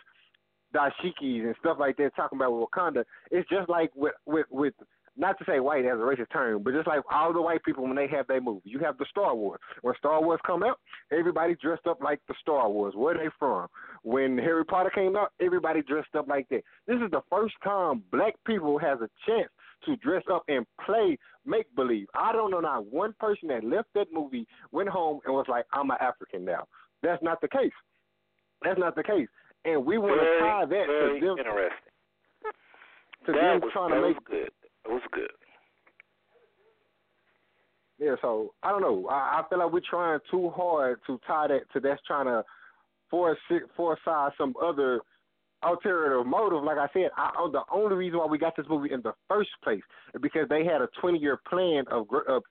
dashikis and stuff like that, talking about Wakanda, it's just like with with with not to say white as a racist term, but just like all the white people when they have their movie. You have the Star Wars. When Star Wars come out, everybody dressed up like the Star Wars. Where they from? When Harry Potter came out, everybody dressed up like that. This is the first time black people has a chance to dress up and play make believe. I don't know not one person that left that movie, went home and was like, I'm an African now. That's not the case. That's not the case. And we want to tie that very to them interesting. to that them was, trying that to was make good. That was good. Yeah, so I don't know. I, I feel like we're trying too hard to tie that to that's trying to force it, force aside some other alternative motive. Like I said, I, the only reason why we got this movie in the first place is because they had a 20 year plan of gr- of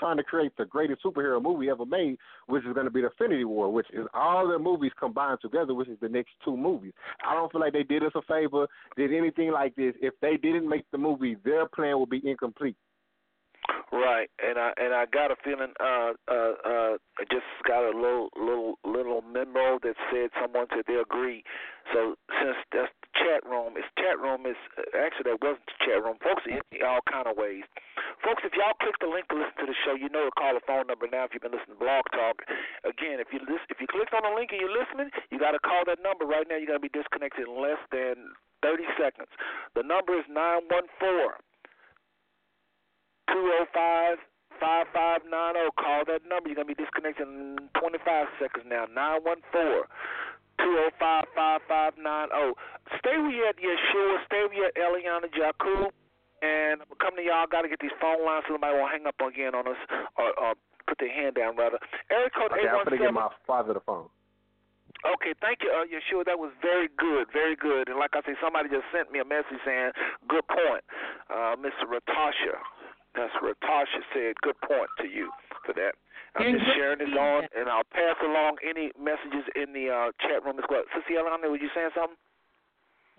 trying to create the greatest superhero movie ever made, which is going to be the Infinity War, which is all their movies combined together, which is the next two movies. I don't feel like they did us a favor, did anything like this. If they didn't make the movie, their plan would be incomplete. Right, and I and I got a feeling. Uh, uh, uh, I just got a little little little memo that said someone said they agree. So since that's the chat room, it's chat room is actually that wasn't the chat room. Folks are in all kind of ways. Folks, if y'all click the link to listen to the show, you know to call the phone number now. If you've been listening to Blog Talk, again, if you listen, if you clicked on the link and you're listening, you got to call that number right now. You're gonna be disconnected in less than 30 seconds. The number is nine one four. 205 5590. Call that number. You're going to be disconnected in 25 seconds now. 914 205 5590. Stay with you at Yeshua. Stay with you at Eliana Jakub. And I'm coming to y'all. got to get these phone lines so nobody won't hang up again on us or, or put their hand down rather. Area code Okay, eight I'm gonna get seven. my father the phone. Okay, thank you, uh, Yeshua. That was very good, very good. And like I say, somebody just sent me a message saying, "Good point, uh, Mr. Ratasha." That's Ratasha said, "Good point to you for that." I'm just sharing this on, and I'll pass along any messages in the uh, chat room as well. Sister Yolanda, were you saying something?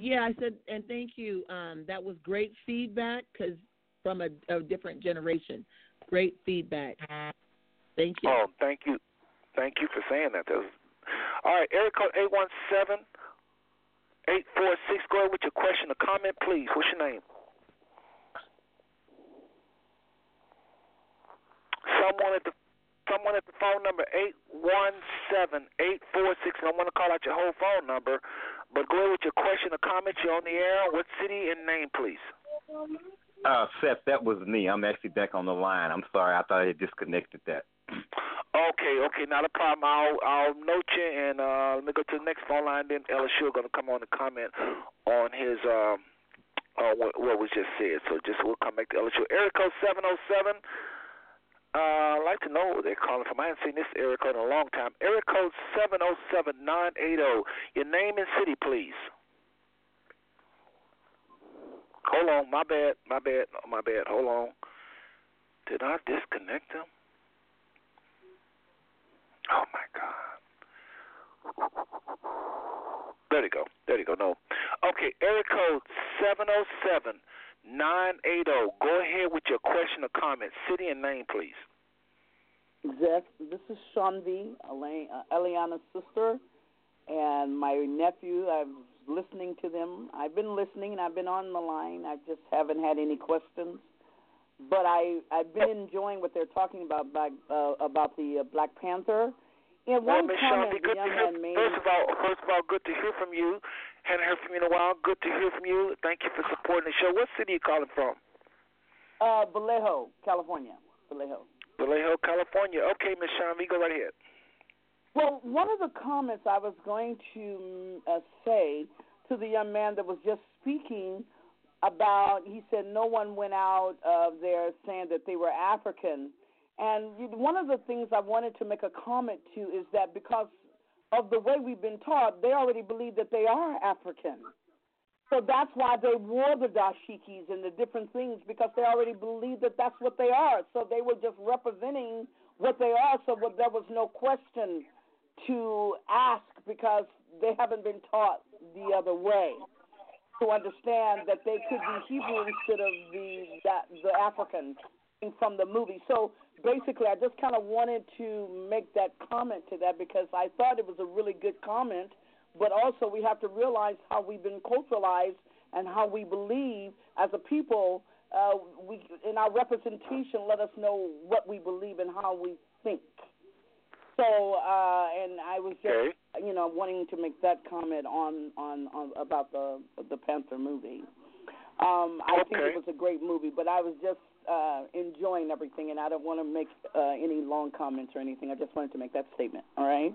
Yeah, I said, and thank you. Um, that was great feedback because from a, a different generation. Great feedback. Thank you. Oh, thank you, thank you for saying that. that was, all right, code eight one seven eight four six. Go ahead with your question or comment, please. What's your name? Someone at the someone at the phone number eight one seven eight four six. I want to call out your whole phone number, but go ahead with your question or comment. You're on the air. What city and name, please? Uh, Seth, that was me. I'm actually back on the line. I'm sorry. I thought I had disconnected that. Okay, okay, not a problem. I'll I'll note you and uh let me go to the next phone line. Then Elishua are gonna come on and comment on his um uh what, what was just said. So just we'll come back to Elishua. Area code seven oh seven. Uh, I'd like to know where they're calling from. I haven't seen this area code in a long time. Area code seven oh seven nine eight oh. Your name and city, please. Hold on, my bad, my bad, my bad. Hold on. Did I disconnect him? Oh my God. There you go. There you go. No. Okay, area code seven oh seven nine eight oh. Go ahead with your question or comment. City and name, please. Jeff, this is Shanvi, Elaine, uh, Eliana's sister, and my nephew. I'm listening to them. I've been listening and I've been on the line. I just haven't had any questions, but I I've been enjoying what they're talking about Black, uh, about the uh, Black Panther. Well, one Miss comment, Shanti, good to hear. First of all, first of all, good to hear from you. Hadn't heard from you in a while. Good to hear from you. Thank you for supporting the show. What city are you calling from? Uh, Vallejo, California. Vallejo. Vallejo, California. Okay, Miss we go right ahead. Well, one of the comments I was going to mm, uh, say to the young man that was just speaking about, he said no one went out of there saying that they were African. And one of the things I wanted to make a comment to is that because of the way we've been taught, they already believe that they are African. So that's why they wore the dashikis and the different things because they already believe that that's what they are. So they were just representing what they are. So there was no question to ask because they haven't been taught the other way to understand that they could be Hebrew instead of the that, the African from the movie. So basically, I just kind of wanted to make that comment to that because I thought it was a really good comment. But also, we have to realize how we've been culturalized and how we believe as a people. Uh, we in our representation let us know what we believe and how we think. So, uh, and I was just, you know, wanting to make that comment on, on, on about the the Panther movie. Um, I think it was a great movie, but I was just uh, enjoying everything, and I don't want to make uh, any long comments or anything. I just wanted to make that statement. All right.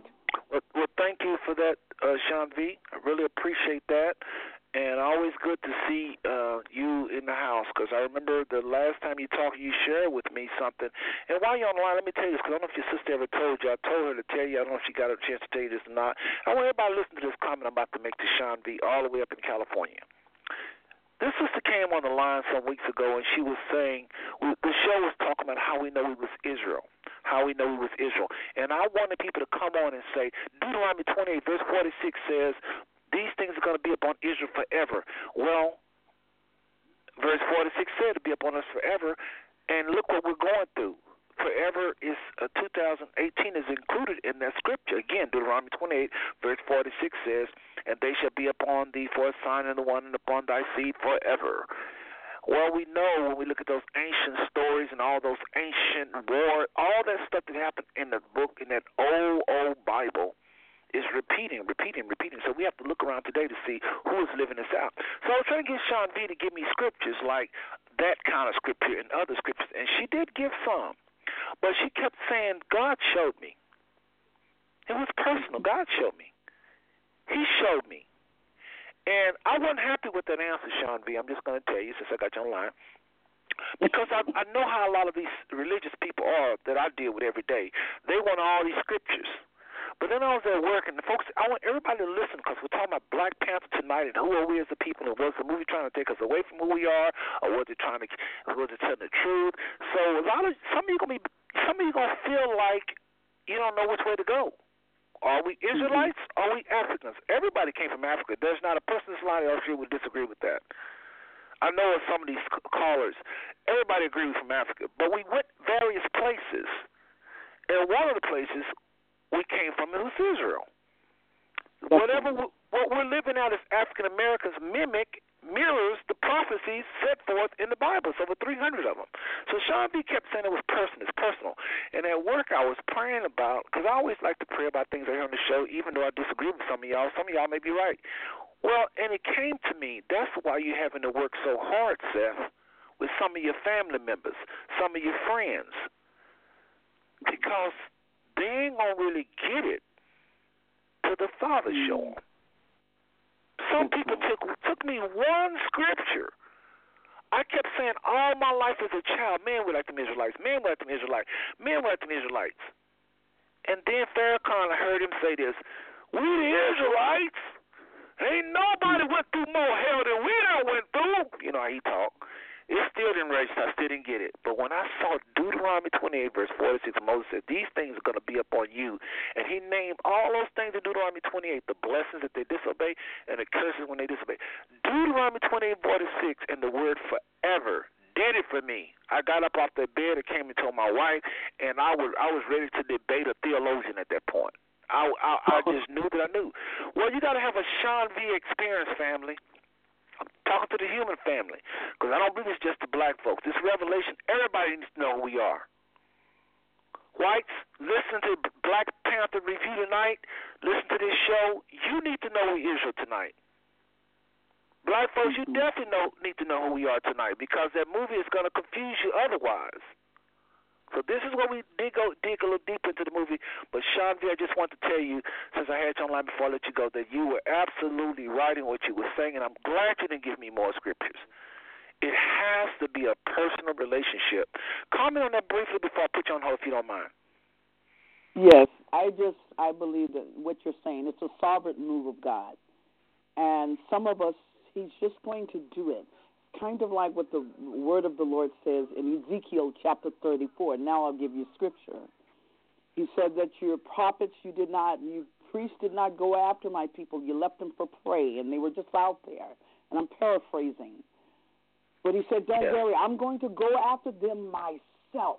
Well, well thank you for that, uh, Sean V. I really appreciate that. And always good to see uh, you in the house because I remember the last time you talked, you shared with me something. And while you're on the line, let me tell you this because I don't know if your sister ever told you. I told her to tell you. I don't know if she got a chance to tell you this or not. I want everybody to listen to this comment I'm about to make to Sean V. all the way up in California. This sister came on the line some weeks ago and she was saying the show was talking about how we know we was Israel, how we know we was Israel, and I wanted people to come on and say Deuteronomy 28 verse 46 says these things are going to be upon Israel forever. Well, verse 46 said to be upon us forever, and look what we're going through. Forever is uh, 2018 is included in that scripture. Again, Deuteronomy 28, verse 46 says, And they shall be upon thee for a sign and the one and upon thy seed forever. Well, we know when we look at those ancient stories and all those ancient war, all that stuff that happened in the book, in that old, old Bible, is repeating, repeating, repeating. So we have to look around today to see who is living this out. So I was trying to get Sean V to give me scriptures like that kind of scripture and other scriptures, and she did give some. But she kept saying, God showed me. It was personal. God showed me. He showed me. And I wasn't happy with that answer, Sean V. I'm just going to tell you since I got you online. because I I know how a lot of these religious people are that I deal with every day. They want all these scriptures. But then I was at work, and the folks, I want everybody to listen because we're talking about Black Panther tonight, and who are we as a people, and was the movie trying to take us away from who we are, or was it trying to, was it telling the truth? So a lot of some of you gonna be, some of you gonna feel like you don't know which way to go. Are we Israelites? Mm-hmm. Are we Africans? Everybody came from Africa. There's not a person in this line else here would disagree with that. I know of some of these callers, everybody agrees from Africa, but we went various places. And one of the places we came from was Israel. Whatever we, what we're living out as African Americans mimic mirrors the prophecies set forth in the Bible. It's over 300 of them. So Sean B kept saying it was personal. It's personal. And at work, I was praying about because I always like to pray about things I hear on the show, even though I disagree with some of y'all. Some of y'all may be right. Well, and it came to me. That's why you're having to work so hard, Seth, with some of your family members, some of your friends, because they ain't gonna really get it till the Father mm. show them. Some people took took me one scripture. I kept saying all my life as a child, man, we like the Israelites, man, we like the Israelites, man, we like the Israelites. And then Farrakhan, I heard him say this: "We the Israelites, ain't nobody went through more hell than we done went through." You know how he talk. It still didn't register. I still didn't get it. But when I saw Deuteronomy 28, verse 46, Moses said, These things are going to be upon you. And he named all those things in Deuteronomy 28 the blessings that they disobey and the curses when they disobey. Deuteronomy 28, 46, and the word forever did it for me. I got up off the bed and came and told my wife, and I was I was ready to debate a theologian at that point. I I, I oh. just knew that I knew. Well, you got to have a Sean V experience, family. I'm talking to the human family because I don't believe it's just the black folks. This revelation, everybody needs to know who we are. Whites, listen to Black Panther review tonight. Listen to this show. You need to know who Israel tonight. Black folks, you mm-hmm. definitely know, need to know who we are tonight because that movie is going to confuse you otherwise. So this is where we dig, go, dig a little deep into the movie. But Sean V, I just want to tell you, since I had you online before I let you go, that you were absolutely right in what you were saying, and I'm glad you didn't give me more scriptures. It has to be a personal relationship. Comment on that briefly before I put you on hold, if you don't mind. Yes, I just I believe that what you're saying it's a sovereign move of God, and some of us He's just going to do it kind of like what the word of the Lord says in Ezekiel chapter 34. Now I'll give you scripture. He said that your prophets you did not, you priests did not go after my people. You left them for prey, and they were just out there. And I'm paraphrasing. But he said, Don't worry, I'm going to go after them myself.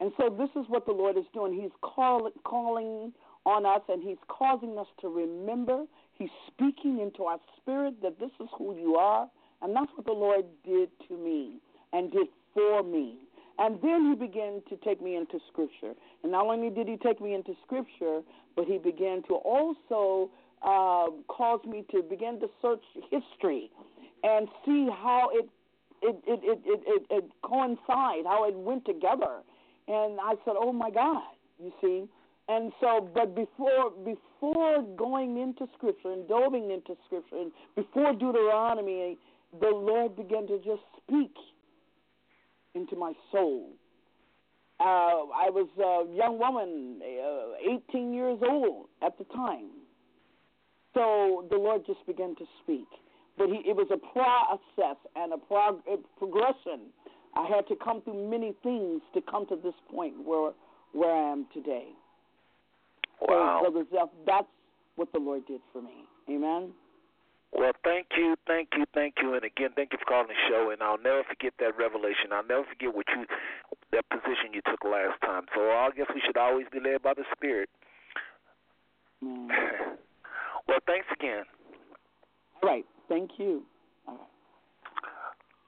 And so this is what the Lord is doing. He's call, calling on us, and He's causing us to remember He's speaking into our spirit that this is who you are. And that's what the Lord did to me and did for me. And then he began to take me into Scripture. And not only did he take me into Scripture, but he began to also uh, cause me to begin to search history and see how it it it it it, it, it coincide, how it went together. And I said, "Oh my God!" You see, and so, but before before going into Scripture and delving into Scripture, and before Deuteronomy, the Lord began to just speak into my soul. Uh, I was a young woman, uh, 18 years old at the time. So the Lord just began to speak. But he, it was a process and a, prog- a progression. I had to come through many things to come to this point where where I am today. Wow. Seth, that's what the Lord did for me. Amen. Well, thank you, thank you, thank you, and again, thank you for calling the show. And I'll never forget that revelation. I'll never forget what you, that position you took last time. So I guess we should always be led by the Spirit. Mm. well, thanks again. All right, thank you.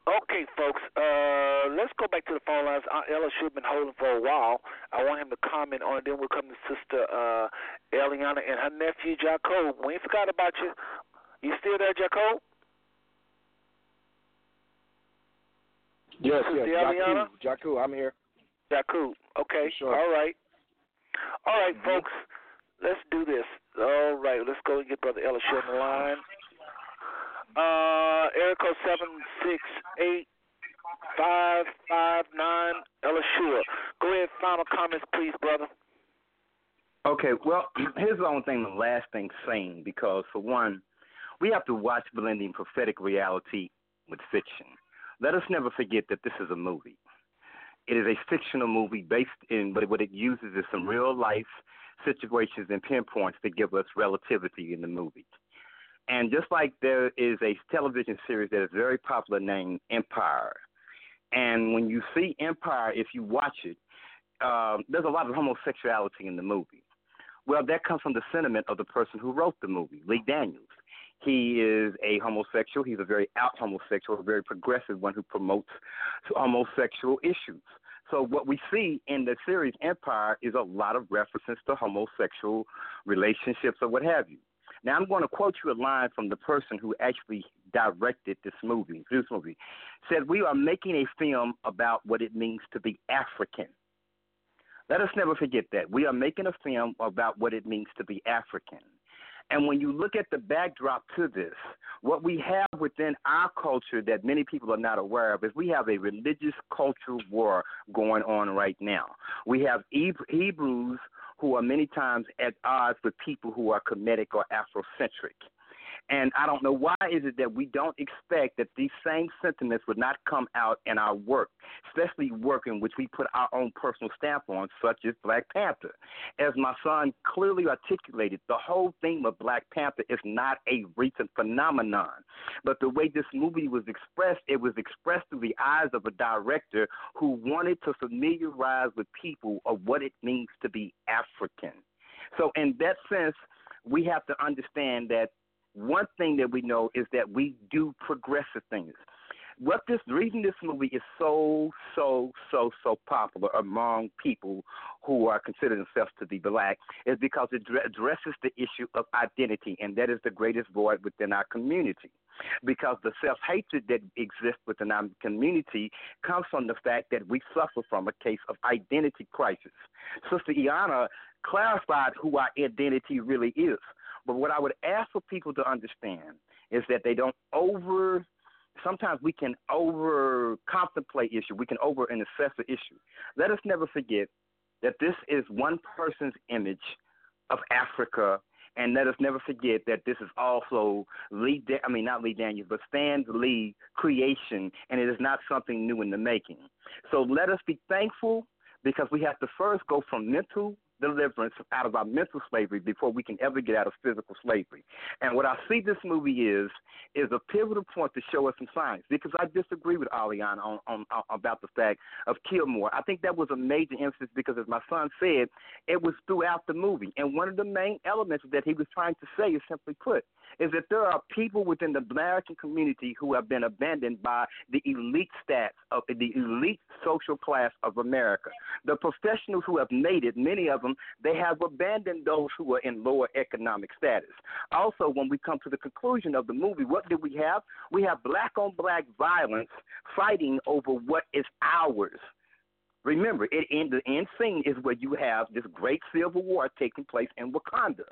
Okay, folks, uh, let's go back to the phone lines. Aunt Ella should have been holding for a while. I want him to comment on it. Then we'll come to Sister uh, Eliana and her nephew, Jacob. We ain't forgot about you. You still there, Jacob? Yes, Sister yes, Eliana? Jaku, I'm here. Jacob. Okay, Sure. all right. All right, Mhm. folks, let's do this. All right, let's go and get Brother on the line. Uh, area seven six eight five five nine. Elishua. Go ahead. Final comments, please, brother. Okay, well, here's the only thing, the last thing saying, because for one, we have to watch blending prophetic reality with fiction. Let us never forget that this is a movie. It is a fictional movie based in, but what it uses is some real life situations and pinpoints to give us relativity in the movie. And just like there is a television series that is very popular named Empire, and when you see Empire, if you watch it, um, there's a lot of homosexuality in the movie. Well, that comes from the sentiment of the person who wrote the movie, Lee Daniels. He is a homosexual. He's a very out homosexual, a very progressive one who promotes homosexual issues. So what we see in the series Empire is a lot of references to homosexual relationships or what have you. Now I'm going to quote you a line from the person who actually directed this movie. This movie said, "We are making a film about what it means to be African." Let us never forget that we are making a film about what it means to be African. And when you look at the backdrop to this, what we have within our culture that many people are not aware of is we have a religious cultural war going on right now. We have Hebrews who are many times at odds with people who are Kemetic or Afrocentric. And I don't know why is it that we don't expect that these same sentiments would not come out in our work, especially work in which we put our own personal stamp on, such as Black Panther. As my son clearly articulated, the whole theme of Black Panther is not a recent phenomenon. But the way this movie was expressed, it was expressed through the eyes of a director who wanted to familiarize with people of what it means to be African. So in that sense, we have to understand that one thing that we know is that we do progressive things. What this the reason this movie is so so so so popular among people who are considered themselves to be black is because it addresses the issue of identity, and that is the greatest void within our community. Because the self hatred that exists within our community comes from the fact that we suffer from a case of identity crisis. Sister Iana clarified who our identity really is. But what I would ask for people to understand is that they don't over. Sometimes we can over contemplate issue. We can over and assess the issue. Let us never forget that this is one person's image of Africa and let us never forget that this is also Lee, I mean not Lee Daniels, but Stan Lee creation, and it is not something new in the making. So let us be thankful because we have to first go from mental deliverance out of our mental slavery before we can ever get out of physical slavery. And what I see this movie is is a pivotal point to show us some signs because I disagree with Eliana on, on, on about the fact of Killmonger. I think that was a major emphasis because, as my son said, it was throughout the movie. And one of the main elements that he was trying to say is simply put, is that there are people within the American community who have been abandoned by the elite stats of the elite social class of America. The professionals who have made it, many of them they have abandoned those who are in lower economic status. Also, when we come to the conclusion of the movie, what do we have? We have black on black violence fighting over what is ours. Remember, it, in the end scene is where you have this great civil war taking place in Wakanda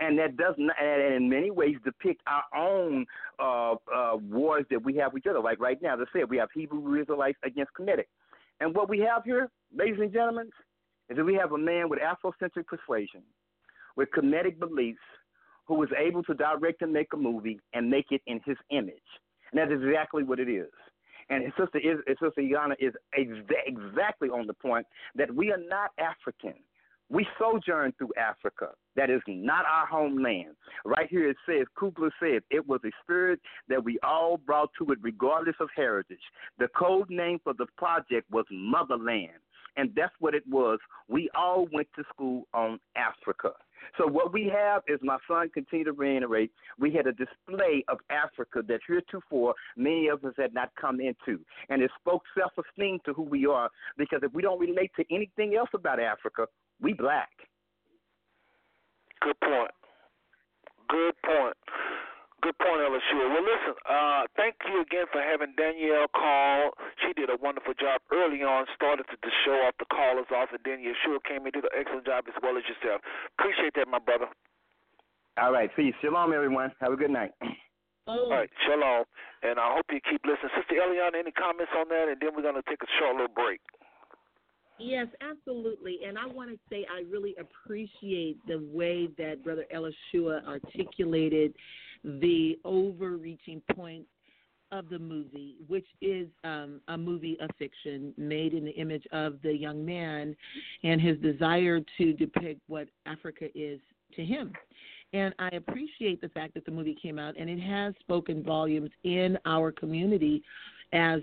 and that does not, and in many ways depict our own uh, uh, wars that we have with each other. Like right now, as I said, we have Hebrew Israelites against Kemetic. And what we have here, ladies and gentlemen, is that we have a man with Afrocentric persuasion, with Kemetic beliefs, who was able to direct and make a movie and make it in his image. And that is exactly what it is. And his sister, is, his sister is exactly on the point that we are not African. We sojourn through Africa. That is not our homeland. Right here it says, Coogler said, it was a spirit that we all brought to it regardless of heritage. The code name for the project was Motherland and that's what it was. We all went to school on Africa. So what we have is my son continued to reiterate, we had a display of Africa that heretofore many of us had not come into. And it spoke self esteem to who we are because if we don't relate to anything else about Africa, we black. Good point. Good point. Good point, Elishua. Well, listen, uh, thank you again for having Danielle call. She did a wonderful job early on, started to, to show off the callers off, and then Yeshua came and did an excellent job as well as yourself. Appreciate that, my brother. All right, peace. Shalom, everyone. Have a good night. All right, shalom. And I hope you keep listening. Sister Eliana, any comments on that? And then we're going to take a short little break. Yes, absolutely. And I want to say I really appreciate the way that Brother Elishua articulated the overreaching point of the movie, which is um, a movie of fiction made in the image of the young man and his desire to depict what Africa is to him. And I appreciate the fact that the movie came out and it has spoken volumes in our community as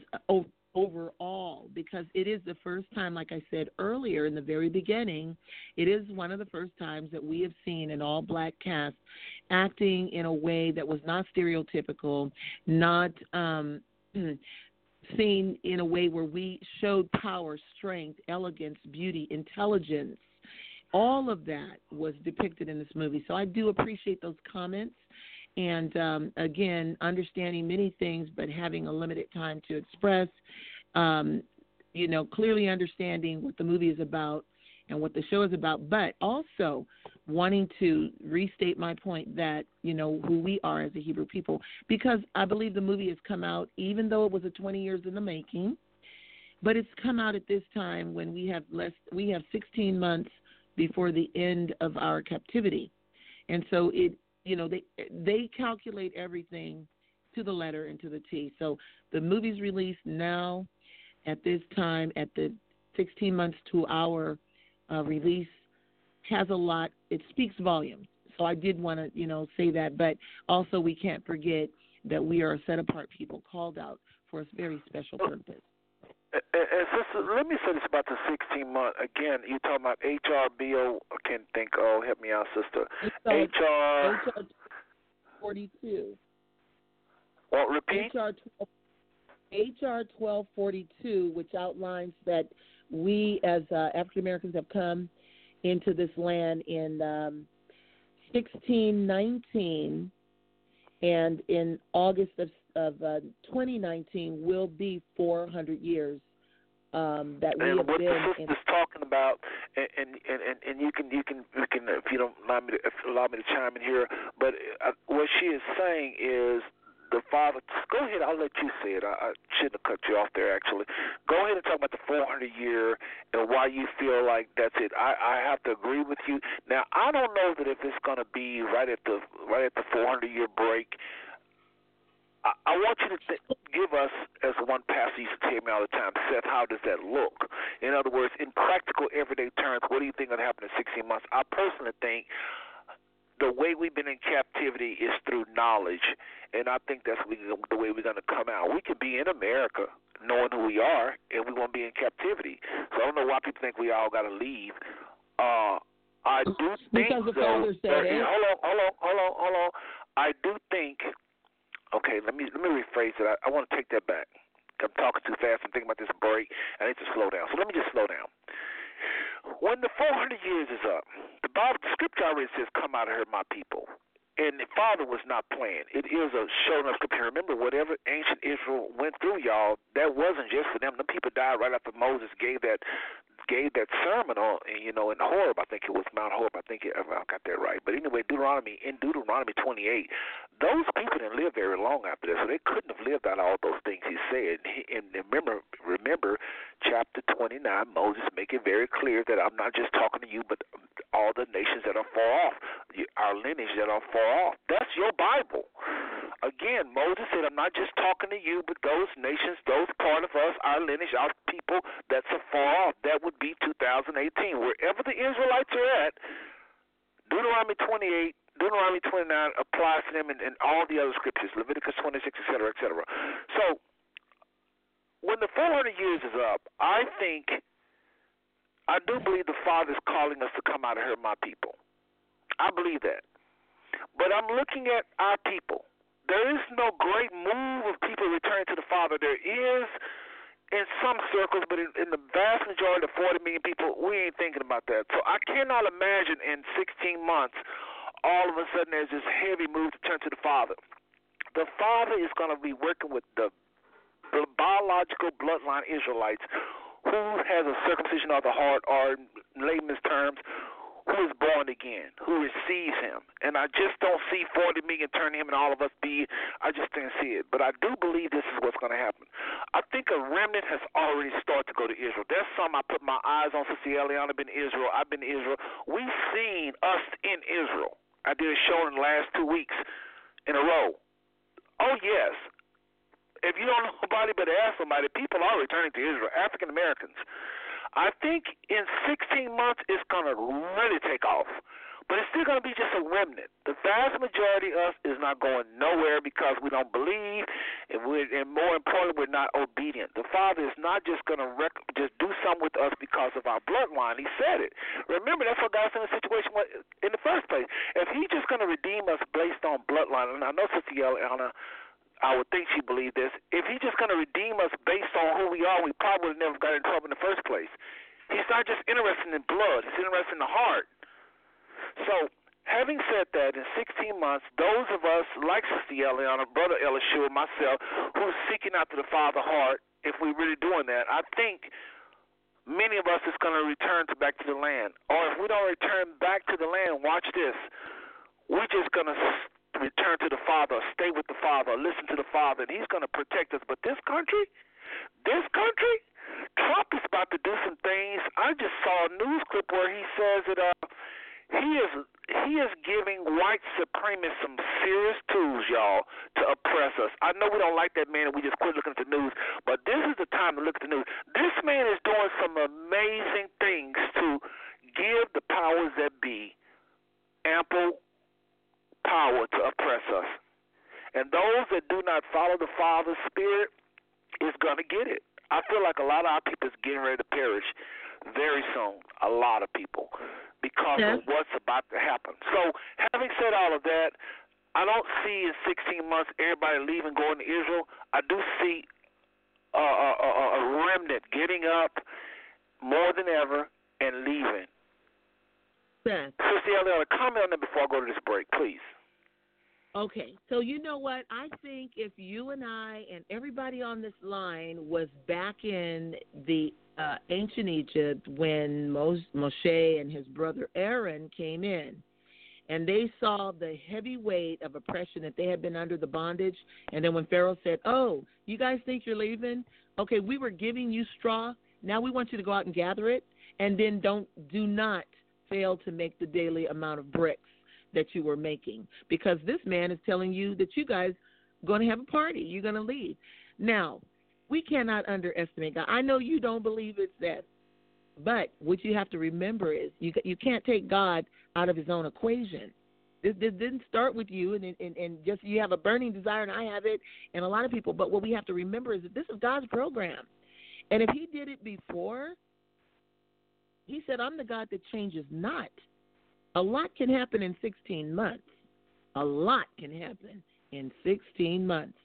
overall because it is the first time, like I said earlier in the very beginning, it is one of the first times that we have seen an all black cast acting in a way that was not stereotypical, not um, seen in a way where we showed power, strength, elegance, beauty, intelligence all of that was depicted in this movie. So I do appreciate those comments. And um, again, understanding many things, but having a limited time to express. Um, you know, clearly understanding what the movie is about and what the show is about, but also wanting to restate my point that, you know, who we are as a Hebrew people, because I believe the movie has come out, even though it was a 20 years in the making, but it's come out at this time when we have less, we have 16 months before the end of our captivity. And so it, you know, they they calculate everything to the letter and to the T. So the movie's released now at this time at the 16 months to our uh, release has a lot. It speaks volumes. So I did want to, you know, say that, but also we can't forget that we are a set apart people called out for a very special purpose. And sister, let me say this about the 16 month. Again, you talking about HRBO? I can't think. Oh, help me out, sister. HR. HR 42. Well, repeat. HR 12, HR 1242, which outlines that we as uh, African Americans have come into this land in um, 1619, and in August of of uh, 2019 will be 400 years um, that we and have what been. the sister's in, talking about, and, and and and you can you can you can if you don't allow me to if allow me to chime in here, but uh, what she is saying is the father. Go ahead, I'll let you say it. I, I shouldn't have cut you off there. Actually, go ahead and talk about the 400 year and why you feel like that's it. I I have to agree with you. Now I don't know that if it's going to be right at the right at the 400 year break. I, want you to th- give us, as one pastor used to tell me all the time, Seth, how does that look? In other words, in practical, everyday terms, what do you think going to happen in 16 months? I personally think the way we've been in captivity is through knowledge, and I think that's the way we're going to come out. We could be in America knowing who we are, and we won't be in captivity. So I don't know why people think we all got to leave. Uh, I do think because the though, said it. Hold on, hold on, hold on, hold on. I do think Okay, let me let me rephrase it. I, I want to take that back. I'm talking too fast. I'm thinking about this break. I need to slow down. So let me just slow down. When the 400 years is up, the Bible, the scripture already says, "Come out of here, my people." And the Father was not playing. It is a showing up scripture. Remember, whatever ancient Israel went through, y'all, that wasn't just for them. The people died right after Moses gave that gave that sermon on, you know, in Horeb. I think it was Mount Horeb. I think it, I got that right. But anyway, Deuteronomy in Deuteronomy 28, those people didn't live very long after that, so they couldn't have lived out all those things he said. And remember, remember, chapter 29, Moses make it very clear that I'm not just talking to you, but all the nations that are far off, our lineage that are far off. That's your Bible. Again, Moses said, I'm not just talking to you, but those nations, those part of us, our lineage, our people that's afar off. That would be 2018. Wherever the Israelites are at, Deuteronomy 28, Deuteronomy 29 applies to them and, in all the other scriptures, Leviticus 26, etc., etc. So, when the 400 years is up, I think, I do believe the Father is calling us to come out of here, my people. I believe that. But I'm looking at our people. There is no great move of people returning to the Father. There is in some circles, but in, in the vast majority of 40 million people, we ain't thinking about that. So I cannot imagine in 16 months, all of a sudden there's this heavy move to turn to the Father. The Father is going to be working with the, the biological bloodline Israelites who has a circumcision of the heart, or in layman's terms, who is born again, who receives him. And I just don't see 40 million turn him and all of us be. I just didn't see it. But I do believe this is what's going to happen. I think a remnant has already started to go to Israel. There's some I put my eyes on. Sister Eliana been Israel. I've been to Israel. We've seen us in Israel. I did a show in the last two weeks in a row. Oh, yes. If you don't know nobody but ask somebody, people are returning to Israel, African Americans. I think in 16 months it's going to really take off. But it's still going to be just a remnant. The vast majority of us is not going nowhere because we don't believe, and, we're, and more importantly, we're not obedient. The Father is not just going to rec- just do something with us because of our bloodline. He said it. Remember, that's what God's in the situation in the first place. If He's just going to redeem us based on bloodline, and I know Sister Anna I would think she believed this. If he's just going to redeem us based on who we are, we probably would never got in trouble in the first place. He's not just interested in blood; he's interested in the heart. So, having said that, in 16 months, those of us like Sister Eliana, Brother Elishua, myself, who's seeking after the Father heart, if we're really doing that, I think many of us is going to return to back to the land. Or if we don't return back to the land, watch this. We're just going to return to the Father, stay with the Father, listen to the Father, and He's going to protect us. But this country, this country, Trump is about to do some things. I just saw a news clip where he says that uh, he is he is giving white supremacists some serious tools, y'all, to oppress us. I know we don't like that man, and we just quit looking at the news. But this is the time to look at the news. This man is doing some amazing things to give the powers that be ample power to oppress us. And those that do not follow the Father's Spirit is going to get it. I feel like a lot of our people is getting ready to perish very soon. A lot of people because of what's about to happen. So, having said all of that, I don't see in 16 months everybody leaving, going to Israel. I do see a, a, a remnant getting up more than ever and leaving. Yes. Sister Eliana, comment on that before I go to this break, please. Okay, so you know what? I think if you and I and everybody on this line was back in the uh, ancient Egypt when Moshe and his brother Aaron came in, and they saw the heavy weight of oppression that they had been under the bondage, and then when Pharaoh said, "Oh, you guys think you're leaving? Okay, we were giving you straw. Now we want you to go out and gather it, and then don't do not fail to make the daily amount of bricks." That you were making because this man is telling you that you guys are going to have a party. You're going to leave. Now, we cannot underestimate God. I know you don't believe it's that, but what you have to remember is you you can't take God out of His own equation. This, this didn't start with you, and, and and just you have a burning desire, and I have it, and a lot of people. But what we have to remember is that this is God's program, and if He did it before, He said, "I'm the God that changes not." A lot can happen in 16 months. A lot can happen in 16 months.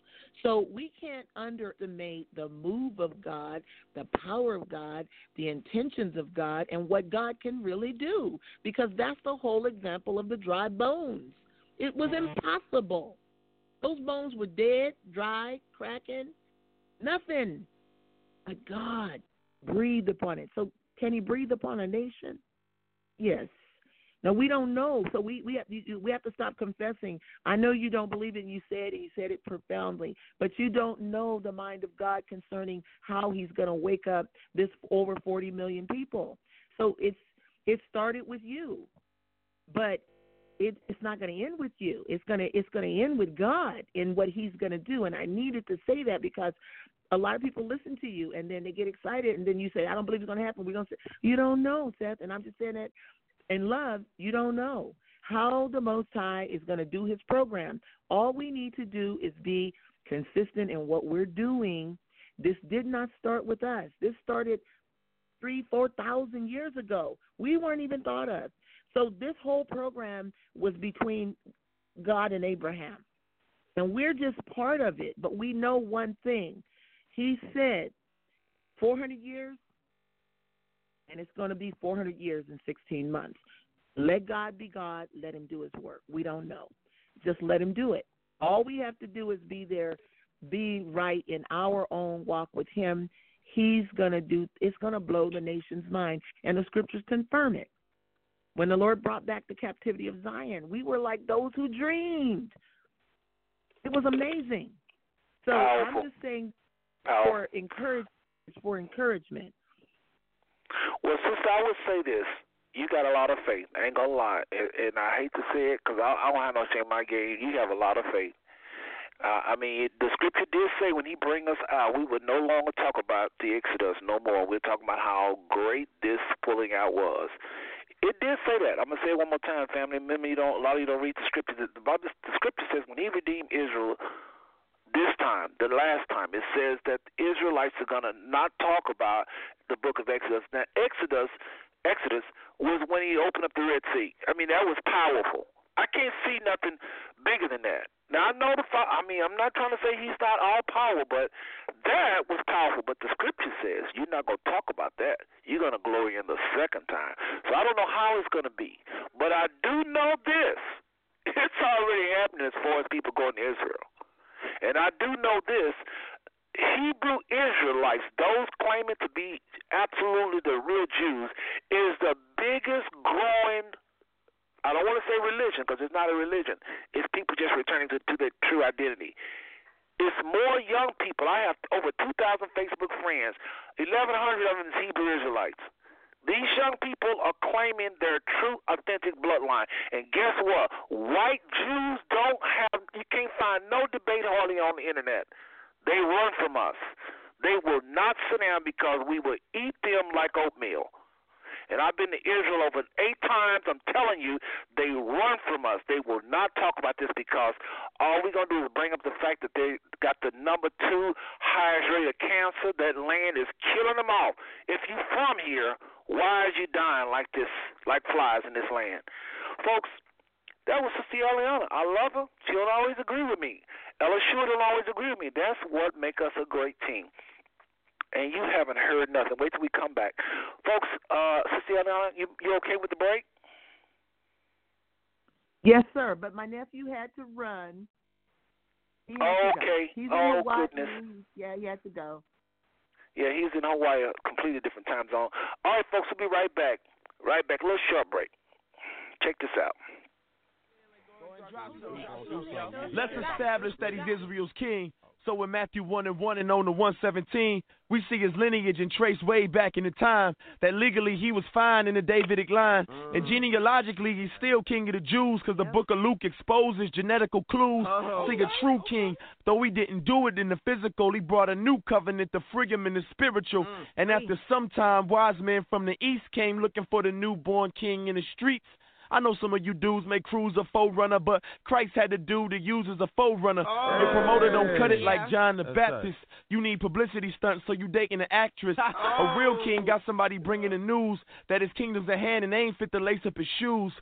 So we can't underestimate the move of God, the power of God, the intentions of God, and what God can really do. Because that's the whole example of the dry bones. It was mm-hmm. impossible. Those bones were dead, dry, cracking, nothing. But God breathed upon it. So can He breathe upon a nation? Yes. Now we don't know, so we we have, we have to stop confessing. I know you don't believe it. And you said it. You said it profoundly, but you don't know the mind of God concerning how He's going to wake up this over 40 million people. So it's it started with you, but it, it's not going to end with you. It's gonna it's going to end with God in what He's going to do. And I needed to say that because a lot of people listen to you and then they get excited and then you say, I don't believe it's going to happen. We're going to say, you don't know, Seth. And I'm just saying that in love, you don't know how the Most High is going to do his program. All we need to do is be consistent in what we're doing. This did not start with us. This started three, four thousand years ago. We weren't even thought of. So this whole program was between God and Abraham. And we're just part of it. But we know one thing. He said, 400 years, and it's going to be 400 years and 16 months. Let God be God. Let Him do His work. We don't know. Just let Him do it. All we have to do is be there, be right in our own walk with Him. He's going to do, it's going to blow the nation's mind. And the scriptures confirm it. when the Lord brought back the captivity of Zion. We were like those who dreamed. It was amazing. So Powerful. I'm just saying Powerful. for encourage for encouragement. Well, sister, I would say this. You got a lot of faith. I ain't gonna lie, and, and I hate to say it because I, I don't have no shame in my game. You have a lot of faith. Uh, I mean, the scripture did say when He bring us out, we would no longer talk about the Exodus no more. We're talking about how great this pulling out was. It did say that. I'm gonna say it one more time, family. Remember, you don't. A lot of you don't read the scripture. The, the, Bible- the scripture says when He redeemed Israel this time, the last time, it says that Israelites are gonna not talk about the book of Exodus. Now, Exodus, Exodus was when He opened up the Red Sea. I mean, that was powerful. I can't see nothing bigger than that. Now I know the. I mean, I'm not trying to say he's not all power, but that was powerful. But the scripture says you're not going to talk about that. You're going to glory in the second time. So I don't know how it's going to be, but I do know this: it's already happening as far as people going to Israel, and I do know this. Hebrew Israelites, those claiming to be absolutely the real Jews, is the biggest growing I don't want to say religion because it's not a religion. It's people just returning to, to their true identity. It's more young people. I have over 2,000 Facebook friends. 1,100 of them is Hebrew Israelites. These young people are claiming their true, authentic bloodline. And guess what? White Jews don't have, you can't find no debate hardly on the internet. They run from us. They will not sit down because we will eat them like oatmeal. And I've been to Israel over eight times. I'm telling you, they run from us. They will not talk about this because all we're going to do is bring up the fact that they got the number two highest rate of cancer. That land is killing them off. If you're from here, why is you dying like this, like flies in this land? Folks, that was Sister Eliana. I love her. She don't always agree with me. Ella sure don't always agree with me. That's what make us a great team and you haven't heard nothing. Wait till we come back, folks. Uh, Sister Eliana, you you okay with the break? Yes, sir. But my nephew had to run. He had to. Okay. He's in oh goodness. Yeah, he had to go. Yeah, he's in Hawaii, a completely different time zone. All right, folks, we'll be right back. Right back. A little short break. Check this out. Let's establish that he's Israel's king. So in Matthew 1 and 1 and on to 117, we see his lineage and trace way back in the time that legally he was fine in the Davidic line. And mm. genealogically, he's still king of the Jews because the book of Luke exposes genetical clues oh. to a true king. Though he didn't do it in the physical, he brought a new covenant the him in the spiritual. Mm. And after some time, wise men from the east came looking for the newborn king in the streets. I know some of you dudes may cruise a forerunner, but Christ had to do to use as a forerunner. Your promoter don't cut it like John the That's Baptist. You need publicity stunts, so you dating an actress. A real king got somebody bringing the news that his kingdom's at hand and they ain't fit to lace up his shoes.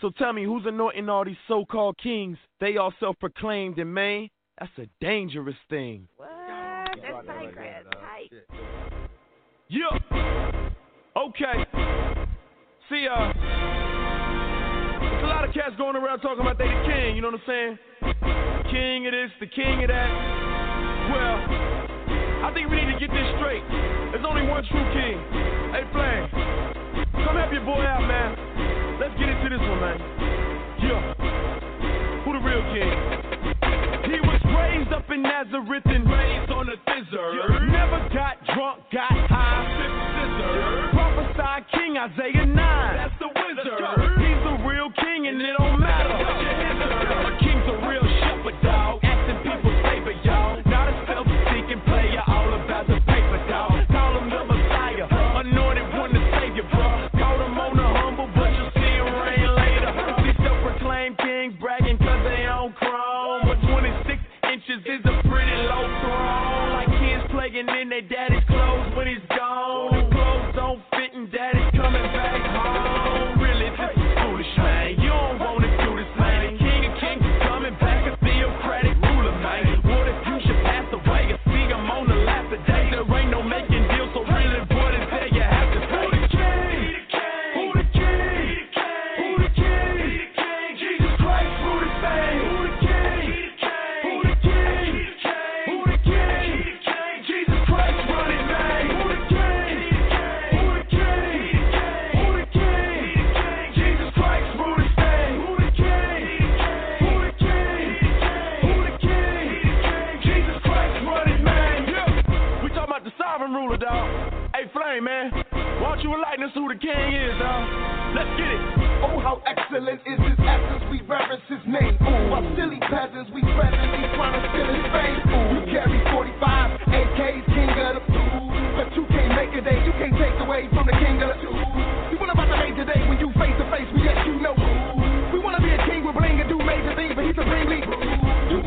So tell me, who's anointing all these so-called kings? They all self-proclaimed, and man, that's a dangerous thing. What? That's tight, Chris. Tight. Yeah. Okay. See, uh, cats going around talking about they the king, you know what I'm saying? King of this, the king of that. Well, I think we need to get this straight. There's only one true king. Hey, Flame, come help your boy out, man. Let's get into this one, man. Yeah. Who the real king? He was raised up in Nazareth and raised on a thizzer. Never got drunk, got high, sipped scissor. Prophesied King Isaiah 9. That's the wizard. He's the real king and it don't matter. A king's a real shepherd dog. Asking people's favor, y'all. Man. Why don't you enlighten us who the king is, dog? Let's get it. Oh, how excellent is his essence, we reverence his name. Ooh, while silly peasants, we presently trying to steal his fame. Ooh, you carry 45 AKs, king of the food. But you can't make a day, you can't take away from the king of the food. You want about the major today when you face to face, we let you know.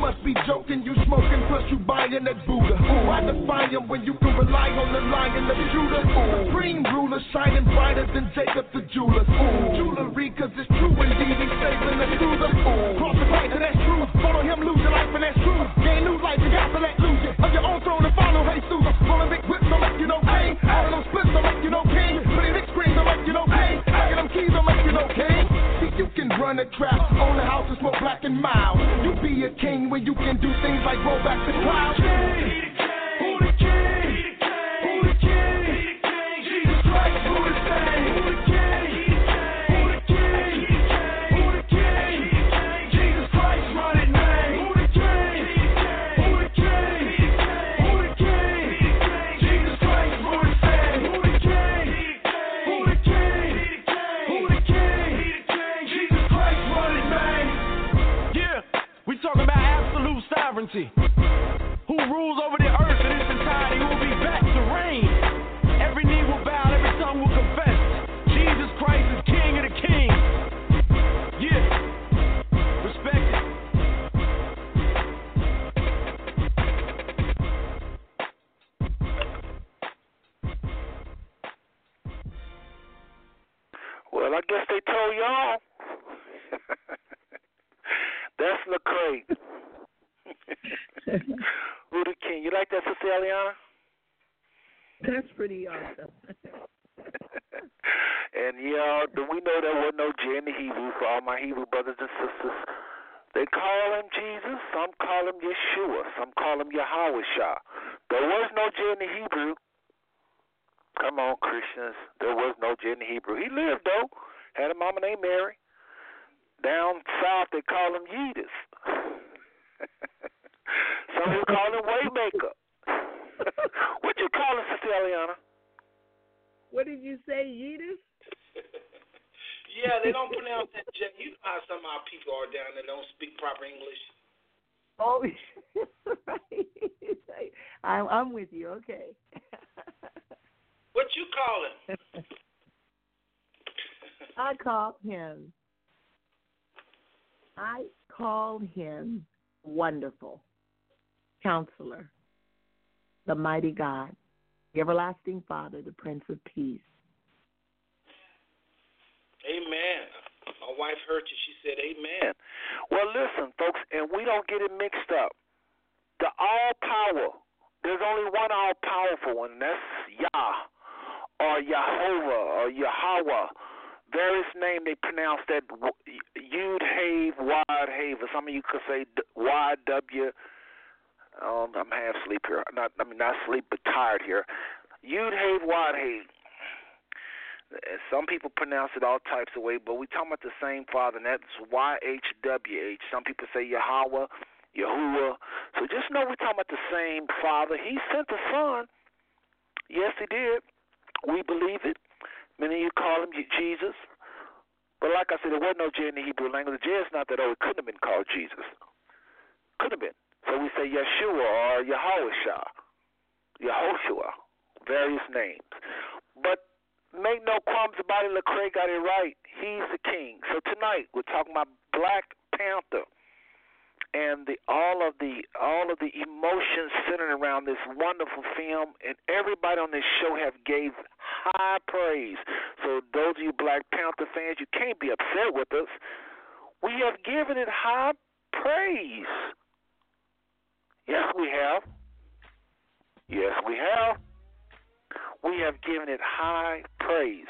Must be joking, you smoking, plus you buying that Buddha. Ooh, I defy him when you can rely on the lion of Judah. Ooh, supreme ruler, shining brighter than Jacob the jeweler. Ooh, jewelry, cause it's true indeed, he's saving the truth. Ooh, cross the fight, and that's true. Follow him, lose your life, and that's true. Gain new life, you got to let lose run a trap, own a house, it's more black and mild. You be a king when you can do things like roll back the clouds. Call him Yahweh There was no J in the Hebrew. Come on, Christians. There was no J in the Hebrew. He lived though. Had a mama named Mary. Down south they call him Yeetus. some would call him Waymaker. what you call him, Sister Eliana? What did you say, Yeetus? Yeah, they don't pronounce that J. You know how some of our people are down there don't speak proper English. Oh, right. I'm, I'm with you. Okay. What you call him? I call him. I call him wonderful, counselor, the mighty God, the everlasting Father, the Prince of Peace. Amen. My wife heard you. She said, Amen. Well, listen, folks, and we don't get it mixed up. The all power, there's only one all powerful one, and that's Yah, or Yehovah, or Yahweh. Various name they pronounce that Yud Have, Wad Have, some of you could say Y W. Um, I'm half asleep here. Not, I mean, not asleep, but tired here. Yud Have, Wad Have. Some people pronounce it all types of way, but we talking about the same Father, and that's Y H W H. Some people say Yahweh, Yahuwah. So just know we're talking about the same Father. He sent the Son. Yes, he did. We believe it. Many of you call him Jesus. But like I said, there wasn't no J in the Hebrew language. The J is not that old. It couldn't have been called Jesus. Could have been. So we say Yeshua or Yahweh Yehoshua, various names. But make no qualms about it, Lecrae got it right. He's the king. So tonight we're talking about Black Panther and the all of the all of the emotions centered around this wonderful film and everybody on this show have gave high praise. So those of you Black Panther fans, you can't be upset with us. We have given it high praise. Yes, we have. Yes, we have. We have given it high praise.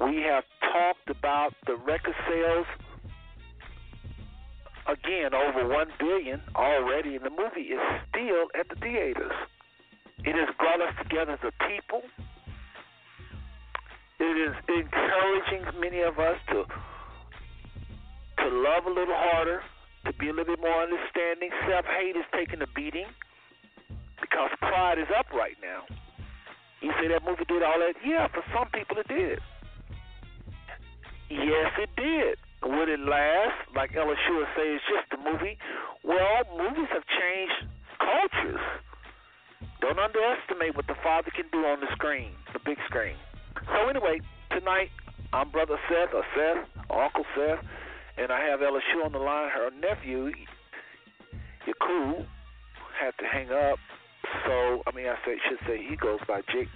We have talked about the record sales again over 1 billion already and the movie is still at the theaters. It has brought us together as a people. It is encouraging many of us to to love a little harder, to be a little bit more understanding. Self hate is taking a beating. because pride is up right now. You say that movie did all that? Yeah, for some people it did. Yes, it did. Would it last? Like Ella Shua says, it's just a movie. Well, movies have changed cultures. Don't underestimate what the Father can do on the screen, the big screen. So anyway, tonight I'm Brother Seth or Seth or Uncle Seth, and I have Ella Shua on the line. Her nephew, Yakub, had to hang up. So I mean, I say, should say he goes by Jake,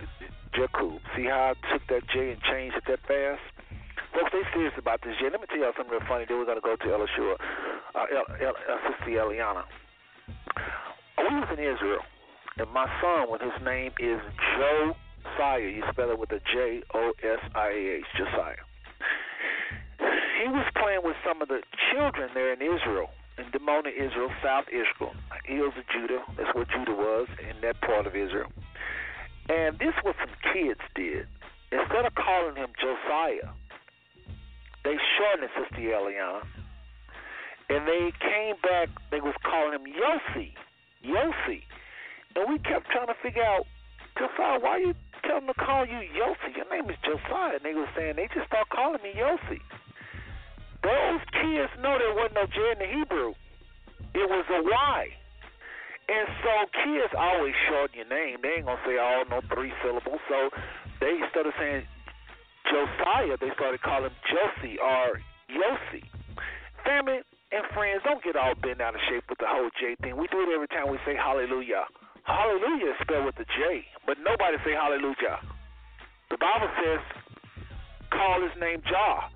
Jakub. See how I took that J and changed it that fast? Folks, they serious about this J. Let me tell y'all something real funny. Then we're gonna go to Shua, uh, El, El, Sister Eliana. We was in Israel, and my son, when his name is Josiah, you spell it with a J O S I A H, Josiah. He was playing with some of the children there in Israel, in Dimona, Israel, South Israel, hills of Judah. That's where Judah was in that part of Israel. And this what some kids did. Instead of calling him Josiah, they shortened it, Sister Eliana. And they came back, they was calling him Yossi. Yossi. And we kept trying to figure out, Josiah, why you tell them to call you Yossi? Your name is Josiah. And they were saying, they just start calling me Yossi. Those kids know there wasn't no J in the Hebrew. It was a Y. And so kids always shorten your name. They ain't gonna say all no three syllables. So they of saying Josiah, they started calling him Josie or Yossi. Family and friends, don't get all bent out of shape with the whole J thing. We do it every time we say hallelujah. Hallelujah is spelled with a J, but nobody say hallelujah. The Bible says, call his name Jah.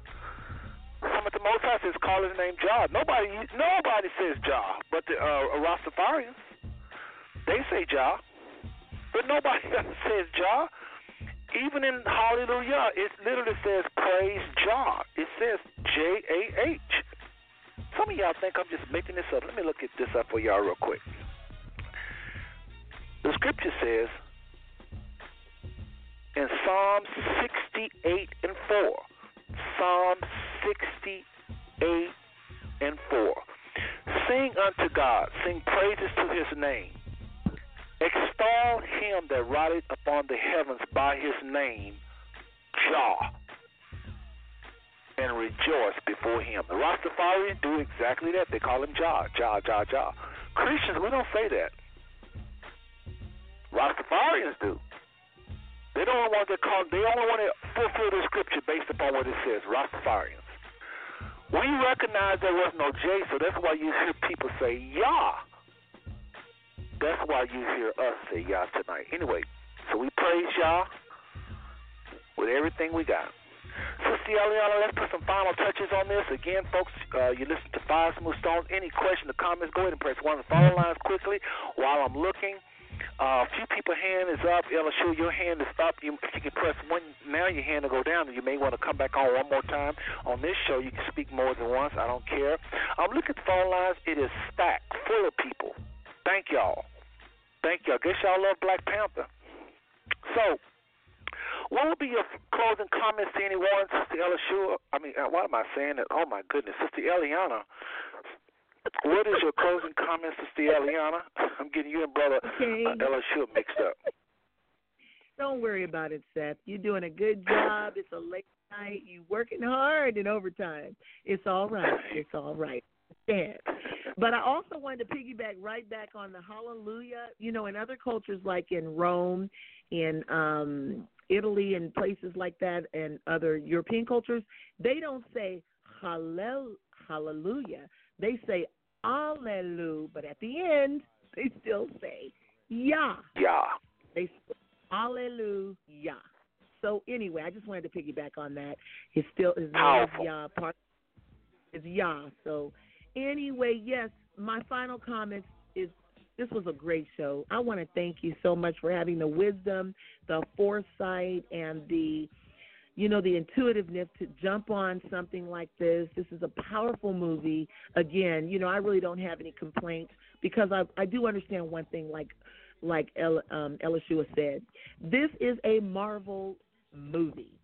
Some of the Most High says, call his name Jah. Nobody, nobody says Jah, but the uh, Rastafarians, they say Jah, but nobody says Jah. Even in Hallelujah, it literally says praise Jah. It says J A H. Some of y'all think I'm just making this up. Let me look at this up for y'all real quick. The scripture says in Psalm 68 and 4, Psalm 68 and 4. Sing unto God, sing praises to his name. Extol him that rideth upon the heavens by his name, Jah, and rejoice before him. The Rastafarians do exactly that. They call him Jah, Jah, Jah, Jah. Christians, we don't say that. Rastafarians do. They don't want to call. They only want to fulfill the scripture based upon what it says. Rastafarians. We recognize there was no J, so that's why you hear people say Yah. That's why you hear us say Yah tonight. Anyway, so we praise Yah with everything we got. Sister Eliana, let's put some final touches on this. Again, folks, uh, you listen to Five Smooth Stones. Any question or comments, go ahead and press one of the phone lines quickly while I'm looking. Uh, a few people hand is up. Elishua, your hand is up. You, you can press one, now your hand will go down. You may want to come back on one more time. On this show, you can speak more than once. I don't care. I'm looking at the phone lines. It is stacked, full of people. Thank y'all. Thank y'all. Guess y'all love Black Panther. So, what would be your closing comments to anyone, Sister Ella Shua? I mean, uh, why am I saying that? Oh, my goodness. Sister Eliana, what is your closing comments, Sister Eliana? I'm getting you and Brother okay. uh, Elishua mixed up. Don't worry about it, Seth. You're doing a good job. It's a late night. You're working hard in overtime. It's all right. It's all right. Stand. But I also wanted to piggyback right back on the hallelujah. You know, in other cultures like in Rome, in um Italy and places like that and other European cultures, they don't say hallel hallelujah. They say Alleluia, but at the end they still say Yah. Yah. They say Alleluia. So anyway, I just wanted to piggyback on that. It's still his name is Yah. Part is Yah. So anyway, yes, my final comments is this was a great show. I want to thank you so much for having the wisdom, the foresight, and the you know the intuitiveness to jump on something like this. This is a powerful movie. Again, you know I really don't have any complaints because I I do understand one thing like like El, um, Elishua said, this is a Marvel movie,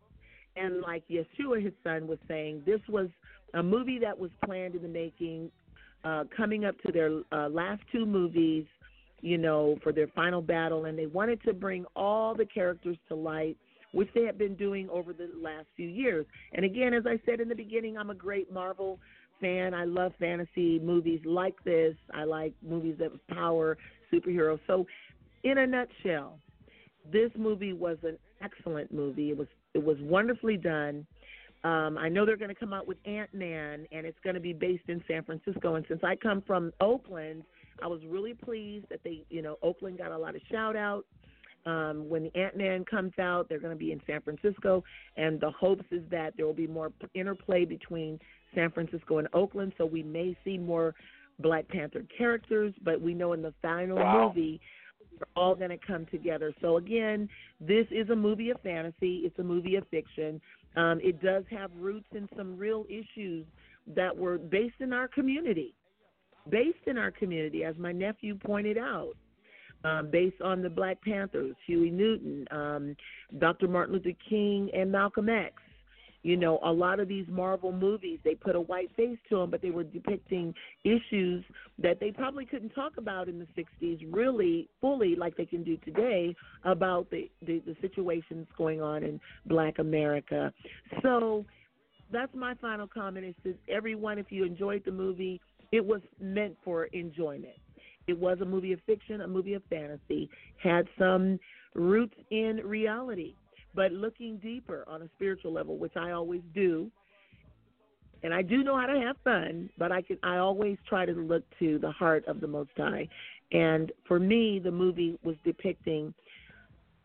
and like Yeshua, his son, was saying, this was a movie that was planned in the making, uh, coming up to their uh, last two movies. you know, for their final battle, and they wanted to bring all the characters to light, which they have been doing over the last few years. And again, as I said in the beginning, I'm a great Marvel fan. I love fantasy movies like this. I like movies that power superheroes. So, in a nutshell, this movie was an excellent movie. It was it was wonderfully done. Um, I know they're going to come out with Ant Man, and it's going to be based in San Francisco. And since I come from Oakland, I was really pleased that they, you know, Oakland got a lot of shout out. Um, when the Ant Man comes out, they're going to be in San Francisco, and the hopes is that there will be more interplay between San Francisco and Oakland, so we may see more Black Panther characters. But we know in the final Wow. movie, they're all going to come together. So again, this is a movie of fantasy. It's a movie of fiction. Um, it does have roots in some real issues that were based in our community, based in our community, as my nephew pointed out. Um, based on the Black Panthers, Huey Newton, um, Dr. Martin Luther King, and Malcolm X. You know, a lot of these Marvel movies, they put a white face to them, but they were depicting issues that they probably couldn't talk about in the 60s really fully like they can do today about the, the, the situations going on in black America. So that's my final comment is to everyone, if you enjoyed the movie, it was meant for enjoyment. It was a movie of fiction, a movie of fantasy, had some roots in reality but looking deeper on a spiritual level, which I always do. And I do know how to have fun, but I can I always try to look to the heart of the Most High. And for me, the movie was depicting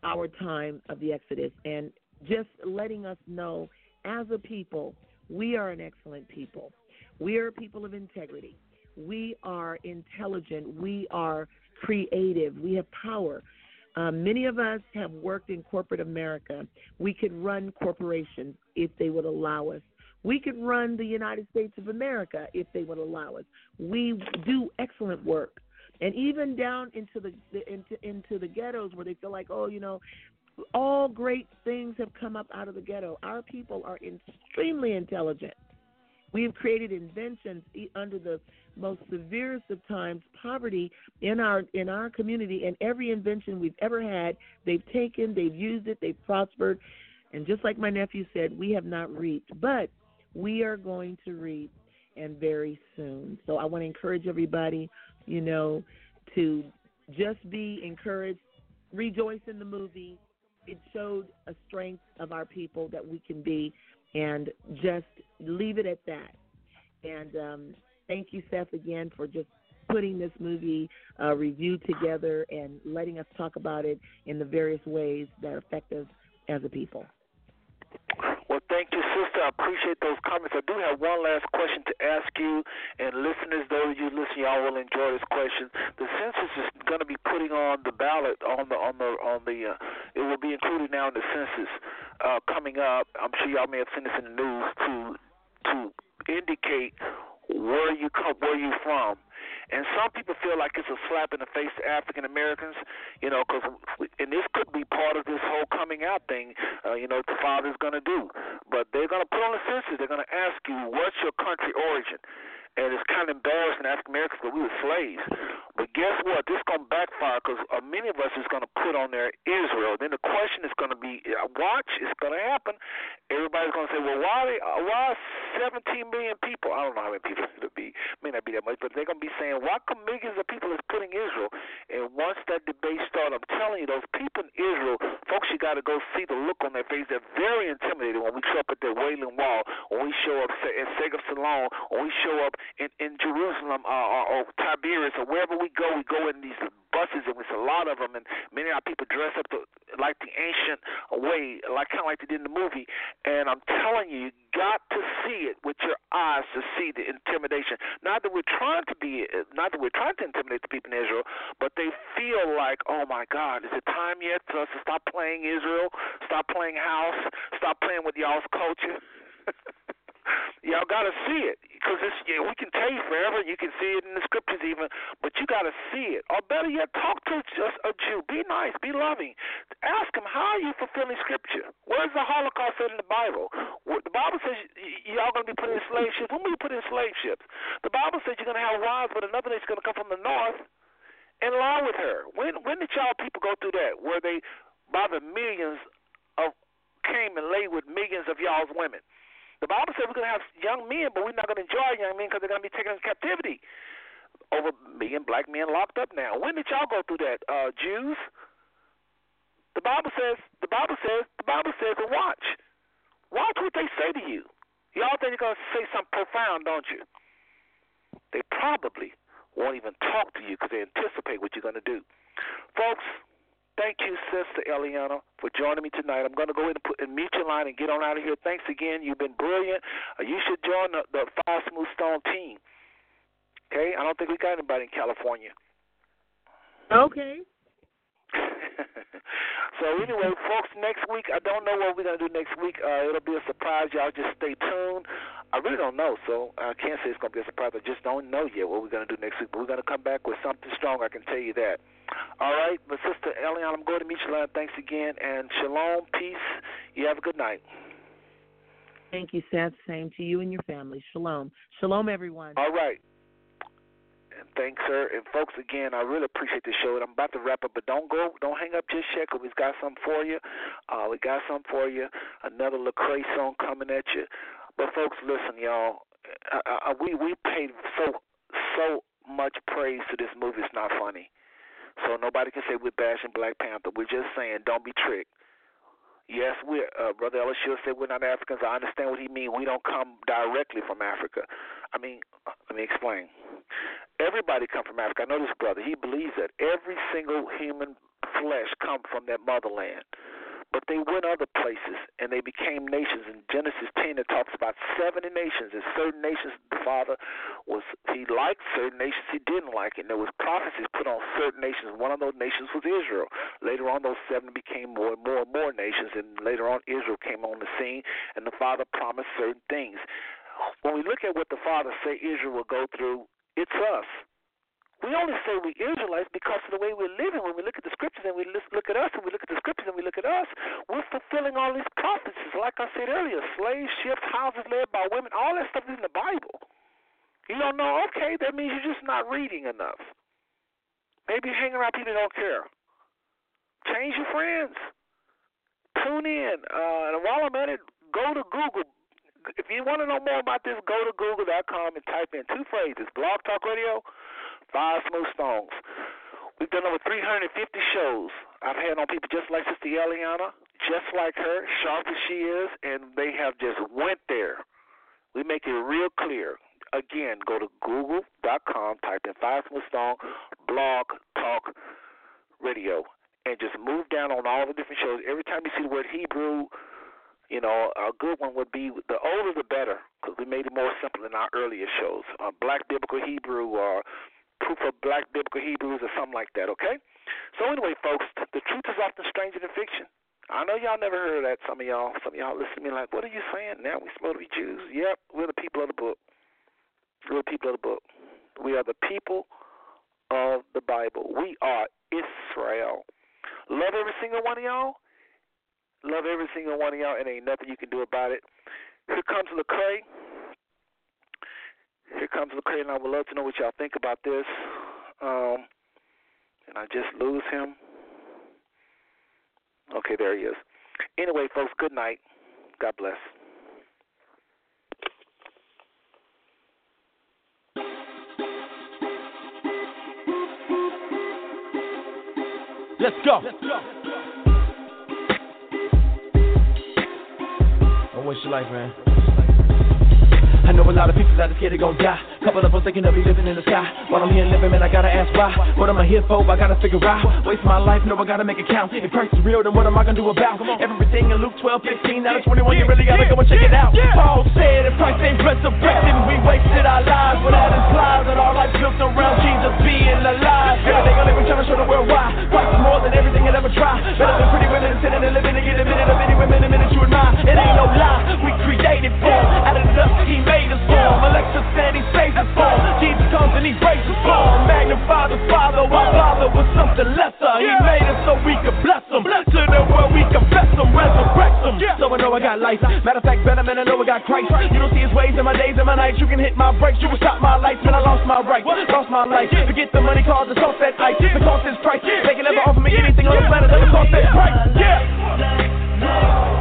our time of the Exodus and just letting us know as a people, we are an excellent people. We are people of integrity. We are intelligent. We are creative. We have power. Um, many of us have worked in corporate America. We could run corporations if they would allow us. We could run the United States of America if they would allow us. We do excellent work, and even down into the into into the ghettos where they feel like, oh, you know, all great things have come up out of the ghetto. Our people are extremely intelligent. We have created inventions under the most severest of times, poverty in our in our community, and every invention we've ever had, they've taken, they've used it, they've prospered, and just like my nephew said, we have not reaped, but we are going to reap, and very soon. So I want to encourage everybody, you know, to just be encouraged, rejoice in the movie. It showed a strength of our people that we can be, and just leave it at that. And um, thank you, Seth, again for just putting this movie uh, review together and letting us talk about it in the various ways that affect us as a people. Well, thank you, sister. I appreciate those comments. I do have one last question to ask you, and listeners, those of you listening, y'all will enjoy this question. The census is going to be putting on the ballot on the on the on the. Uh, it will be included now in the census uh, coming up. I'm sure y'all may have seen this in the news to to indicate where you come, where you from. And some people feel like it's a slap in the face to African Americans, you know, because and this could be part of this whole coming out thing, uh, you know, the father's going to do. But they're going to put on the census. They're going to ask you, what's your country origin? And it's kind of embarrassing African Americans because we were slaves. But guess what? This is going to backfire because uh, many of us is going to put on there Israel. Then the question is going to be, uh, watch, it's going to happen. Everybody's going to say, well, why uh, why 17 million people? I don't know how many people it'll be. May not be that much, but they're going to be saying, why come millions of people is putting Israel? And once that debate starts, I'm telling you, those people in Israel, folks, you got to go see the look on their face. They're very intimidated when we show up at the Wailing Wall, when we show up in Segaf Salon, when we show up in, in Jerusalem uh, or, or Tiberias or wherever we go, we go in these buses and it's a lot of them, and many of our people dress up to, like the ancient way, like kind of like they did in the movie. And I'm telling you, you got to see it with your eyes to see the intimidation. Not that we're trying to be, not that we're trying to intimidate the people in Israel, but they feel like, oh my God, is it time yet for us to stop playing Israel, stop playing house, stop playing with y'all's culture? Y'all got to see it because yeah, we can tell you forever. You can see it in the scriptures even, but you got to see it. Or better yet, talk to just a Jew. Be nice. Be loving. Ask him how are you fulfilling scripture. Where's the Holocaust said in the Bible? The Bible says y'all going to be put in slave ships. Who will be put in slave ships? The Bible says you're going to have wives, but another nation's going to come from the north in law with her. When when did y'all people go through that? Where they by the millions of came and lay with millions of y'all's women. The Bible says we're going to have young men, but we're not going to enjoy young men because they're going to be taken into captivity. Over million black men locked up now. When did y'all go through that, uh, Jews? The Bible says, the Bible says, the Bible says, and watch. Watch what they say to you. Y'all think they're going to say something profound, don't you? They probably won't even talk to you because they anticipate what you're going to do. Folks, thank you, Sister Eliana, for joining me tonight. I'm going to go in and, put, and mute your line and get on out of here. Thanks again. You've been brilliant. Uh, you should join the, the Five Smooth Stone team. Okay? I don't think we got anybody in California. Okay. So anyway, folks, next week I don't know what we're gonna do next week. Uh, it'll be a surprise. Y'all just stay tuned. I really don't know, so I can't say it's gonna be a surprise. I just don't know yet what we're gonna do next week. But we're gonna come back with something strong. I can tell you that. All right, but Sister Eliana, I'm going to meet you. Later. Thanks again, and shalom, peace. You have a good night. Thank you, Seth. Same to you and your family. Shalom. Shalom, everyone. All right. And thanks, sir. And folks, again, I really appreciate the show. And I'm about to wrap up, but don't go, don't hang up just yet, because we've got something for you. Uh, we got something for you. Another Lecrae song coming at you. But folks, listen, y'all. I, I, we we paid so so much praise to this movie. It's not funny. So nobody can say we're bashing Black Panther. We're just saying, don't be tricked. Yes, we're uh, Brother Ellis Shield said we're not Africans. I understand what he means. We don't come directly from Africa. I mean, uh, let me explain. Everybody come from Africa. I know this brother. He believes that every single human flesh come from that motherland. But they went other places and they became nations. In Genesis 10, it talks about 70 nations. And certain nations, the Father was, he liked certain nations he didn't like. And there was prophecies put on certain nations. One of those nations was Israel. Later on, those 70 became more and more and more nations. And later on, Israel came on the scene. And the Father promised certain things. When we look at what the Father say Israel will go through, it's us. We only say we Israelites because of the way we're living. When we look at the scriptures and we look at us, and we look at the scriptures and we look at us, we're fulfilling all these prophecies. Like I said earlier, slaves, ships, houses led by women, all that stuff is in the Bible. You don't know? Okay, that means you're just not reading enough. Maybe you're hanging around people that don't care. Change your friends. Tune in. Uh, and while I'm at it, go to Google. If you want to know more about this, go to google.com and type in two phrases Blog Talk Radio Five Smooth Stones. We've done over 350 shows. I've had on people just like Sister Eliana, just like her, sharp as she is, and they have just went there. We make it real clear. Again, go to google.com, type in Five Smooth Stone, Blog Talk Radio, and just move down on all the different shows. Every time you see the word Hebrew, you know, a good one would be the older the better, because we made it more simple in our earlier shows. Uh, Black Biblical Hebrew or proof of black biblical Hebrews or something like that, okay? So anyway, folks, the truth is often stranger than fiction. I know y'all never heard of that. Some of y'all, some of y'all listen to me like, what are you saying? Now we supposed to be Jews? Yep, we're the people of the book. We're the people of the book. We are the people of the Bible. We are Israel. Love every single one of y'all. Love every single one of y'all, and ain't nothing you can do about it. Here comes Lecrae. Here comes Lecrae, and I would love to know what y'all think about this. Um, and I just lose him. Okay, there he is. Anyway, folks, good night. God bless. Let's go. Let's go. Waste your life, man. I know a lot of people that are scared they gon' die. Couple of them thinking they'll be living in the sky. While I'm here living, man, I gotta ask why. What am I here for? I gotta figure out. Waste my life, no, I gotta make it count. If Christ is real, then what am I gonna do about everything in Luke 12, 15, out of 21? You really gotta go and check it out. Paul said, if Christ ain't resurrected, we wasted our lives. But that implies that our life built around Jesus being alive. Everything I live, we trying to show the world why. Christ is more than everything I'd ever try. Better than pretty women sitting and living to get a minute of any women, a minute you admire. It ain't no lie, we created for. Out of dust, he made us form. Alexa said he saves us form. Jesus comes and he breaks us form. Magnify the Father, our Father was something lesser. He made us so we could bless him. To the world we confess him, resurrect him. So I know I got life. Matter of fact, better man, I know I got Christ. You don't see his ways in my days and my nights. You can hit my brakes, you can stop my lights. Man, I lost my right, lost my life. Forget the money, cause it's off that ice. The cost is price. They can never offer me anything on the planet that cost that price. Yeah.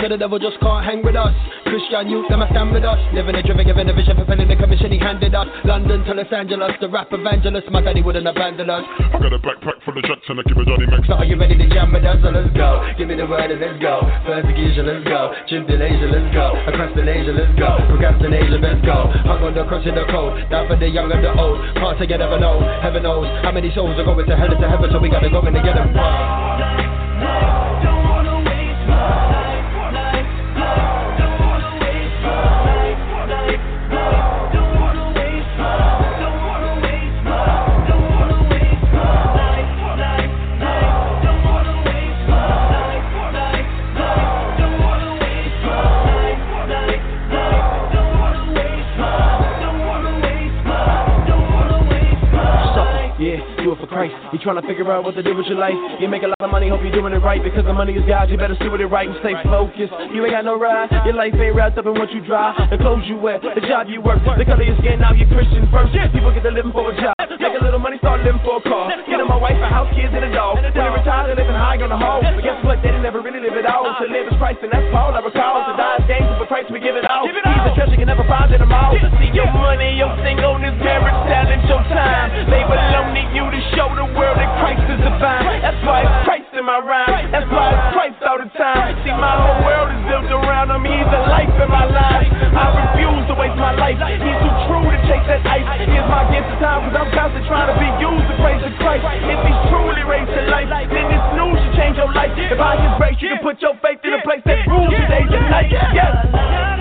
So the devil just can't hang with us. Christian youth, them a stand with us. Living a driven, giving a vision, fulfilling the commission he handed us. London to Los Angeles, the rap evangelist. My daddy wouldn't abandon us. I got a backpack full of jets and I keep a Johnny Max. So are you ready to jam with us? So let's go. Give me the word and let's go. Persecution, let's go. Tribulation, let's go. Procrastination, let's go. Procrastination, let's go. Hung on the cross in the cold. Down for the young and the old. Can't say you never know. Heaven knows how many souls are going to hell and to heaven. So we gotta go in to get them. Yeah, Christ. You trying to figure out what to do with your life. You make a lot of money, hope you're doing it right. Because the money is God, you better see what it right and stay focused. You ain't got no ride. Your life ain't wrapped up in what you drive. The clothes you wear, the job you work, the color your skin, now you're Christian first. People get to living for a job. Make a little money, start living for a car. Getting my wife a house, kids, and a dog. When they retire, they living high on the hole. But guess what? They didn't never really live it all. To live is Christ, and that's Paul. I recall. To die is gain, but Christ we give it all. He's a treasure you can never find in them all. See your money, your singleness, marriage, talent, your time. They belong to you to show the world world that Christ is divine. That's why it's Christ in my rhyme. That's why it's Christ all the time. See, my whole world is built around him. He's the life in my life. I refuse to waste my life. He's too true to chase that ice. Here's my gift of time, cause I'm constantly trying to be used to praise the Christ. If he's truly raised to life, then this news should change your life. If I his grace, you can put your faith in a place that rules today and night. Yes.